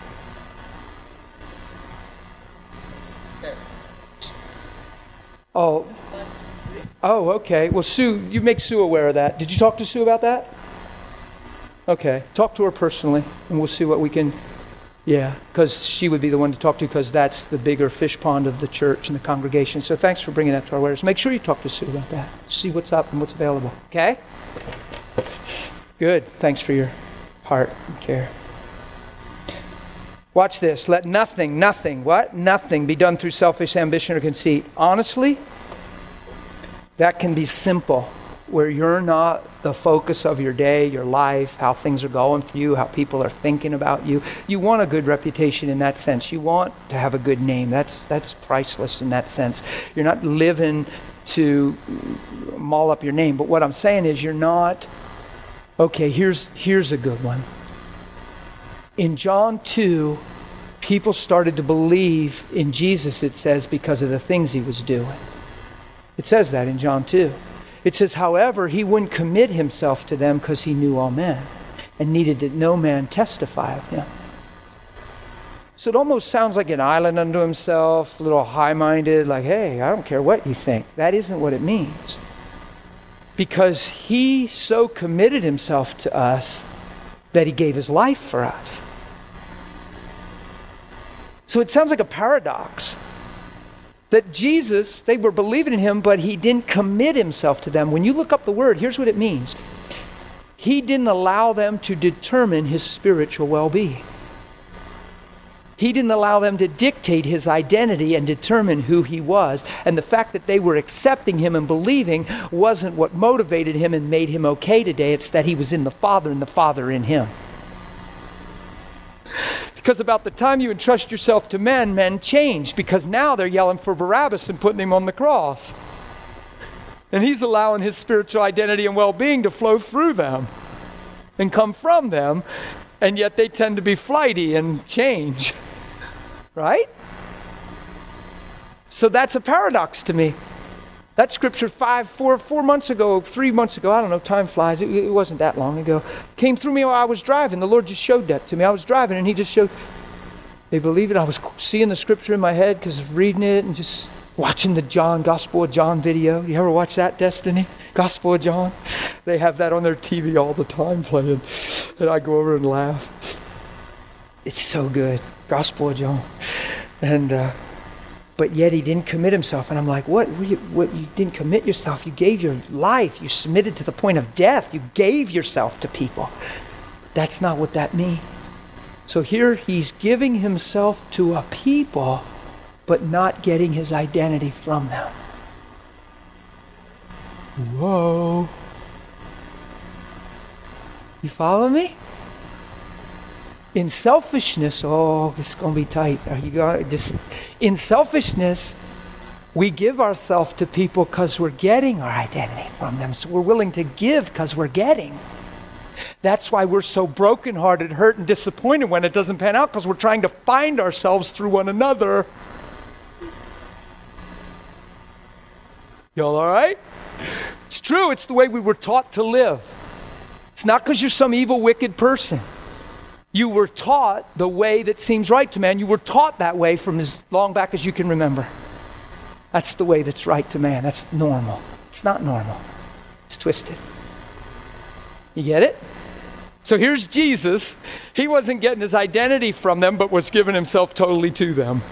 Speaker 2: Oh. Oh, okay. Well, Sue, you make Sue aware of that. Did you talk to Sue about that? Okay. Talk to her personally, and we'll see what we can yeah, because she would be the one to talk to because that's the bigger fish pond of the church and the congregation. So thanks for bringing that to our awareness. Make sure you talk to Sue about that. See what's up and what's available. Okay? Good. Thanks for your heart and care. Watch this. Let nothing, nothing, what? Nothing be done through selfish ambition or conceit. Honestly, that can be simple where you're not the focus of your day, your life, how things are going for you, how people are thinking about you. You want a good reputation in that sense. You want to have a good name. That's that's priceless in that sense. You're not living to maul up your name, but what I'm saying is you're not Okay, here's here's a good one. In John 2, people started to believe in Jesus it says because of the things he was doing. It says that in John 2. It says, however, he wouldn't commit himself to them because he knew all men and needed that no man testify of him. So it almost sounds like an island unto himself, a little high minded, like, hey, I don't care what you think. That isn't what it means. Because he so committed himself to us that he gave his life for us. So it sounds like a paradox that Jesus, they were believing in him, but he didn't commit himself to them. When you look up the word, here's what it means He didn't allow them to determine his spiritual well being. He didn't allow them to dictate his identity and determine who he was. And the fact that they were accepting him and believing wasn't what motivated him and made him okay today. It's that he was in the Father and the Father in him. Because about the time you entrust yourself to men, men change because now they're yelling for Barabbas and putting him on the cross. And He's allowing His spiritual identity and well being to flow through them and come from them, and yet they tend to be flighty and change. (laughs) Right? So that's a paradox to me. That scripture five, four, four months ago, three months ago, I don't know, time flies. It, it wasn't that long ago. Came through me while I was driving. The Lord just showed that to me. I was driving and He just showed. They believe it. I was seeing the scripture in my head because of reading it and just watching the John, Gospel of John video. You ever watch that, Destiny? Gospel of John? They have that on their TV all the time playing. And I go over and laugh. It's so good. Gospel of John. And, uh, but yet he didn't commit himself. And I'm like, what? What you, what? you didn't commit yourself. You gave your life. You submitted to the point of death. You gave yourself to people. That's not what that means. So here he's giving himself to a people, but not getting his identity from them. Whoa. You follow me? In selfishness, oh, it's going to be tight. Are you going to just in selfishness, we give ourselves to people because we're getting our identity from them. So we're willing to give because we're getting. That's why we're so brokenhearted, hurt, and disappointed when it doesn't pan out because we're trying to find ourselves through one another. Y'all all right? It's true, it's the way we were taught to live. It's not because you're some evil, wicked person. You were taught the way that seems right to man. You were taught that way from as long back as you can remember. That's the way that's right to man. That's normal. It's not normal, it's twisted. You get it? So here's Jesus. He wasn't getting his identity from them, but was giving himself totally to them.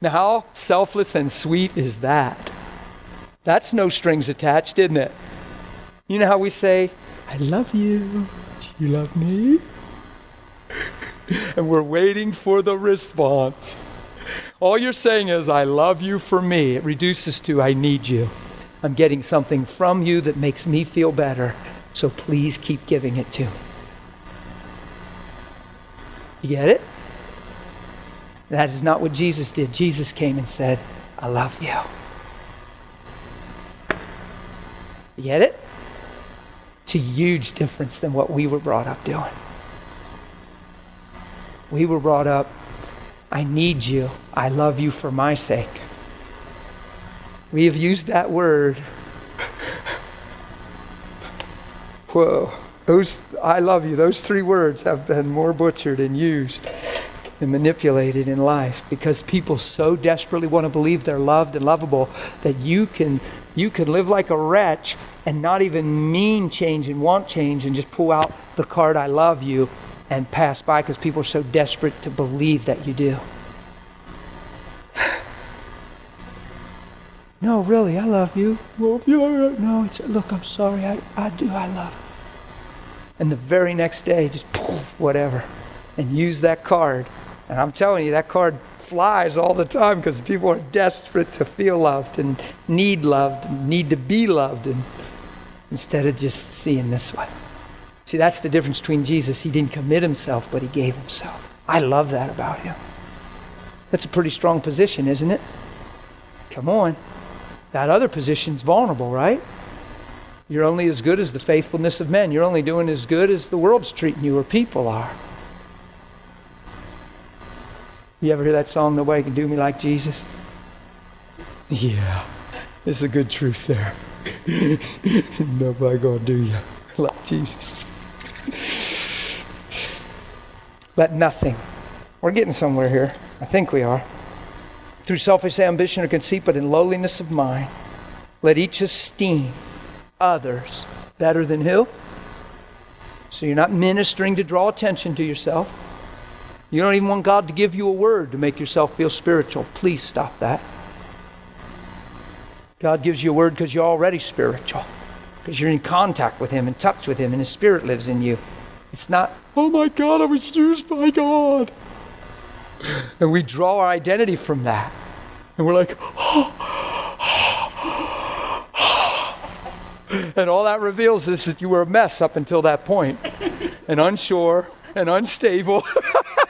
Speaker 2: Now, how selfless and sweet is that? That's no strings attached, isn't it? You know how we say, I love you. Do you love me? (laughs) and we're waiting for the response. All you're saying is, I love you for me. It reduces to, I need you. I'm getting something from you that makes me feel better, so please keep giving it to me. You get it? That is not what Jesus did. Jesus came and said, I love you. You get it? It's a huge difference than what we were brought up doing. We were brought up, I need you. I love you for my sake. We have used that word. (laughs) Whoa. Those, I love you, those three words have been more butchered and used and manipulated in life because people so desperately want to believe they're loved and lovable that you can, you can live like a wretch and not even mean change and want change and just pull out the card, I love you, and pass by because people are so desperate to believe that you do. (sighs) no, really, I love you. Love you. No, it's look, I'm sorry, I, I do, I love. And the very next day, just poof, whatever, and use that card. And I'm telling you, that card flies all the time because people are desperate to feel loved and need loved, and need to be loved, and instead of just seeing this way. See, that's the difference between Jesus. He didn't commit himself, but he gave himself. I love that about him. That's a pretty strong position, isn't it? Come on. That other position's vulnerable, right? You're only as good as the faithfulness of men. You're only doing as good as the world's treating you or people are. You ever hear that song, Nobody Can Do Me Like Jesus? Yeah, there's a good truth there. (laughs) Nobody gonna do you like Jesus. Let nothing, we're getting somewhere here. I think we are. Through selfish ambition or conceit, but in lowliness of mind, let each esteem others better than who? So you're not ministering to draw attention to yourself. You don't even want God to give you a word to make yourself feel spiritual. Please stop that. God gives you a word because you're already spiritual, because you're in contact with Him, in touch with Him, and His Spirit lives in you. It's not, oh my God, I was used by God. And we draw our identity from that. And we're like, (gasps) and all that reveals is that you were a mess up until that point, and unsure and unstable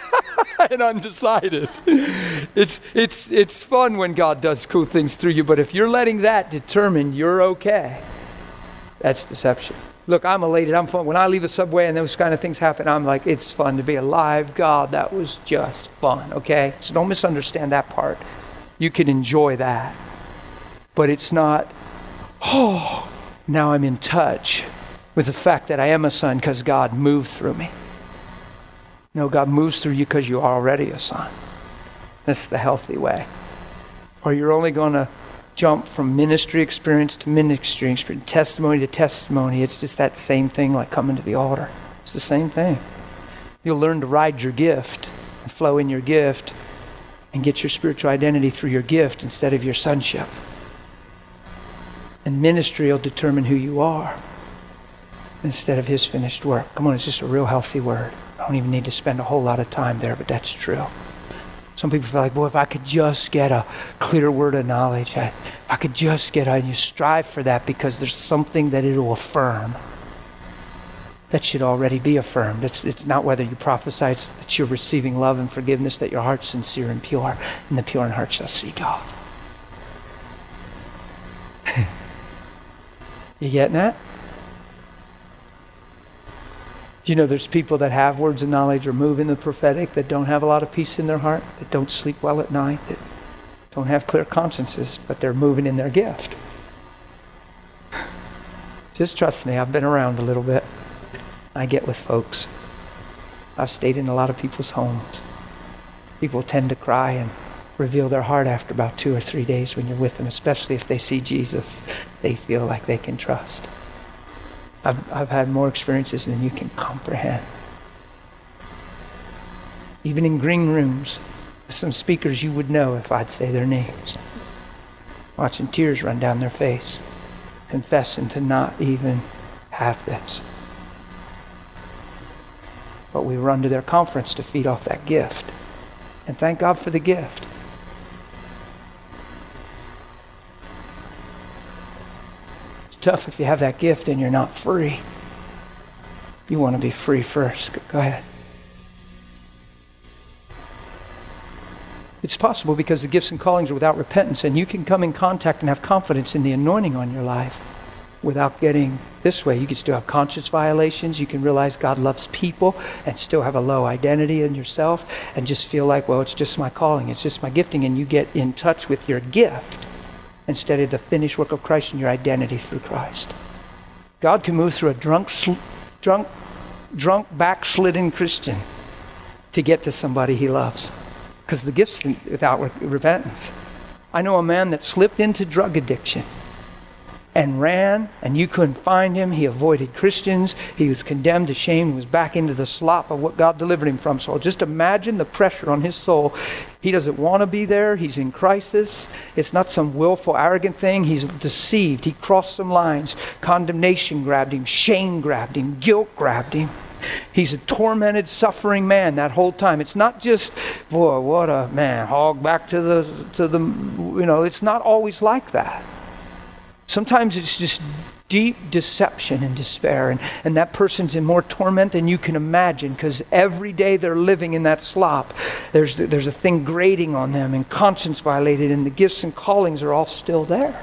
Speaker 2: (laughs) and undecided. it's, it's, it's fun when God does cool things through you, but if you're letting that determine you're okay, that's deception. Look, I'm elated. I'm fun. When I leave a subway and those kind of things happen, I'm like, it's fun to be alive. God, that was just fun, okay? So don't misunderstand that part. You can enjoy that. But it's not, oh, now I'm in touch with the fact that I am a son because God moved through me. No, God moves through you because you are already a son. That's the healthy way. Or you're only going to jump from ministry experience to ministry experience, testimony to testimony. It's just that same thing like coming to the altar. It's the same thing. You'll learn to ride your gift and flow in your gift and get your spiritual identity through your gift instead of your sonship. And ministry will determine who you are instead of his finished work. Come on, it's just a real healthy word. I don't even need to spend a whole lot of time there, but that's true. Some people feel like, boy, if I could just get a clear word of knowledge, I, if I could just get, and you strive for that because there's something that it'll affirm. That should already be affirmed. It's, it's not whether you prophesy, it's that you're receiving love and forgiveness, that your heart's sincere and pure, and the pure in heart shall see God. (laughs) you getting that? Do you know there's people that have words of knowledge or move in the prophetic that don't have a lot of peace in their heart, that don't sleep well at night, that don't have clear consciences, but they're moving in their gift? Just trust me, I've been around a little bit. I get with folks. I've stayed in a lot of people's homes. People tend to cry and reveal their heart after about two or three days when you're with them, especially if they see Jesus. They feel like they can trust. I've, I've had more experiences than you can comprehend. Even in green rooms, some speakers you would know if I'd say their names. Watching tears run down their face, confessing to not even have this. But we run to their conference to feed off that gift. And thank God for the gift. Tough if you have that gift and you're not free. You want to be free first. Go ahead. It's possible because the gifts and callings are without repentance, and you can come in contact and have confidence in the anointing on your life without getting this way. You can still have conscience violations. You can realize God loves people and still have a low identity in yourself and just feel like, well, it's just my calling, it's just my gifting, and you get in touch with your gift instead of the finished work of Christ and your identity through Christ. God can move through a drunk, sl- drunk, drunk, backslidden Christian to get to somebody he loves because the gift's without repentance. I know a man that slipped into drug addiction and ran, and you couldn't find him. He avoided Christians. He was condemned, ashamed, was back into the slop of what God delivered him from. So just imagine the pressure on his soul. He doesn't want to be there. He's in crisis. It's not some willful, arrogant thing. He's deceived. He crossed some lines. Condemnation grabbed him, shame grabbed him, guilt grabbed him. He's a tormented, suffering man that whole time. It's not just, boy, what a man, hog back to the, to the, you know, it's not always like that. Sometimes it's just deep deception and despair, and, and that person's in more torment than you can imagine because every day they're living in that slop. There's, there's a thing grating on them, and conscience violated, and the gifts and callings are all still there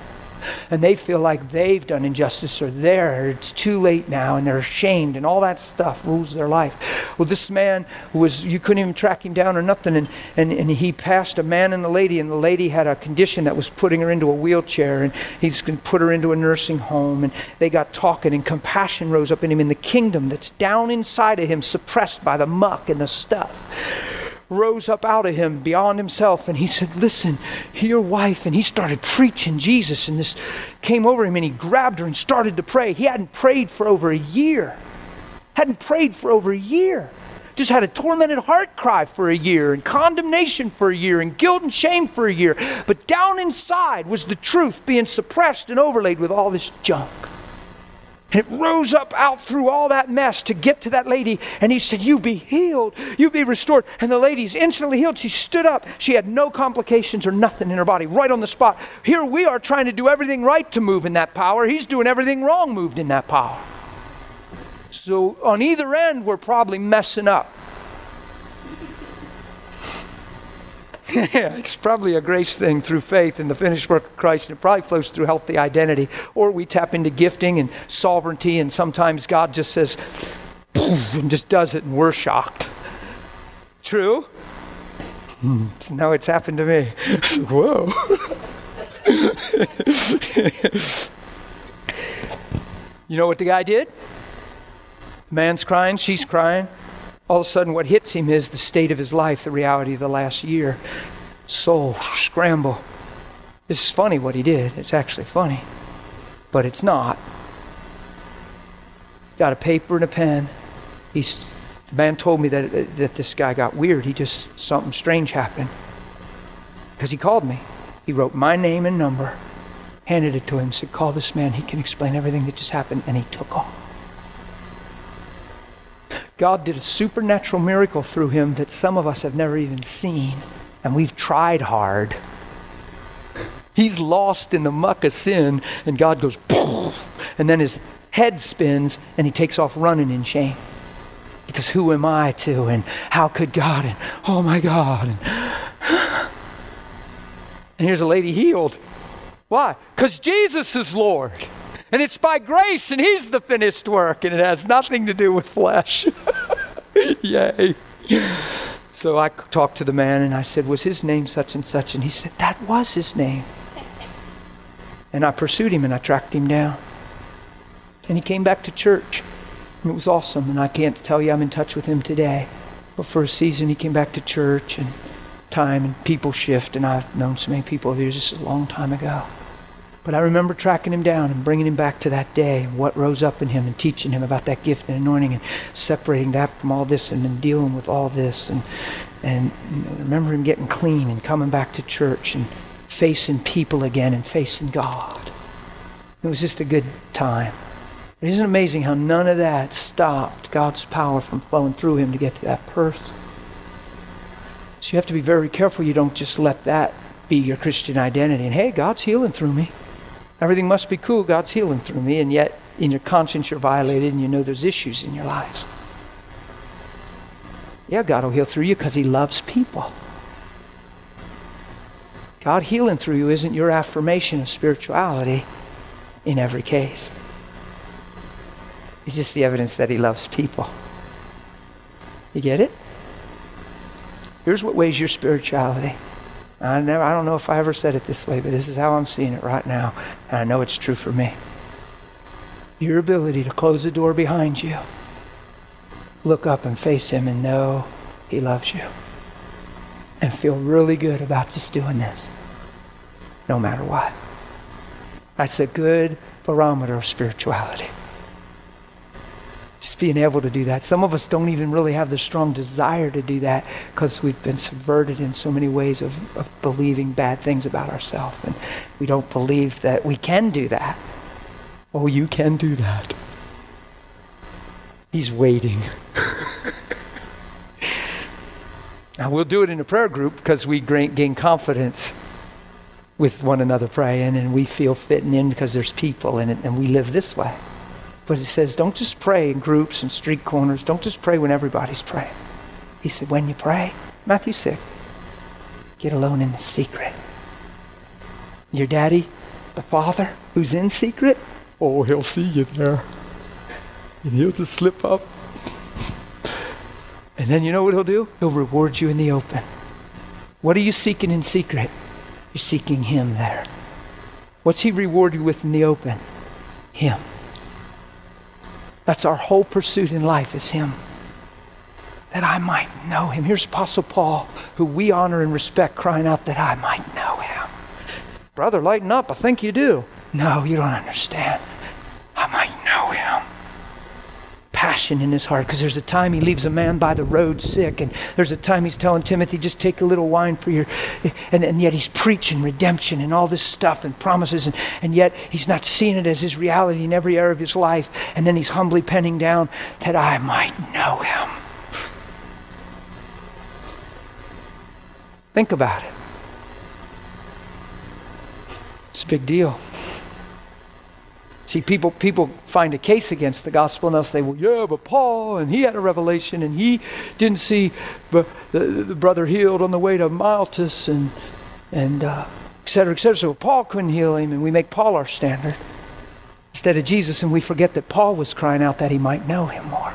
Speaker 2: and they feel like they've done injustice or there it's too late now and they're ashamed and all that stuff rules their life. Well this man was you couldn't even track him down or nothing and, and, and he passed a man and a lady and the lady had a condition that was putting her into a wheelchair and he's going to put her into a nursing home and they got talking and compassion rose up in him in the kingdom that's down inside of him suppressed by the muck and the stuff rose up out of him beyond himself and he said, Listen, your wife. And he started preaching Jesus. And this came over him and he grabbed her and started to pray. He hadn't prayed for over a year. Hadn't prayed for over a year. Just had a tormented heart cry for a year and condemnation for a year and guilt and shame for a year. But down inside was the truth being suppressed and overlaid with all this junk. It rose up out through all that mess to get to that lady. And he said, You be healed. You be restored. And the lady's instantly healed. She stood up. She had no complications or nothing in her body, right on the spot. Here we are trying to do everything right to move in that power. He's doing everything wrong, moved in that power. So on either end, we're probably messing up. Yeah, (laughs) it's probably a grace thing through faith in the finished work of Christ, and it probably flows through healthy identity. Or we tap into gifting and sovereignty, and sometimes God just says, and just does it, and we're shocked. True? Hmm, no, it's happened to me. (laughs) Whoa. (laughs) you know what the guy did? The man's crying, she's crying. All of a sudden, what hits him is the state of his life, the reality of the last year. Soul, scramble. This is funny what he did. It's actually funny, but it's not. Got a paper and a pen. He's the man told me that, that this guy got weird. He just, something strange happened. Because he called me. He wrote my name and number, handed it to him, said, Call this man. He can explain everything that just happened. And he took off. God did a supernatural miracle through him that some of us have never even seen. And we've tried hard. He's lost in the muck of sin, and God goes, and then his head spins, and he takes off running in shame because who am I to and how could God and oh my God and, (sighs) and here's a lady healed. Why? Because Jesus is Lord. And it's by grace and he's the finished work and it has nothing to do with flesh. (laughs) Yay. So I talked to the man and I said, Was his name such and such? And he said, That was his name. And I pursued him and I tracked him down. And he came back to church. It was awesome, and I can't tell you I'm in touch with him today. But for a season, he came back to church, and time and people shift, and I've known so many people over years. This is a long time ago. But I remember tracking him down and bringing him back to that day, and what rose up in him, and teaching him about that gift and anointing, and separating that from all this, and then dealing with all this, and and I remember him getting clean and coming back to church and facing people again and facing God. It was just a good time. Isn't it amazing how none of that stopped God's power from flowing through him to get to that person? So you have to be very careful you don't just let that be your Christian identity. And hey, God's healing through me. Everything must be cool. God's healing through me. And yet, in your conscience, you're violated and you know there's issues in your lives. Yeah, God will heal through you because He loves people. God healing through you isn't your affirmation of spirituality in every case. It's just the evidence that he loves people. You get it? Here's what weighs your spirituality. I never I don't know if I ever said it this way, but this is how I'm seeing it right now. And I know it's true for me. Your ability to close the door behind you, look up and face him and know he loves you. And feel really good about just doing this. No matter what. That's a good barometer of spirituality just being able to do that. Some of us don't even really have the strong desire to do that because we've been subverted in so many ways of, of believing bad things about ourselves. And we don't believe that we can do that. Oh, you can do that. He's waiting. (laughs) now, we'll do it in a prayer group because we gain confidence with one another praying and we feel fitting in because there's people in it and we live this way. But he says, don't just pray in groups and street corners. Don't just pray when everybody's praying. He said, when you pray, Matthew 6, get alone in the secret. Your daddy, the father, who's in secret, oh, he'll see you there. And he'll just slip up. And then you know what he'll do? He'll reward you in the open. What are you seeking in secret? You're seeking him there. What's he reward you with in the open? Him. That's our whole pursuit in life is Him. That I might know Him. Here's Apostle Paul, who we honor and respect, crying out that I might know Him. Brother, lighten up. I think you do. No, you don't understand. I might know Him in his heart because there's a time he leaves a man by the road sick and there's a time he's telling timothy just take a little wine for your and, and yet he's preaching redemption and all this stuff and promises and, and yet he's not seeing it as his reality in every area of his life. And then he's humbly penning down that i might know him. Think about it. It's a big deal See, people, people find a case against the gospel and they'll say, well, yeah, but Paul, and he had a revelation and he didn't see the, the, the brother healed on the way to Miletus and, and uh, et cetera, et cetera. So Paul couldn't heal him and we make Paul our standard instead of Jesus and we forget that Paul was crying out that he might know him more.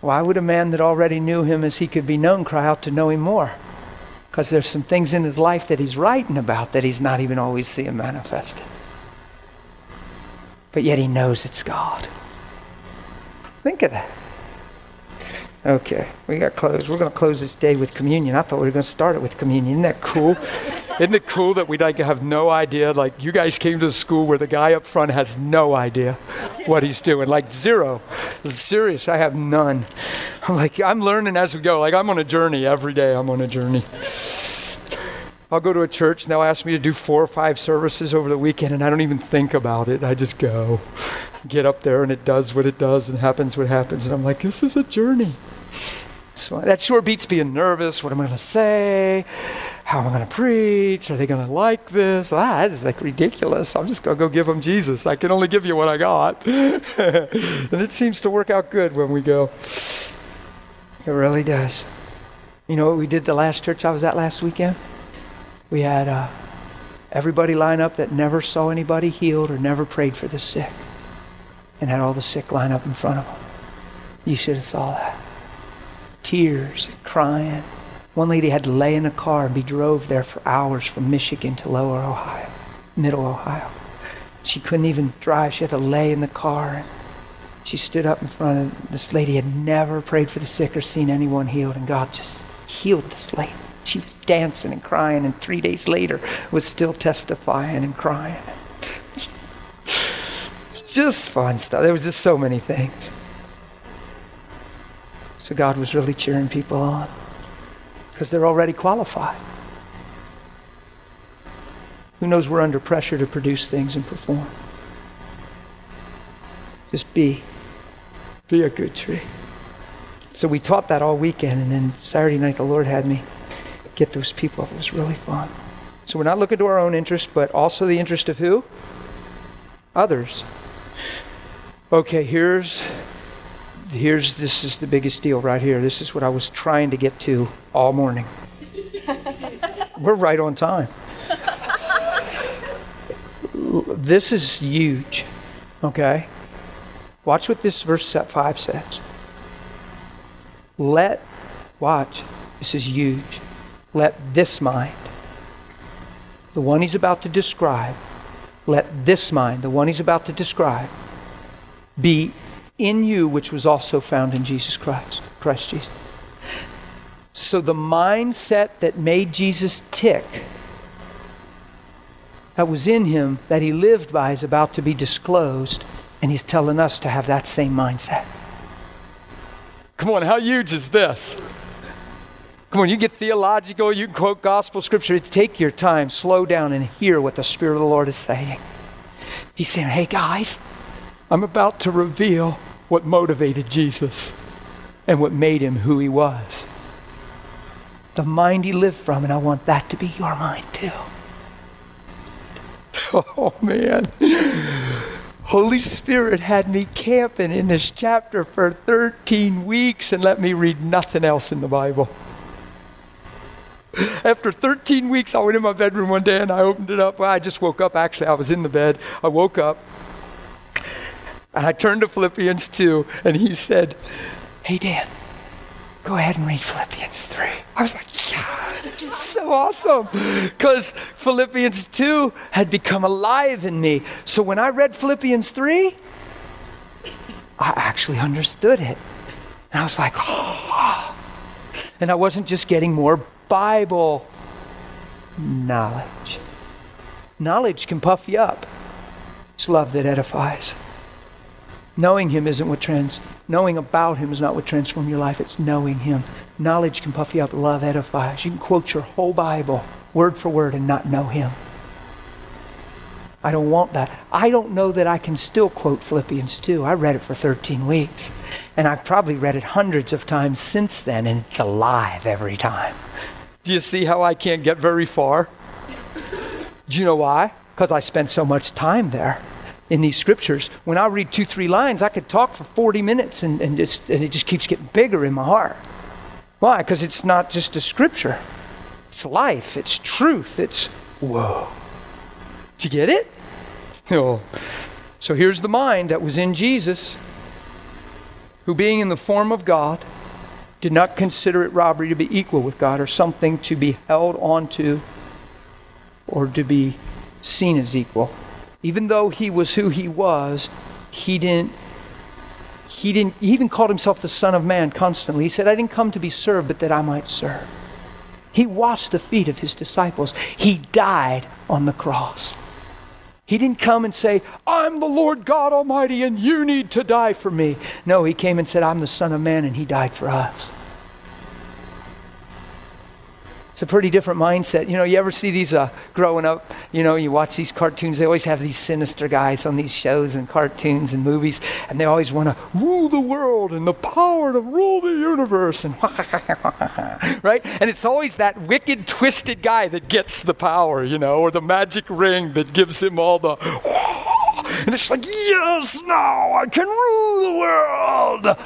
Speaker 2: Why would a man that already knew him as he could be known cry out to know him more? Because there's some things in his life that he's writing about that he's not even always seeing manifested but yet he knows it's God. Think of that. Okay, we got closed. We're going to close this day with communion. I thought we were going to start it with communion. Isn't that cool? (laughs) Isn't it cool that we like have no idea? Like you guys came to the school where the guy up front has no idea what he's doing. Like zero. Serious. I have none. I'm like I'm learning as we go. Like I'm on a journey every day. I'm on a journey. I'll go to a church and they'll ask me to do four or five services over the weekend, and I don't even think about it. I just go, get up there, and it does what it does and happens what happens. And I'm like, this is a journey. So that sure beats being nervous. What am I going to say? How am I going to preach? Are they going to like this? Ah, that is like ridiculous. I'm just going to go give them Jesus. I can only give you what I got. (laughs) and it seems to work out good when we go. It really does. You know what we did the last church I was at last weekend? We had uh, everybody line up that never saw anybody healed or never prayed for the sick, and had all the sick line up in front of them. You should have saw that. Tears and crying. One lady had to lay in a car and be drove there for hours from Michigan to Lower Ohio, Middle Ohio. She couldn't even drive. She had to lay in the car. And she stood up in front of this lady had never prayed for the sick or seen anyone healed, and God just healed this lady. She was dancing and crying, and three days later was still testifying and crying. just fun stuff. There was just so many things. So God was really cheering people on because they're already qualified. Who knows we're under pressure to produce things and perform? Just be. Be a good tree. So we taught that all weekend, and then Saturday night the Lord had me get those people. It was really fun. So we're not looking to our own interest, but also the interest of who? Others. Okay, here's here's this is the biggest deal right here. This is what I was trying to get to all morning. (laughs) we're right on time. this is huge. Okay? Watch what this verse 5 says. Let watch. This is huge let this mind, the one he's about to describe, let this mind, the one he's about to describe, be in you, which was also found in Jesus Christ, Christ Jesus. So the mindset that made Jesus tick, that was in him, that he lived by, is about to be disclosed, and he's telling us to have that same mindset. Come on, how huge is this? Come on, you get theological, you can quote gospel scripture. Take your time, slow down, and hear what the Spirit of the Lord is saying. He's saying, Hey guys, I'm about to reveal what motivated Jesus and what made him who he was. The mind he lived from, and I want that to be your mind too. (laughs) Oh man. Holy Spirit had me camping in this chapter for 13 weeks and let me read nothing else in the Bible. (laughs) After 13 weeks, I went in my bedroom one day and I opened it up. Well, I just woke up. Actually, I was in the bed. I woke up. And I turned to Philippians 2, and he said, Hey, Dan, go ahead and read Philippians 3. I was like, yeah, this is so awesome. Because Philippians 2 had become alive in me. So when I read Philippians 3, I actually understood it. And I was like, oh. And I wasn't just getting more Bible knowledge. Knowledge can puff you up. It's love that edifies. Knowing him isn't what trans knowing about him is not what transforms your life, it's knowing him. Knowledge can puff you up, love edifies. You can quote your whole Bible word for word and not know him. I don't want that. I don't know that I can still quote Philippians 2. I read it for 13 weeks. And I've probably read it hundreds of times since then, and it's alive every time. Do you see how I can't get very far? Do you know why? Because I spent so much time there. in these scriptures. When I read two, three lines, I could talk for 40 minutes and, and, just, and it just keeps getting bigger in my heart. Why? Because it's not just a scripture, it's life, it's truth, it's whoa. Do you get it? No. (laughs) Oh. So here's the mind that was in Jesus, who being in the form of God, did not consider it robbery to be equal with God or something to be held onto or to be seen as equal. Even though he was who he was, he didn't he didn't he even called himself the son of man constantly. He said, "I didn't come to be served, but that I might serve." He washed the feet of his disciples. He died on the cross. He didn't come and say, I'm the Lord God Almighty and you need to die for me. No, he came and said, I'm the Son of Man and he died for us. It's a pretty different mindset. You know, you ever see these uh, growing up, you know, you watch these cartoons, they always have these sinister guys on these shows and cartoons and movies, and they always want to rule the world and the power to rule the universe. And (laughs) right? And it's always that wicked, twisted guy that gets the power, you know, or the magic ring that gives him all the. (laughs) And it's like, yes, now I can rule the world.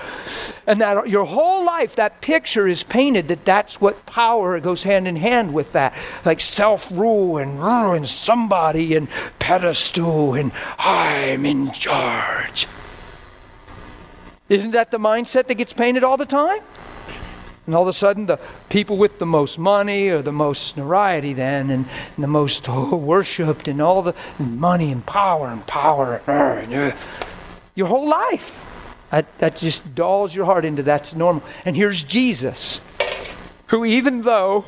Speaker 2: And that your whole life that picture is painted that that's what power goes hand in hand with that. Like self-rule and ruling somebody and pedestal and i'm in charge. Isn't that the mindset that gets painted all the time and all of a sudden the people with the most money or the most notoriety then and, and the most oh, (laughs) worshipped and all the money and power and power and, uh, your whole life that, that just dolls your heart into that's normal. And here's Jesus, who, even though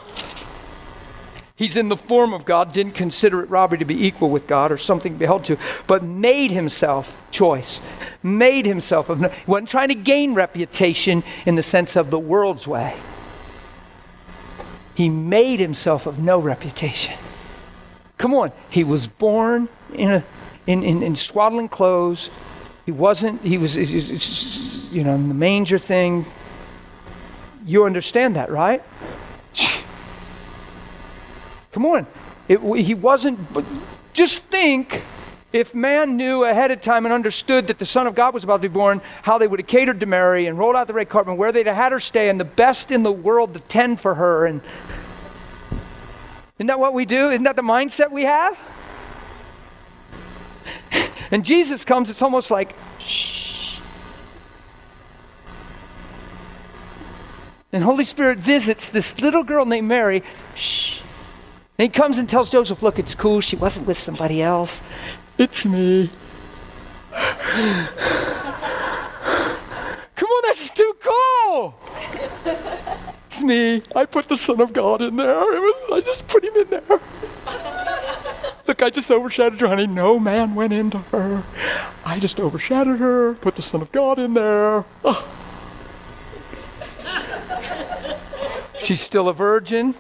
Speaker 2: he's in the form of God, didn't consider it robbery to be equal with God or something to be held to, but made himself choice, made himself of. Wasn't trying to gain reputation in the sense of the world's way. He made himself of no reputation. Come on, he was born in, a, in, in, in swaddling clothes he wasn't, he was, you know, the manger thing. You understand that, right? Come on. It, he wasn't, just think if man knew ahead of time and understood that the Son of God was about to be born, how they would have catered to Mary and rolled out the red carpet, where they'd have had her stay, and the best in the world to tend for her. And isn't that what we do? Isn't that the mindset we have? (laughs) And Jesus comes, it's almost like, shh. And Holy Spirit visits this little girl named Mary. Shh. And he comes and tells Joseph, Look, it's cool. She wasn't with somebody else. It's me. Come on, that's too cool. It's me. I put the Son of God in there. It was, I just put him in there. Look, I just overshadowed her, honey. No man went into her. I just overshadowed her, put the Son of God in there. Oh. She's still a virgin.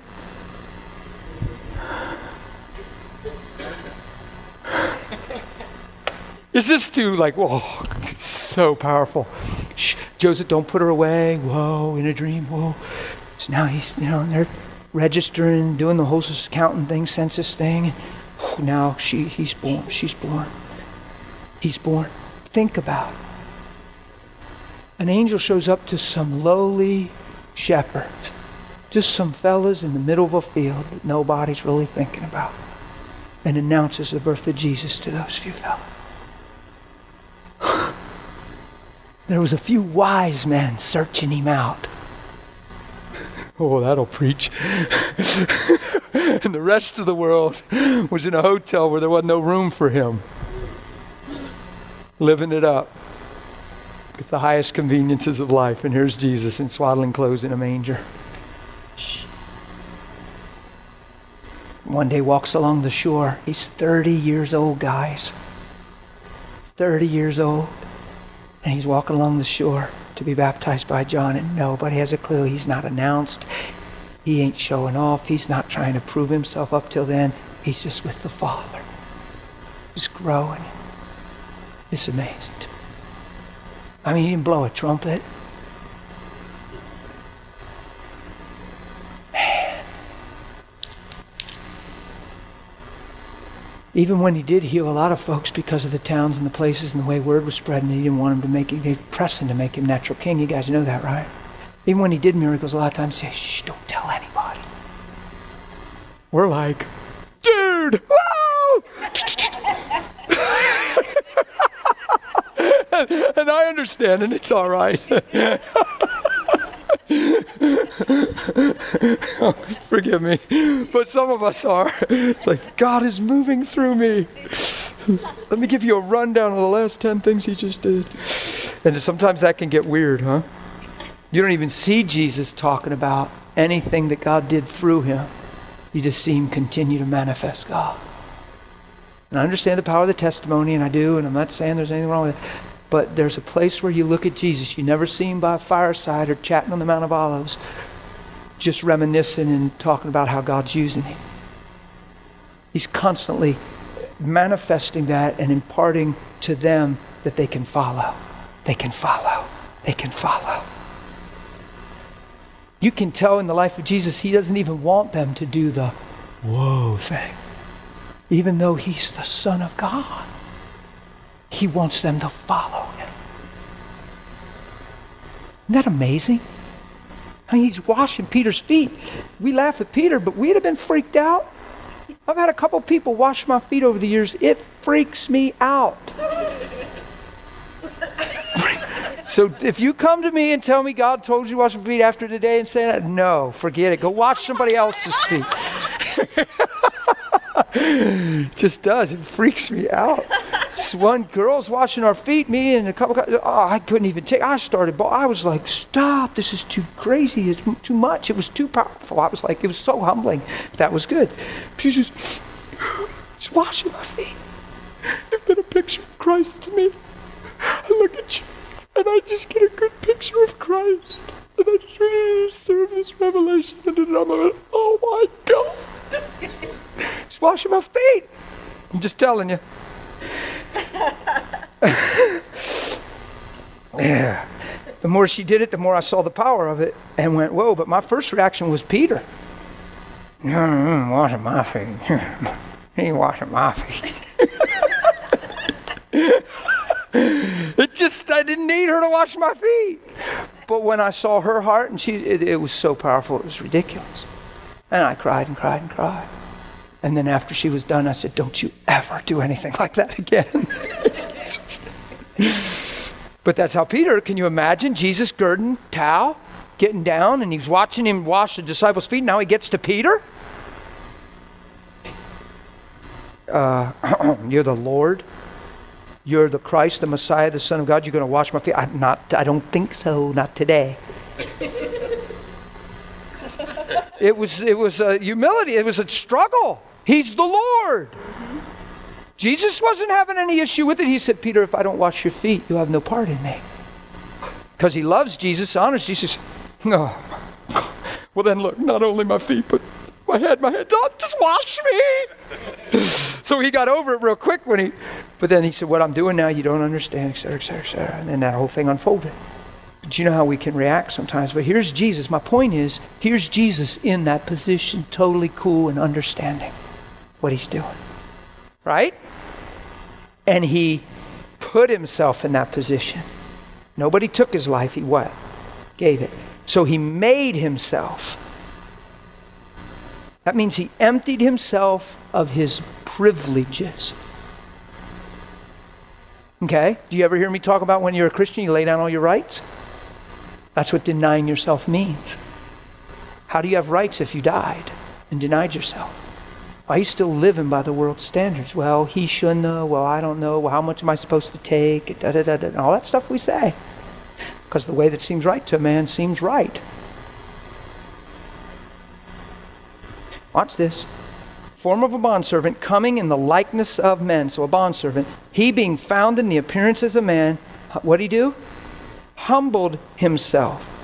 Speaker 2: Is this too like, whoa, it's so powerful? Shh, Joseph, don't put her away. Whoa, in a dream. Whoa. So now he's, you know, they're registering, doing the whole accounting thing, census thing now she, he's born, she's born. He's born. Think about. An angel shows up to some lowly shepherds, just some fellas in the middle of a field that nobody's really thinking about, and announces the birth of Jesus to those few fellas. (laughs) there was a few wise men searching him out. Oh, that'll preach. (laughs) and the rest of the world was in a hotel where there wasn't no room for him. Living it up with the highest conveniences of life. And here's Jesus in swaddling clothes in a manger. One day walks along the shore. He's 30 years old, guys. 30 years old. And he's walking along the shore to be baptized by John, and nobody has a clue. He's not announced. He ain't showing off. He's not trying to prove himself up till then. He's just with the Father. He's growing. It's amazing. I mean, he didn't blow a trumpet. Even when he did heal a lot of folks because of the towns and the places and the way word was spreading, he didn't want him to make him, they pressed him to make him natural king. You guys know that, right? Even when he did miracles, a lot of times he said, shh, don't tell anybody. We're like, dude, whoa! (laughs) and I understand, and it's all right. (laughs) (laughs) forgive me. But some of us are. It's like, God is moving through me. Let me give you a rundown of the last 10 things he just did. And sometimes that can get weird, huh? You don't even see Jesus talking about anything that God did through him. You just see him continue to manifest God. And I understand the power of the testimony, and I do, and I'm not saying there's anything wrong with it. But there's a place where you look at Jesus. You never see him by a fireside or chatting on the Mount of Olives, just reminiscing and talking about how God's using him. He's constantly manifesting that and imparting to them that they can follow. They can follow. They can follow. You can tell in the life of Jesus, he doesn't even want them to do the whoa thing, even though he's the Son of God. He wants them to follow him. Isn't that amazing? I mean, he's washing Peter's feet. We laugh at Peter, but we'd have been freaked out. I've had a couple people wash my feet over the years. It freaks me out. (laughs) so if you come to me and tell me God told you to wash my feet after today and say that, no, forget it. Go wash somebody else's feet. (laughs) (laughs) just does. It freaks me out. This one girl's washing our feet, me and a couple guys, oh, I couldn't even take I started, but I was like, stop, this is too crazy, it's too much, it was too powerful. I was like, it was so humbling. That was good. She's just, she's washing my feet. You've been a picture of Christ to me. I look at you, and I just get a good picture of Christ. And I just serve this revelation, and then I'm like, oh my God. (laughs) She's washing my feet. I'm just telling you. (laughs) yeah. The more she did it, the more I saw the power of it and went, whoa. But my first reaction was Peter. Mm, washing my feet. (laughs) he ain't washing my feet. (laughs) it just, I didn't need her to wash my feet. But when I saw her heart, and she, it, it was so powerful, it was ridiculous. And I cried and cried and cried. And then after she was done, I said, Don't you ever do anything like that again. (laughs) but that's how Peter, can you imagine Jesus girding towel, getting down, and he's watching him wash the disciples' feet. Now he gets to Peter. Uh, (clears throat) you're the Lord. You're the Christ, the Messiah, the Son of God. You're going to wash my feet. I, not, I don't think so. Not today. (laughs) it was, it was a humility. It was a struggle. He's the Lord. Jesus wasn't having any issue with it. He said, Peter, if I don't wash your feet, you have no part in me. Because he loves Jesus, honors Jesus. No. (laughs) Oh, well, then look, not only my feet, but my head, my head, don't just wash me. (laughs) so he got over it real quick when he, but then he said, What I'm doing now, you don't understand, et cetera, et cetera, et cetera. And then that whole thing unfolded. But you know how we can react sometimes. But here's Jesus. My point is, here's Jesus in that position, totally cool and understanding what he's doing. Right? And he put himself in that position. Nobody took his life, he what? Gave it. So he made himself. That means he emptied himself of his privileges. Okay? Do you ever hear me talk about when you're a Christian, you lay down all your rights? That's what denying yourself means. How do you have rights if you died and denied yourself? Are you still living by the world's standards? Well, he shouldn't know. Well, I don't know. Well, how much am I supposed to take? Da, da, da, da, all that stuff we say. Because the way that seems right to a man seems right. Watch this. Form of a bondservant coming in the likeness of men. So a bondservant. He being found in the appearance as a man. What did he do? Humbled himself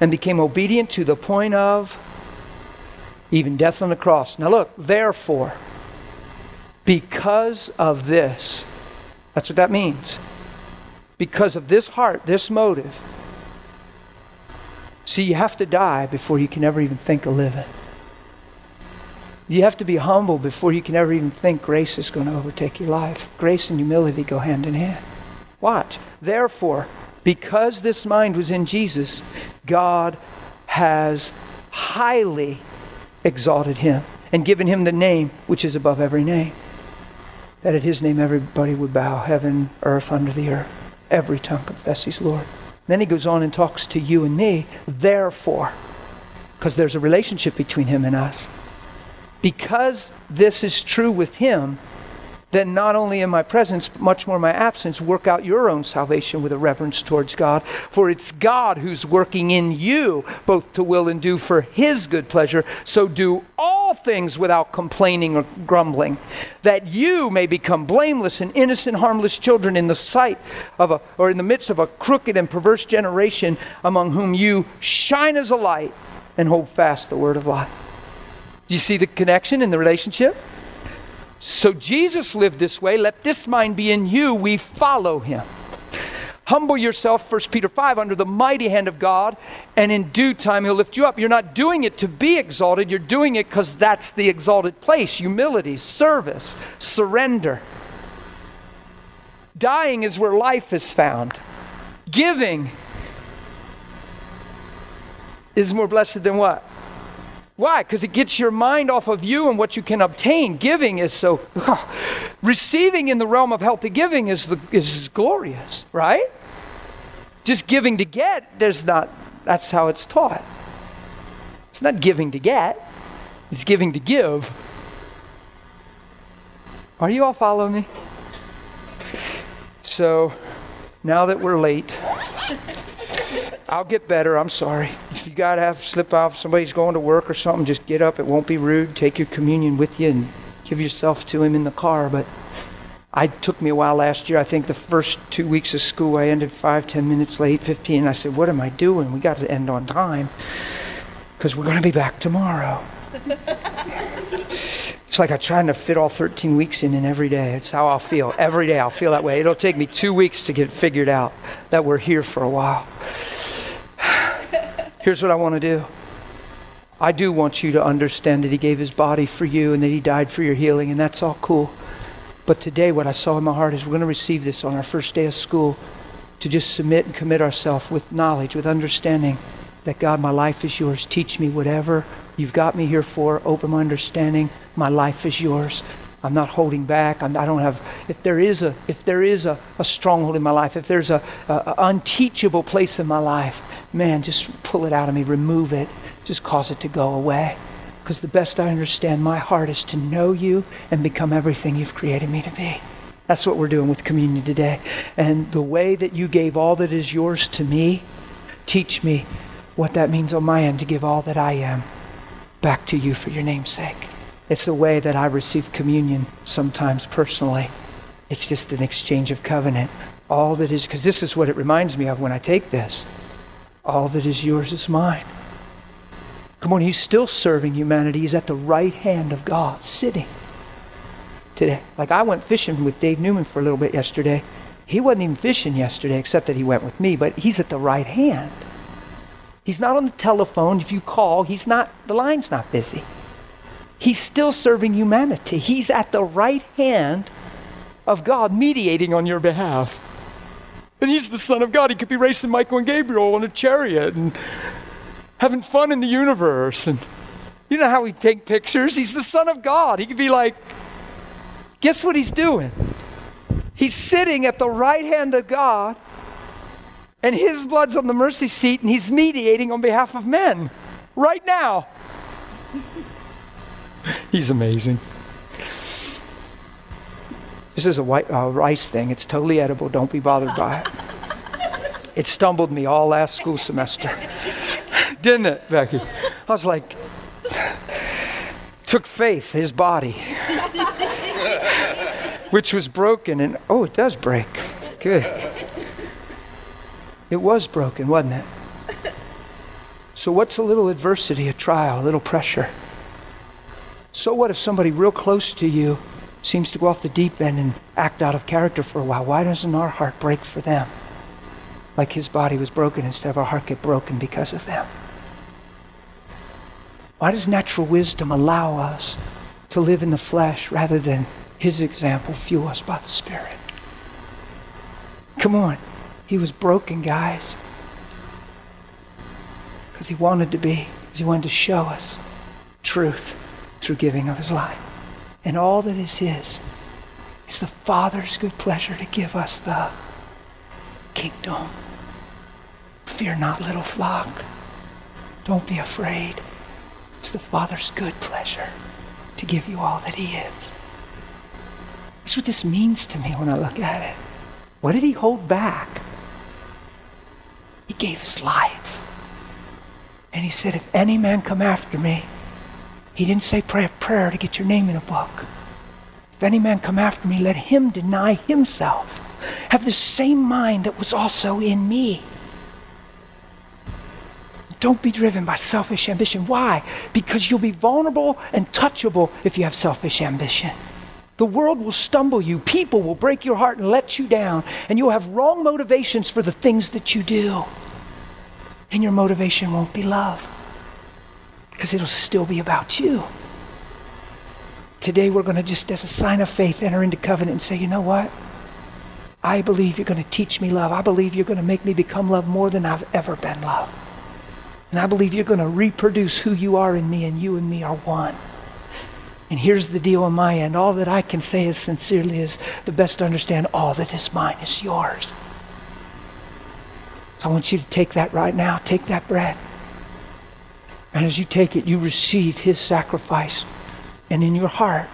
Speaker 2: and became obedient to the point of even death on the cross. Now, look, therefore, because of this, that's what that means. Because of this heart, this motive. See, you have to die before you can ever even think of living. You have to be humble before you can ever even think grace is going to overtake your life. Grace and humility go hand in hand. Watch. Therefore, because this mind was in Jesus, God has highly exalted him and given him the name which is above every name. That at his name everybody would bow, heaven, earth, under the earth. Every tongue confess he's Lord. Then he goes on and talks to you and me, therefore, because there's a relationship between him and us. Because this is true with him, then not only in my presence, but much more in my absence, work out your own salvation with a reverence towards God. For it's God who's working in you, both to will and do for his good pleasure. So do all things without complaining or grumbling, that you may become blameless and innocent, harmless children in the sight of a, or in the midst of a crooked and perverse generation among whom you shine as a light and hold fast the word of life. Do you see the connection in the relationship? So Jesus lived this way. Let this mind be in you. We follow him. Humble yourself, 1 Peter 5, under the mighty hand of God, and in due time he'll lift you up. You're not doing it to be exalted, you're doing it because that's the exalted place humility, service, surrender. Dying is where life is found. Giving is more blessed than what? Why? Because it gets your mind off of you and what you can obtain. Giving is so. (laughs) Receiving in the realm of healthy giving is, the, is glorious, right? Just giving to get, there's not, that's how it's taught. It's not giving to get, it's giving to give. Are you all following me? So, now that we're late, I'll get better. I'm sorry. If you got to have slip off, somebody's going to work or something, just get up. It won't be rude. Take your communion with you and give yourself to Him in the car. But I took me a while last year. I think the first two weeks of school, I ended five, ten minutes late, 15. I said, What am I doing? We got to end on time because we're going to be back tomorrow. (laughs) it's like I'm trying to fit all 13 weeks in in every day. It's how I'll feel. Every day I'll feel that way. It'll take me two weeks to get figured out that we're here for a while. Here's what I want to do. I do want you to understand that He gave His body for you and that He died for your healing, and that's all cool. But today, what I saw in my heart is we're going to receive this on our first day of school to just submit and commit ourselves with knowledge, with understanding that God, my life is yours. Teach me whatever you've got me here for. Open my understanding. My life is yours. I'm not holding back. I'm, I do not have. If there is a, if there is a, a stronghold in my life, if there's a, a, a unteachable place in my life, man, just pull it out of me, remove it, just cause it to go away. Because the best I understand my heart is to know you and become everything you've created me to be. That's what we're doing with communion today. And the way that you gave all that is yours to me, teach me what that means on my end to give all that I am back to you for your name's sake. It's the way that I receive communion sometimes personally. It's just an exchange of covenant. All that is, because this is what it reminds me of when I take this. All that is yours is mine. Come on, he's still serving humanity. He's at the right hand of God, sitting today. Like I went fishing with Dave Newman for a little bit yesterday. He wasn't even fishing yesterday, except that he went with me, but he's at the right hand. He's not on the telephone. If you call, he's not, the line's not busy. He's still serving humanity. He's at the right hand of God, mediating on your behalf. And he's the Son of God. He could be racing Michael and Gabriel on a chariot and having fun in the universe. And you know how we take pictures? He's the Son of God. He could be like, guess what he's doing? He's sitting at the right hand of God, and his blood's on the mercy seat, and he's mediating on behalf of men right now. (laughs) he's amazing. This is a white, uh, rice thing. It's totally edible. Don't be bothered by it. It stumbled me all last school semester. (laughs) Didn't it, Becky? I was like, took faith, his body, which was broken, and oh, it does break. Good. It was broken, wasn't it? So, what's a little adversity, a trial, a little pressure? So, what if somebody real close to you seems to go off the deep end and act out of character for a while, why doesn't our heart break for them? Like his body was broken instead of our heart get broken because of them. Why does natural wisdom allow us to live in the flesh rather than his example fuel us by the Spirit. Come on. He was broken, guys. Because he wanted to be, because he wanted to show us truth through giving of his life. And all that is his is the Father's good pleasure to give us the kingdom. Fear not, little flock. Don't be afraid. It's the Father's good pleasure to give you all that He is. That's what this means to me when I look at it. What did He hold back? He gave His life. And He said, If any man come after me, He didn't say pray a prayer to get your name in a book. If any man come after me, let him deny himself. Have the same mind that was also in me. Don't be driven by selfish ambition. Why? Because you'll be vulnerable and touchable if you have selfish ambition. The world will stumble you, people will break your heart and let you down, and you'll have wrong motivations for the things that you do. And your motivation won't be love, because it'll still be about you. Today, we're going to just, as a sign of faith, enter into covenant and say, you know what? I believe you're going to teach me love. I believe you're going to make me become love more than I've ever been love. And I believe you're going to reproduce who you are in me, and you and me are one. And here's the deal on my end. All that I can say as sincerely as the best to understand all that is mine is yours. So I want you to take that right now. Take that bread. And as you take it, you receive his sacrifice. And in your heart,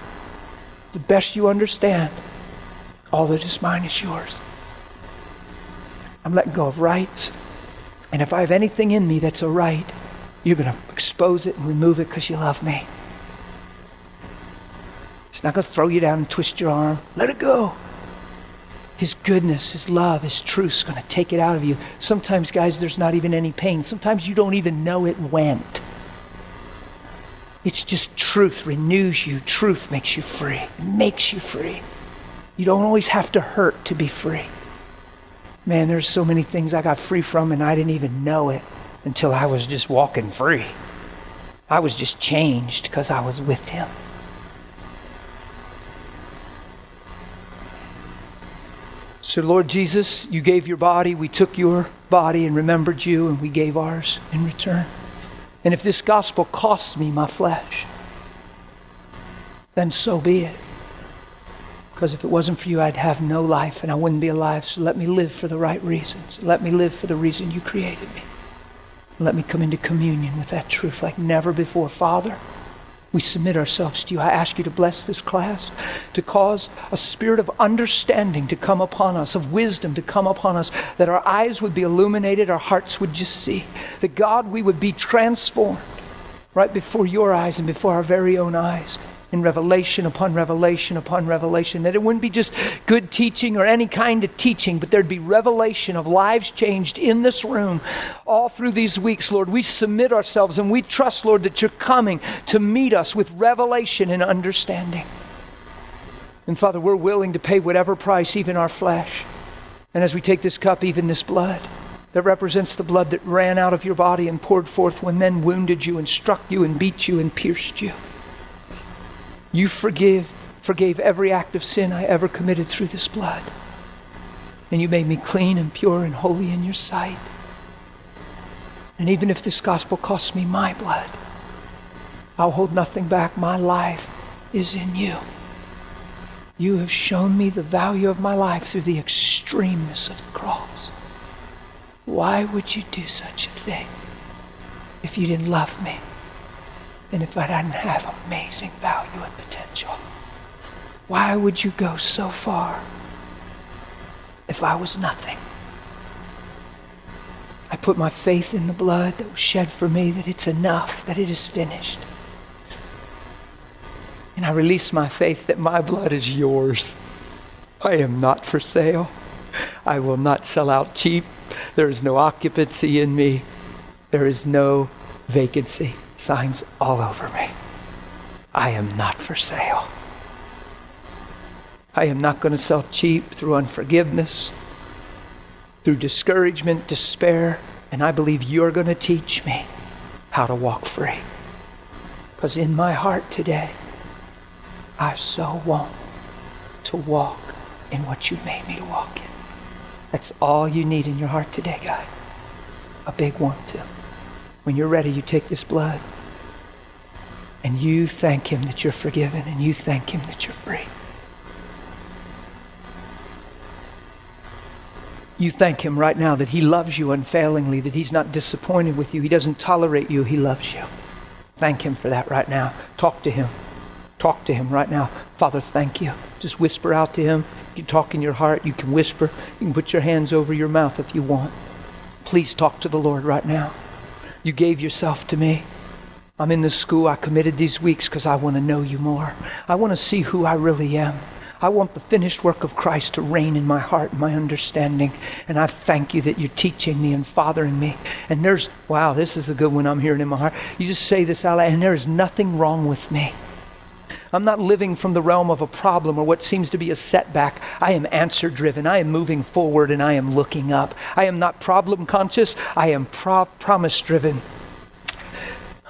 Speaker 2: the best you understand, all that is mine is yours. I'm letting go of rights. And if I have anything in me that's a right, you're going to expose it and remove it because you love me. It's not going to throw you down and twist your arm. Let it go. His goodness, His love, His truth is going to take it out of you. Sometimes, guys, there's not even any pain. Sometimes you don't even know it went. It's just truth renews you. Truth makes you free. It makes you free. You don't always have to hurt to be free. Man, there's so many things I got free from and I didn't even know it until I was just walking free. I was just changed because I was with him. So, Lord Jesus, you gave your body, we took your body and remembered you, and we gave ours in return. And if this gospel costs me my flesh, then so be it. Because if it wasn't for you, I'd have no life and I wouldn't be alive. So let me live for the right reasons. Let me live for the reason you created me. Let me come into communion with that truth like never before. Father, we submit ourselves to you. I ask you to bless this class, to cause a spirit of understanding to come upon us, of wisdom to come upon us, that our eyes would be illuminated, our hearts would just see. That God, we would be transformed right before your eyes and before our very own eyes in revelation upon revelation upon revelation. That it wouldn't be just good teaching or any kind of teaching, but there'd be revelation of lives changed in this room all through these weeks, Lord. We submit ourselves and we trust, Lord, that you're coming to meet us with revelation and understanding. And Father, we're willing to pay whatever price, even our flesh. And as we take this cup, even this blood, that represents the blood that ran out of your body and poured forth when men wounded you and struck you and beat you and pierced you. You forgive, forgave every act of sin I ever committed through this blood. And you made me clean and pure and holy in your sight. And even if this gospel costs me my blood, I'll hold nothing back. My life is in you. You have shown me the value of my life through the extremeness of the cross. Why would you do such a thing if you didn't love me? And if I didn't have amazing value and potential, why would you go so far if I was nothing? I put my faith in the blood that was shed for me, that it's enough, that it is finished. And I release my faith that my blood is yours. I am not for sale. I will not sell out cheap. There is no occupancy in me. There is no vacancy signs all over me. I am not for sale. I am not going to sell cheap through unforgiveness, through discouragement, despair, and I believe you're going to teach me how to walk free. Because in my heart today, I so want to walk in what you made me to walk in. That's all you need in your heart today, God. A big want to. When you're ready, you take this blood and you thank Him that you're forgiven and you thank Him that you're free. You thank Him right now that He loves you unfailingly, that He's not disappointed with you, He doesn't tolerate you, He loves you. Thank Him for that right now. Talk to Him. Talk to Him right now. Father, thank you. Just whisper out to Him. You can talk in your heart, you can whisper, you can put your hands over your mouth if you want. Please talk to the Lord right now. You gave yourself to me. I'm in this school. I committed these weeks because I want to know you more. I want to see who I really am. I want the finished work of Christ to reign in my heart and my understanding. And I thank you that you're teaching me and fathering me. And there's, wow, this is a good one I'm hearing in my heart. You just say this out loud, and there is nothing wrong with me. I'm not living from the realm of a problem or what seems to be a setback. I am answer driven. I am moving forward and I am looking up. I am not problem conscious. I am pro- promise driven.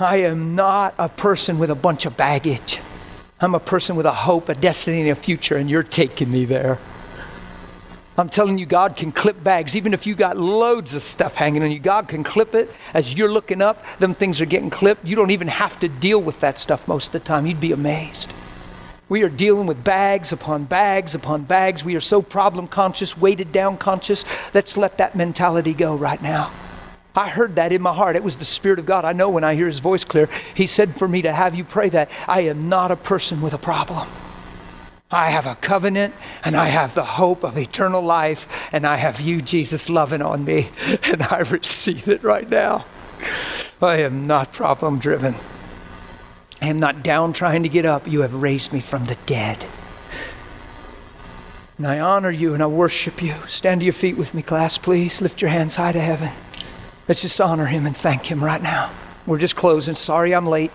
Speaker 2: I am not a person with a bunch of baggage. I'm a person with a hope, a destiny, and a future, and you're taking me there. I'm telling you, God can clip bags. Even if you got loads of stuff hanging on you, God can clip it. As you're looking up, them things are getting clipped. You don't even have to deal with that stuff most of the time. You'd be amazed. We are dealing with bags upon bags upon bags. We are so problem conscious, weighted down conscious. Let's let that mentality go right now. I heard that in my heart. It was the Spirit of God. I know when I hear His voice clear. He said for me to have you pray that. I am not a person with a problem. I have a covenant and I have the hope of eternal life and I have you, Jesus, loving on me (laughs) and I receive it right now. I am not problem driven. I am not down trying to get up. You have raised me from the dead. And I honor you and I worship you. Stand to your feet with me, class, please. Lift your hands high to heaven. Let's just honor him and thank him right now. We're just closing. Sorry I'm late,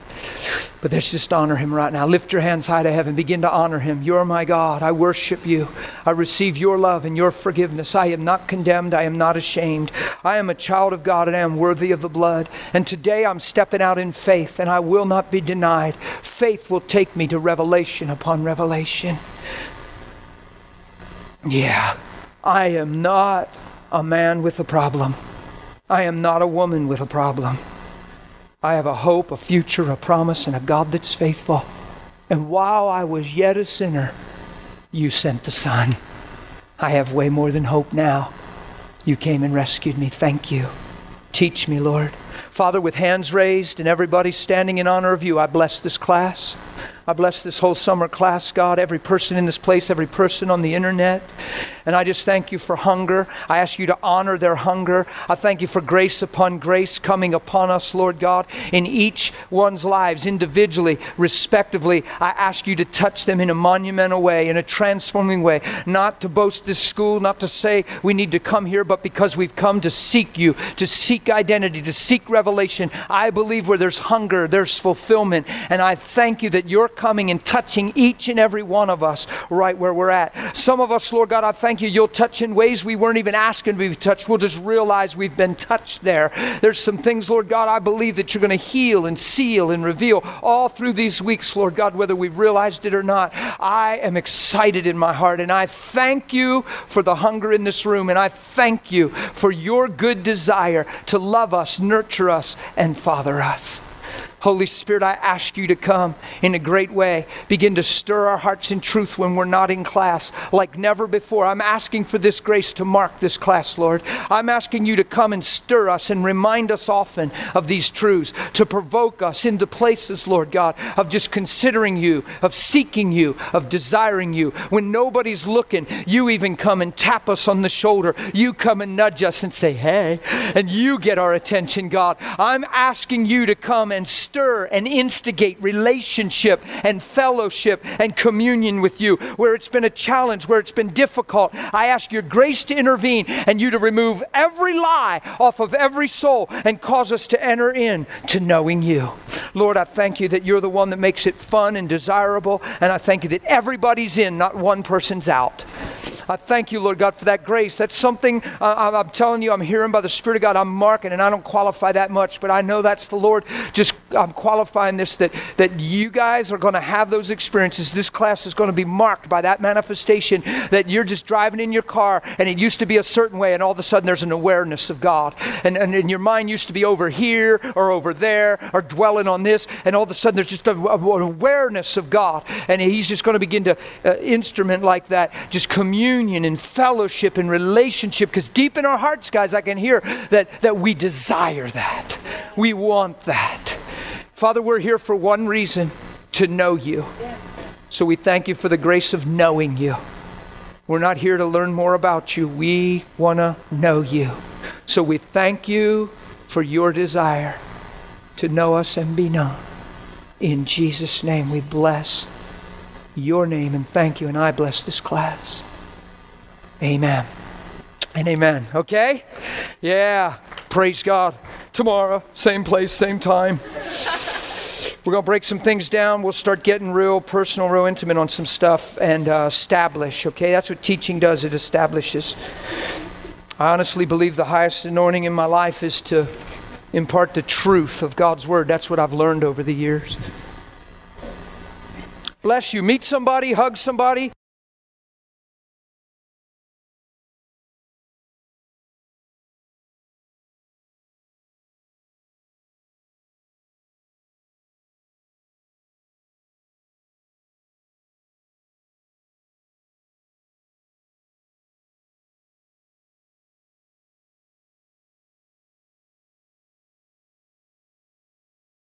Speaker 2: but let's just honor him right now. Lift your hands high to heaven. Begin to honor him. You're my God. I worship you. I receive your love and your forgiveness. I am not condemned. I am not ashamed. I am a child of God and I am worthy of the blood. And today I'm stepping out in faith and I will not be denied. Faith will take me to revelation upon revelation. Yeah, I am not a man with a problem. I am not a woman with a problem. I have a hope, a future, a promise, and a God that's faithful. And while I was yet a sinner, you sent the Son. I have way more than hope now. You came and rescued me. Thank you. Teach me, Lord. Father, with hands raised and everybody standing in honor of you, I bless this class. I bless this whole summer class, God, every person in this place, every person on the internet. And I just thank you for hunger. I ask you to honor their hunger. I thank you for grace upon grace coming upon us, Lord God, in each one's lives, individually, respectively. I ask you to touch them in a monumental way, in a transforming way, not to boast this school, not to say we need to come here, but because we've come to seek you, to seek identity, to seek revelation. I believe where there's hunger, there's fulfillment. And I thank you that you're coming and touching each and every one of us right where we're at. Some of us, Lord God, I thank you, you'll touch in ways we weren't even asking to be touched. We'll just realize we've been touched there. There's some things, Lord God, I believe that you're going to heal and seal and reveal all through these weeks, Lord God, whether we've realized it or not. I am excited in my heart, and I thank you for the hunger in this room, and I thank you for your good desire to love us, nurture us, and father us. Holy Spirit, I ask you to come in a great way. Begin to stir our hearts in truth when we're not in class like never before. I'm asking for this grace to mark this class, Lord. I'm asking you to come and stir us and remind us often of these truths, to provoke us into places, Lord God, of just considering you, of seeking you, of desiring you. When nobody's looking, you even come and tap us on the shoulder. You come and nudge us and say, hey, and you get our attention, God. I'm asking you to come and stir and instigate relationship and fellowship and communion with you. Where it's been a challenge, where it's been difficult, I ask your grace to intervene and you to remove every lie off of every soul and cause us to enter in to knowing you. Lord, I thank you that you're the one that makes it fun and desirable, and I thank you that everybody's in, not one person's out. I thank you, Lord God, for that grace. That's something uh, I'm telling you, I'm hearing by the Spirit of God. I'm marking, and I don't qualify that much, but I know that's the Lord. Just I'm qualifying this that that you guys are going to have those experiences. This class is going to be marked by that manifestation that you're just driving in your car, and it used to be a certain way, and all of a sudden there's an awareness of God, and and, and your mind used to be over here or over there or dwelling on this, and all of a sudden there's just a, a, an awareness of God, and He's just going to begin to uh, instrument like that, just communion and fellowship and relationship. Because deep in our hearts, guys, I can hear that, that we desire that. We want that. Father, we're here for one reason to know you. So we thank you for the grace of knowing you. We're not here to learn more about you. We want to know you. So we thank you for your desire to know us and be known. In Jesus' name, we bless your name and thank you. And I bless this class. Amen. And amen. Okay? Yeah. Praise God. Tomorrow, same place, same time. We're going to break some things down. We'll start getting real personal, real intimate on some stuff and uh, establish, okay? That's what teaching does, it establishes. I honestly believe the highest anointing in my life is to impart the truth of God's Word. That's what I've learned over the years. Bless you. Meet somebody, hug somebody.